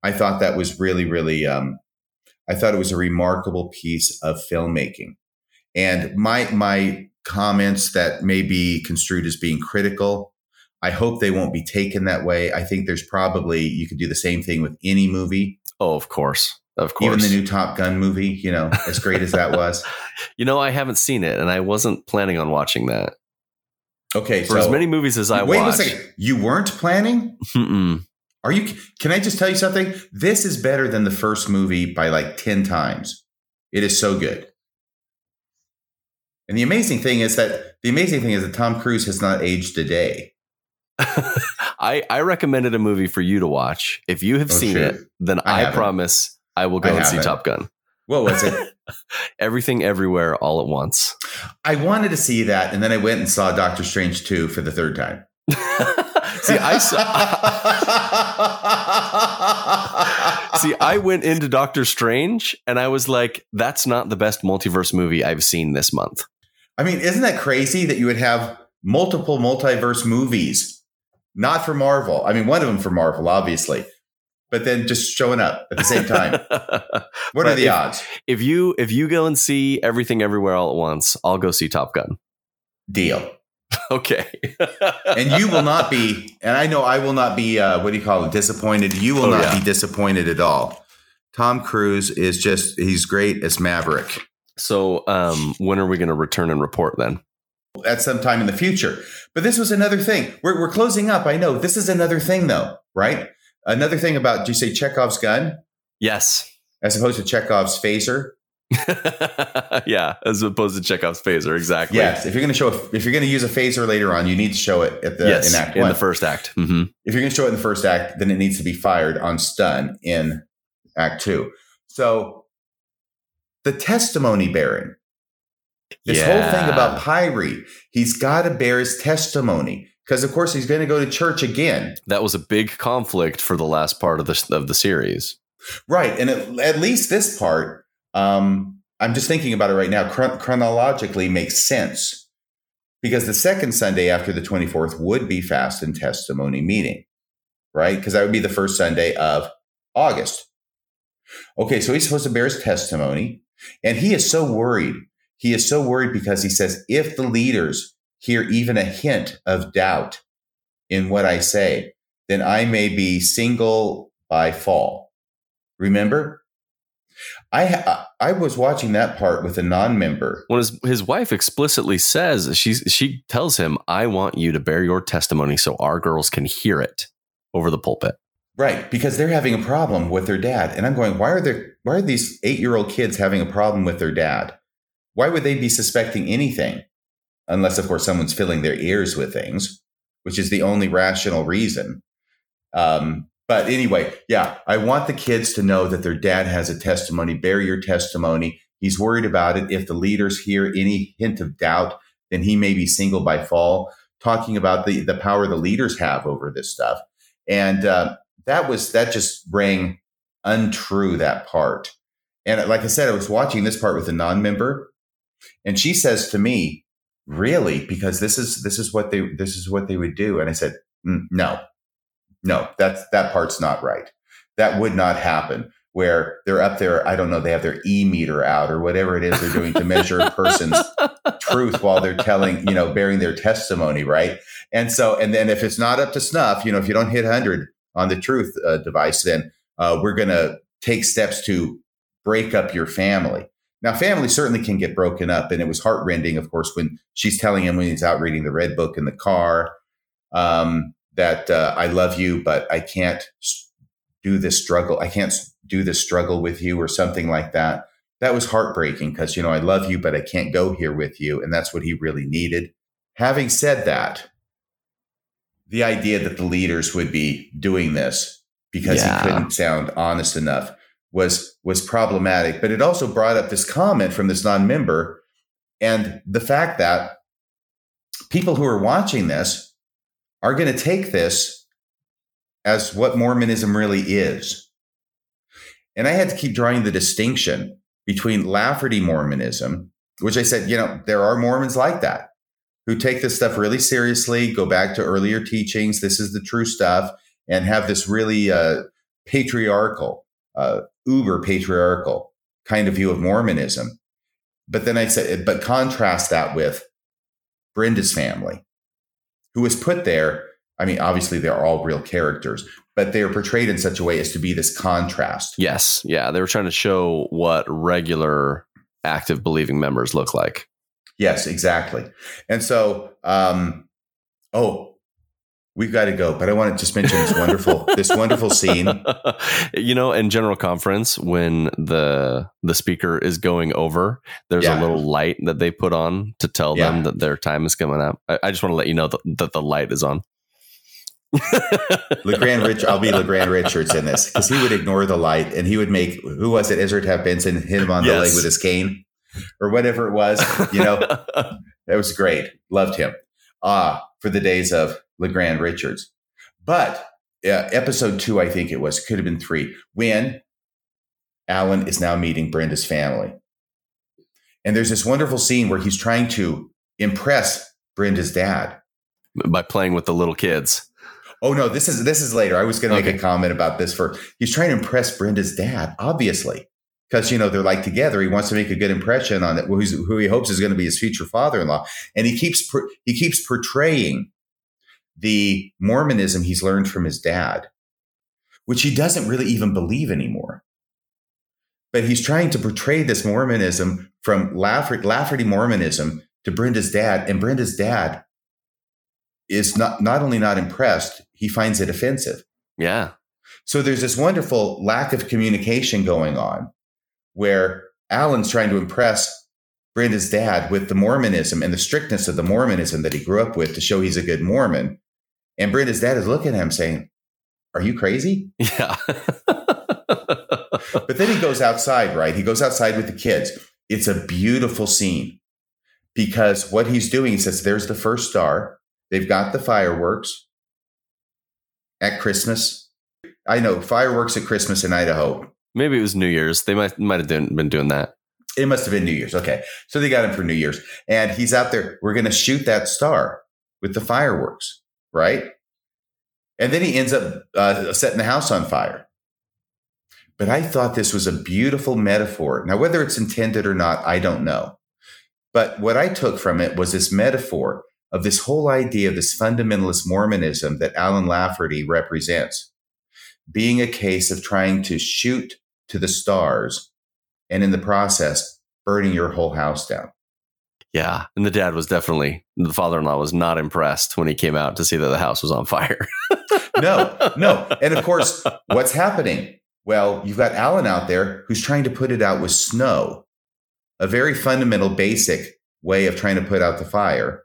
I thought that was really, really, um, I thought it was a remarkable piece of filmmaking. And my, my comments that may be construed as being critical, I hope they won't be taken that way. I think there's probably, you could do the same thing with any movie. Oh, of course. Of course. Even the new Top Gun movie, you know, as great as that was. you know, I haven't seen it and I wasn't planning on watching that. Okay, For so as many movies as I wait watch. a second. You weren't planning? Mm-mm. Are you? Can I just tell you something? This is better than the first movie by like ten times. It is so good. And the amazing thing is that the amazing thing is that Tom Cruise has not aged a day. I, I recommended a movie for you to watch. If you have Oh, seen shit. it, then I I, promise I will go I and see haven't. Top Gun. What was it? Everything, everywhere, all at once. I wanted to see that, and then I went and saw Doctor Strange two for the third time. see, I saw, see, I went into Doctor Strange and I was like, "That's not the best multiverse movie I've seen this month." I mean, isn't that crazy that you would have multiple multiverse movies? Not for Marvel. I mean, one of them for Marvel, obviously, but then just showing up at the same time. What are the if- odds? if you if you go and see Everything, Everywhere, all at once, I'll go see Top Gun. Deal. Okay. and you will not be, and I know I will not be, uh, what do you call it, disappointed. You will Oh, not yeah. be disappointed at all. Tom Cruise is just, he's great as Maverick. So, um, when are we going to return and report then? At some time in the future. But this was another thing. We're, we're closing up. I know. This is another thing, though, right? Another thing about, do you say Chekhov's gun Yes. as opposed to Chekhov's phaser? yeah, as opposed to Chekhov's phaser, exactly. Yes. If you're going to show, a, if you're going to use a phaser later on, you need to show it at the yes, in Act in the first act. hmm if you're going to show it in the first act, then it needs to be fired on stun in Act Two. So the testimony bearing, this whole thing about Pyre, he's got to bear his testimony because, of course, he's going to go to church again, that was a big conflict for the last part of the of the series. right? And at, at least this part, um, I'm just thinking about it right now. Chron- chronologically, makes sense because the second Sunday after the 24th would be fast and testimony meeting, right? Because that would be the first Sunday of August. Okay, so he's supposed to bear his testimony, and he is so worried. He is so worried because he says, if the leaders hear even a hint of doubt in what I say, then I may be single by fall. Remember? I I was watching that part with a non-member. When his his wife explicitly says she she tells him, "I want you to bear your testimony so our girls can hear it over the pulpit." Right, because they're having a problem with their dad. And I'm going, why are there why are these 8-year-old kids having a problem with their dad? Why would they be suspecting anything? Unless of course someone's filling their ears with things, which is the only rational reason. Um, but anyway, yeah, I want the kids to know that their dad has a testimony, bear your testimony. He's worried about it. If the leaders hear any hint of doubt, then he may be single by fall, talking about the, the power the leaders have over this stuff. And uh, that was, that just rang untrue, that part. And like I said, I was watching this part with a non member, and she says to me, Really? Because this is, this is what they, this is what they would do. And I said, "Mm, No, no, that's, that part's not right. That would not happen where they're up there. I don't know. They have their e meter out or whatever it is they're doing to measure a person's truth while they're telling, you know, bearing their testimony, right? And so, and then if it's not up to snuff, you know, if you don't hit 100 on the truth uh, device, then uh, we're going to take steps to break up your family. Now, family certainly can get broken up, and it was heartrending, of course, when she's telling him when he's out reading the red book in the car um, that uh, I love you, but I can't do this struggle. I can't do this struggle with you, or something like that. That was heartbreaking because you know I love you, but I can't go here with you, and that's what he really needed. Having said that, the idea that the leaders would be doing this because Yeah. he couldn't sound honest enough was was problematic. But it also brought up this comment from this non-member and the fact that people who are watching this are going to take this as what Mormonism really is. And I had to keep drawing the distinction between Lafferty Mormonism, which I said, you know, there are Mormons like that who take this stuff really seriously, go back to earlier teachings, this is the true stuff, and have this really uh, patriarchal, uh, uber patriarchal kind of view of Mormonism. But then I said, but contrast that with Brenda's family, who was put there. I mean, obviously, they're all real characters, but they are portrayed in such a way as to be this contrast. Yes, yeah, they were trying to show what regular active believing members look like. Yes, exactly. And so, um, oh, we've got to go, but I want to just mention this wonderful, this wonderful scene. you know, in general conference, when the the speaker is going over, there's Yeah. a little light that they put on to tell Yeah. them that their time is coming up. I, I just want to let you know that, that the light is on. Legrand Rich, I'll be Legrand Richards in this because he would ignore the light and he would make who was it? Ezra Taft Benson hit him on the leg with his cane or whatever it was. You know, that was great. Loved him. Ah, for the days of Legrand Richards. But uh, episode two, I think it was, could have been three, when Alan is now meeting Brenda's family. And there's this wonderful scene where he's trying to impress Brenda's dad. by playing with the little kids. Oh no, this is this is later. I was going to make a comment about this first. He's trying to impress Brenda's dad, obviously. Because you know they're like together. He wants to make a good impression on it, who's, who he hopes is going to be his future father-in-law, and he keeps he keeps portraying the Mormonism he's learned from his dad, which he doesn't really even believe anymore. But he's trying to portray this Mormonism from Lafferty, Lafferty Mormonism to Brenda's dad, and Brenda's dad is not not only not impressed, he finds it offensive. Yeah. So there's this wonderful lack of communication going on where Alan's trying to impress Brenda's dad with the Mormonism and the strictness of the Mormonism that he grew up with to show he's a good Mormon. And Brenda's dad is looking at him saying, Are you crazy? Yeah. but then he goes outside, right? He goes outside with the kids. It's a beautiful scene because what he's doing, he says, There's the first star. They've got the fireworks at Christmas. I know fireworks at Christmas in Idaho. Maybe it was New Year's. They might might have been doing that. It must have been New Year's. Okay. So they got him for New Year's. And he's out there. We're going to shoot that star with the fireworks, right? And then he ends up uh, setting the house on fire. But I thought this was a beautiful metaphor. Now, whether it's intended or not, I don't know. But what I took from it was this metaphor of this whole idea of this fundamentalist Mormonism that Alan Lafferty represents being a case of trying to shoot to the stars and in the process burning your whole house down. Yeah. And the dad was definitely, the father in law was not impressed when he came out to see that the house was on fire. no, no. And of course, what's happening? Well, you've got Alan out there who's trying to put it out with snow, a very fundamental, basic way of trying to put out the fire.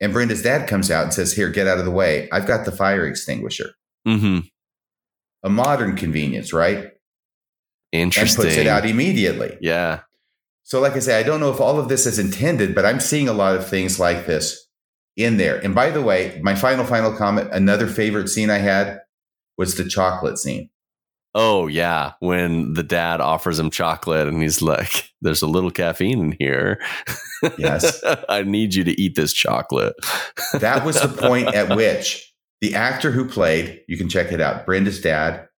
And Brenda's dad comes out and says, Here, get out of the way. I've got the fire extinguisher. Mm-hmm. A modern convenience, right? Interesting. And puts it out immediately. Yeah. So, like I say, I don't know if all of this is intended, but I'm seeing a lot of things like this in there. And by the way, my final, final comment another favorite scene I had was the chocolate scene. Oh, yeah. When the dad offers him chocolate and he's like, there's a little caffeine in here. Yes. I need you to eat this chocolate. that was the point at which the actor who played, you can check it out, Brenda's dad,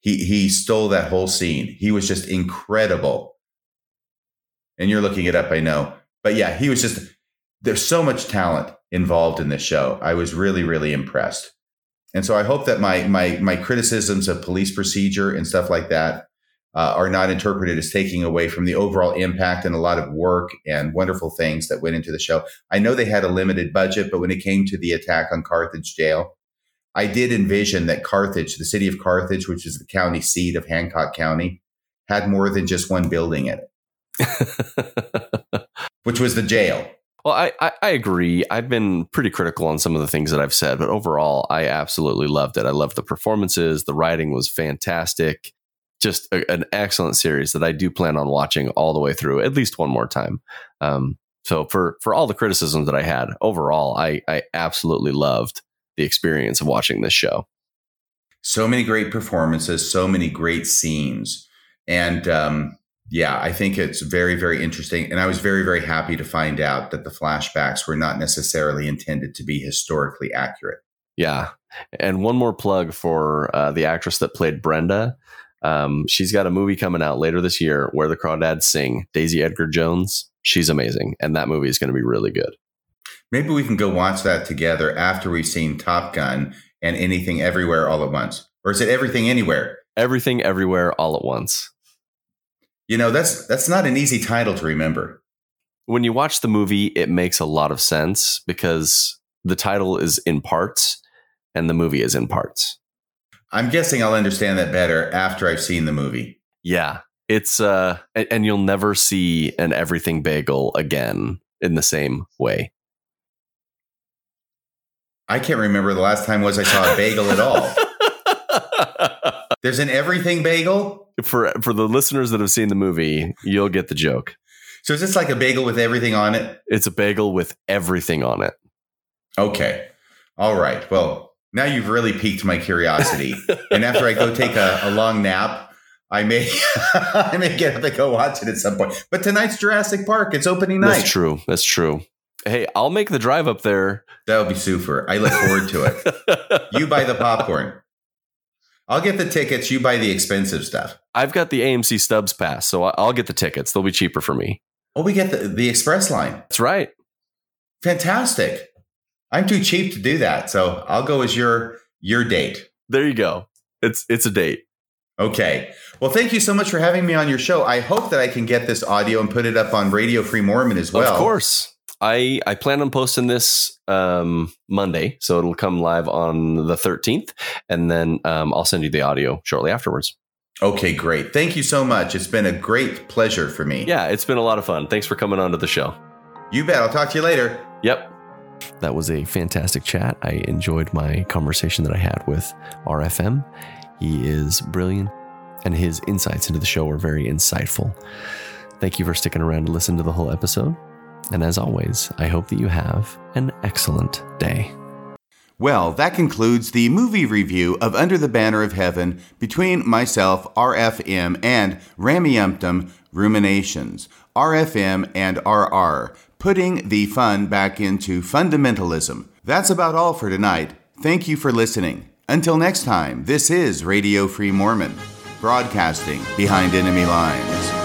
he, he stole that whole scene. He was just incredible. And you're looking it up, I know. But yeah, he was just, there's so much talent involved in this show. I was really, really impressed. And so I hope that my my my criticisms of police procedure and stuff like that uh, are not interpreted as taking away from the overall impact and a lot of work and wonderful things that went into the show. I know they had a limited budget, but when it came to the attack on Carthage Jail, I did envision that Carthage, the city of Carthage, which is the county seat of Hancock County, had more than just one building in it, which was the jail. Well, I, I, I, agree. I've been pretty critical on some of the things that I've said, but overall, I absolutely loved it. I loved the performances. The writing was fantastic. Just a, an excellent series that I do plan on watching all the way through at least one more time. Um, so for for all the criticisms that I had, overall, I I absolutely loved the experience of watching this show. So many great performances, so many great scenes, and um, yeah, I think it's very, very interesting. And I was very, very happy to find out that the flashbacks were not necessarily intended to be historically accurate. Yeah. And one more plug for uh, the actress that played Brenda. Um, she's got a movie coming out later this year where the crawdads sing Daisy Edgar Jones. She's amazing. And that movie is going to be really good. Maybe we can go watch that together after we've seen Top Gun and Anything Everywhere All at Once. Or is it Everything Anywhere? Everything Everywhere All at Once. You know, that's that's not an easy title to remember. When you watch the movie, it makes a lot of sense because the title is in parts and the movie is in parts. I'm guessing I'll understand that better after I've seen the movie. Yeah. It's uh and you'll never see an everything bagel again in the same way. I can't remember the last time was I saw a bagel at all. There's an everything bagel? for for the listeners that have seen the movie, you'll get the joke. So is this like a bagel with everything on it? It's a bagel with everything on it. Okay. All right. Well, now you've really piqued my curiosity. and after I go take a, a long nap, I may I may get up and go watch it at some point. But tonight's Jurassic Park. It's opening night. That's true. That's true. Hey, I'll make the drive up there. That would be super. I look forward to it. you buy the popcorn. I'll get the tickets. You buy the expensive stuff. I've got the AMC Stubs pass, so I'll get the tickets. They'll be cheaper for me. Oh, we get the, the express line. That's right. Fantastic. I'm too cheap to do that, so I'll go as your your date. There you go. It's it's a date. Okay. Well, thank you so much for having me on your show. I hope that I can get this audio and put it up on Radio Free Mormon as well. Of course. I I plan on posting this um, Monday, so it'll come live on the 13th, and then um, I'll send you the audio shortly afterwards. Okay, great. Thank you so much. It's been a great pleasure for me. Yeah, it's been a lot of fun. Thanks for coming on to the show. You bet. I'll talk to you later. Yep. That was a fantastic chat. I enjoyed my conversation that I had with RFM. He is brilliant, and his insights into the show were very insightful. Thank you for sticking around to listen to the whole episode. And as always, I hope that you have an excellent day. Well, that concludes the movie review of Under the Banner of Heaven between myself, RFM, and Ramyumptum Ruminations, RFM and RR, putting the fun back into fundamentalism. That's about all for tonight. Thank you for listening. Until next time, this is Radio Free Mormon, broadcasting behind enemy lines.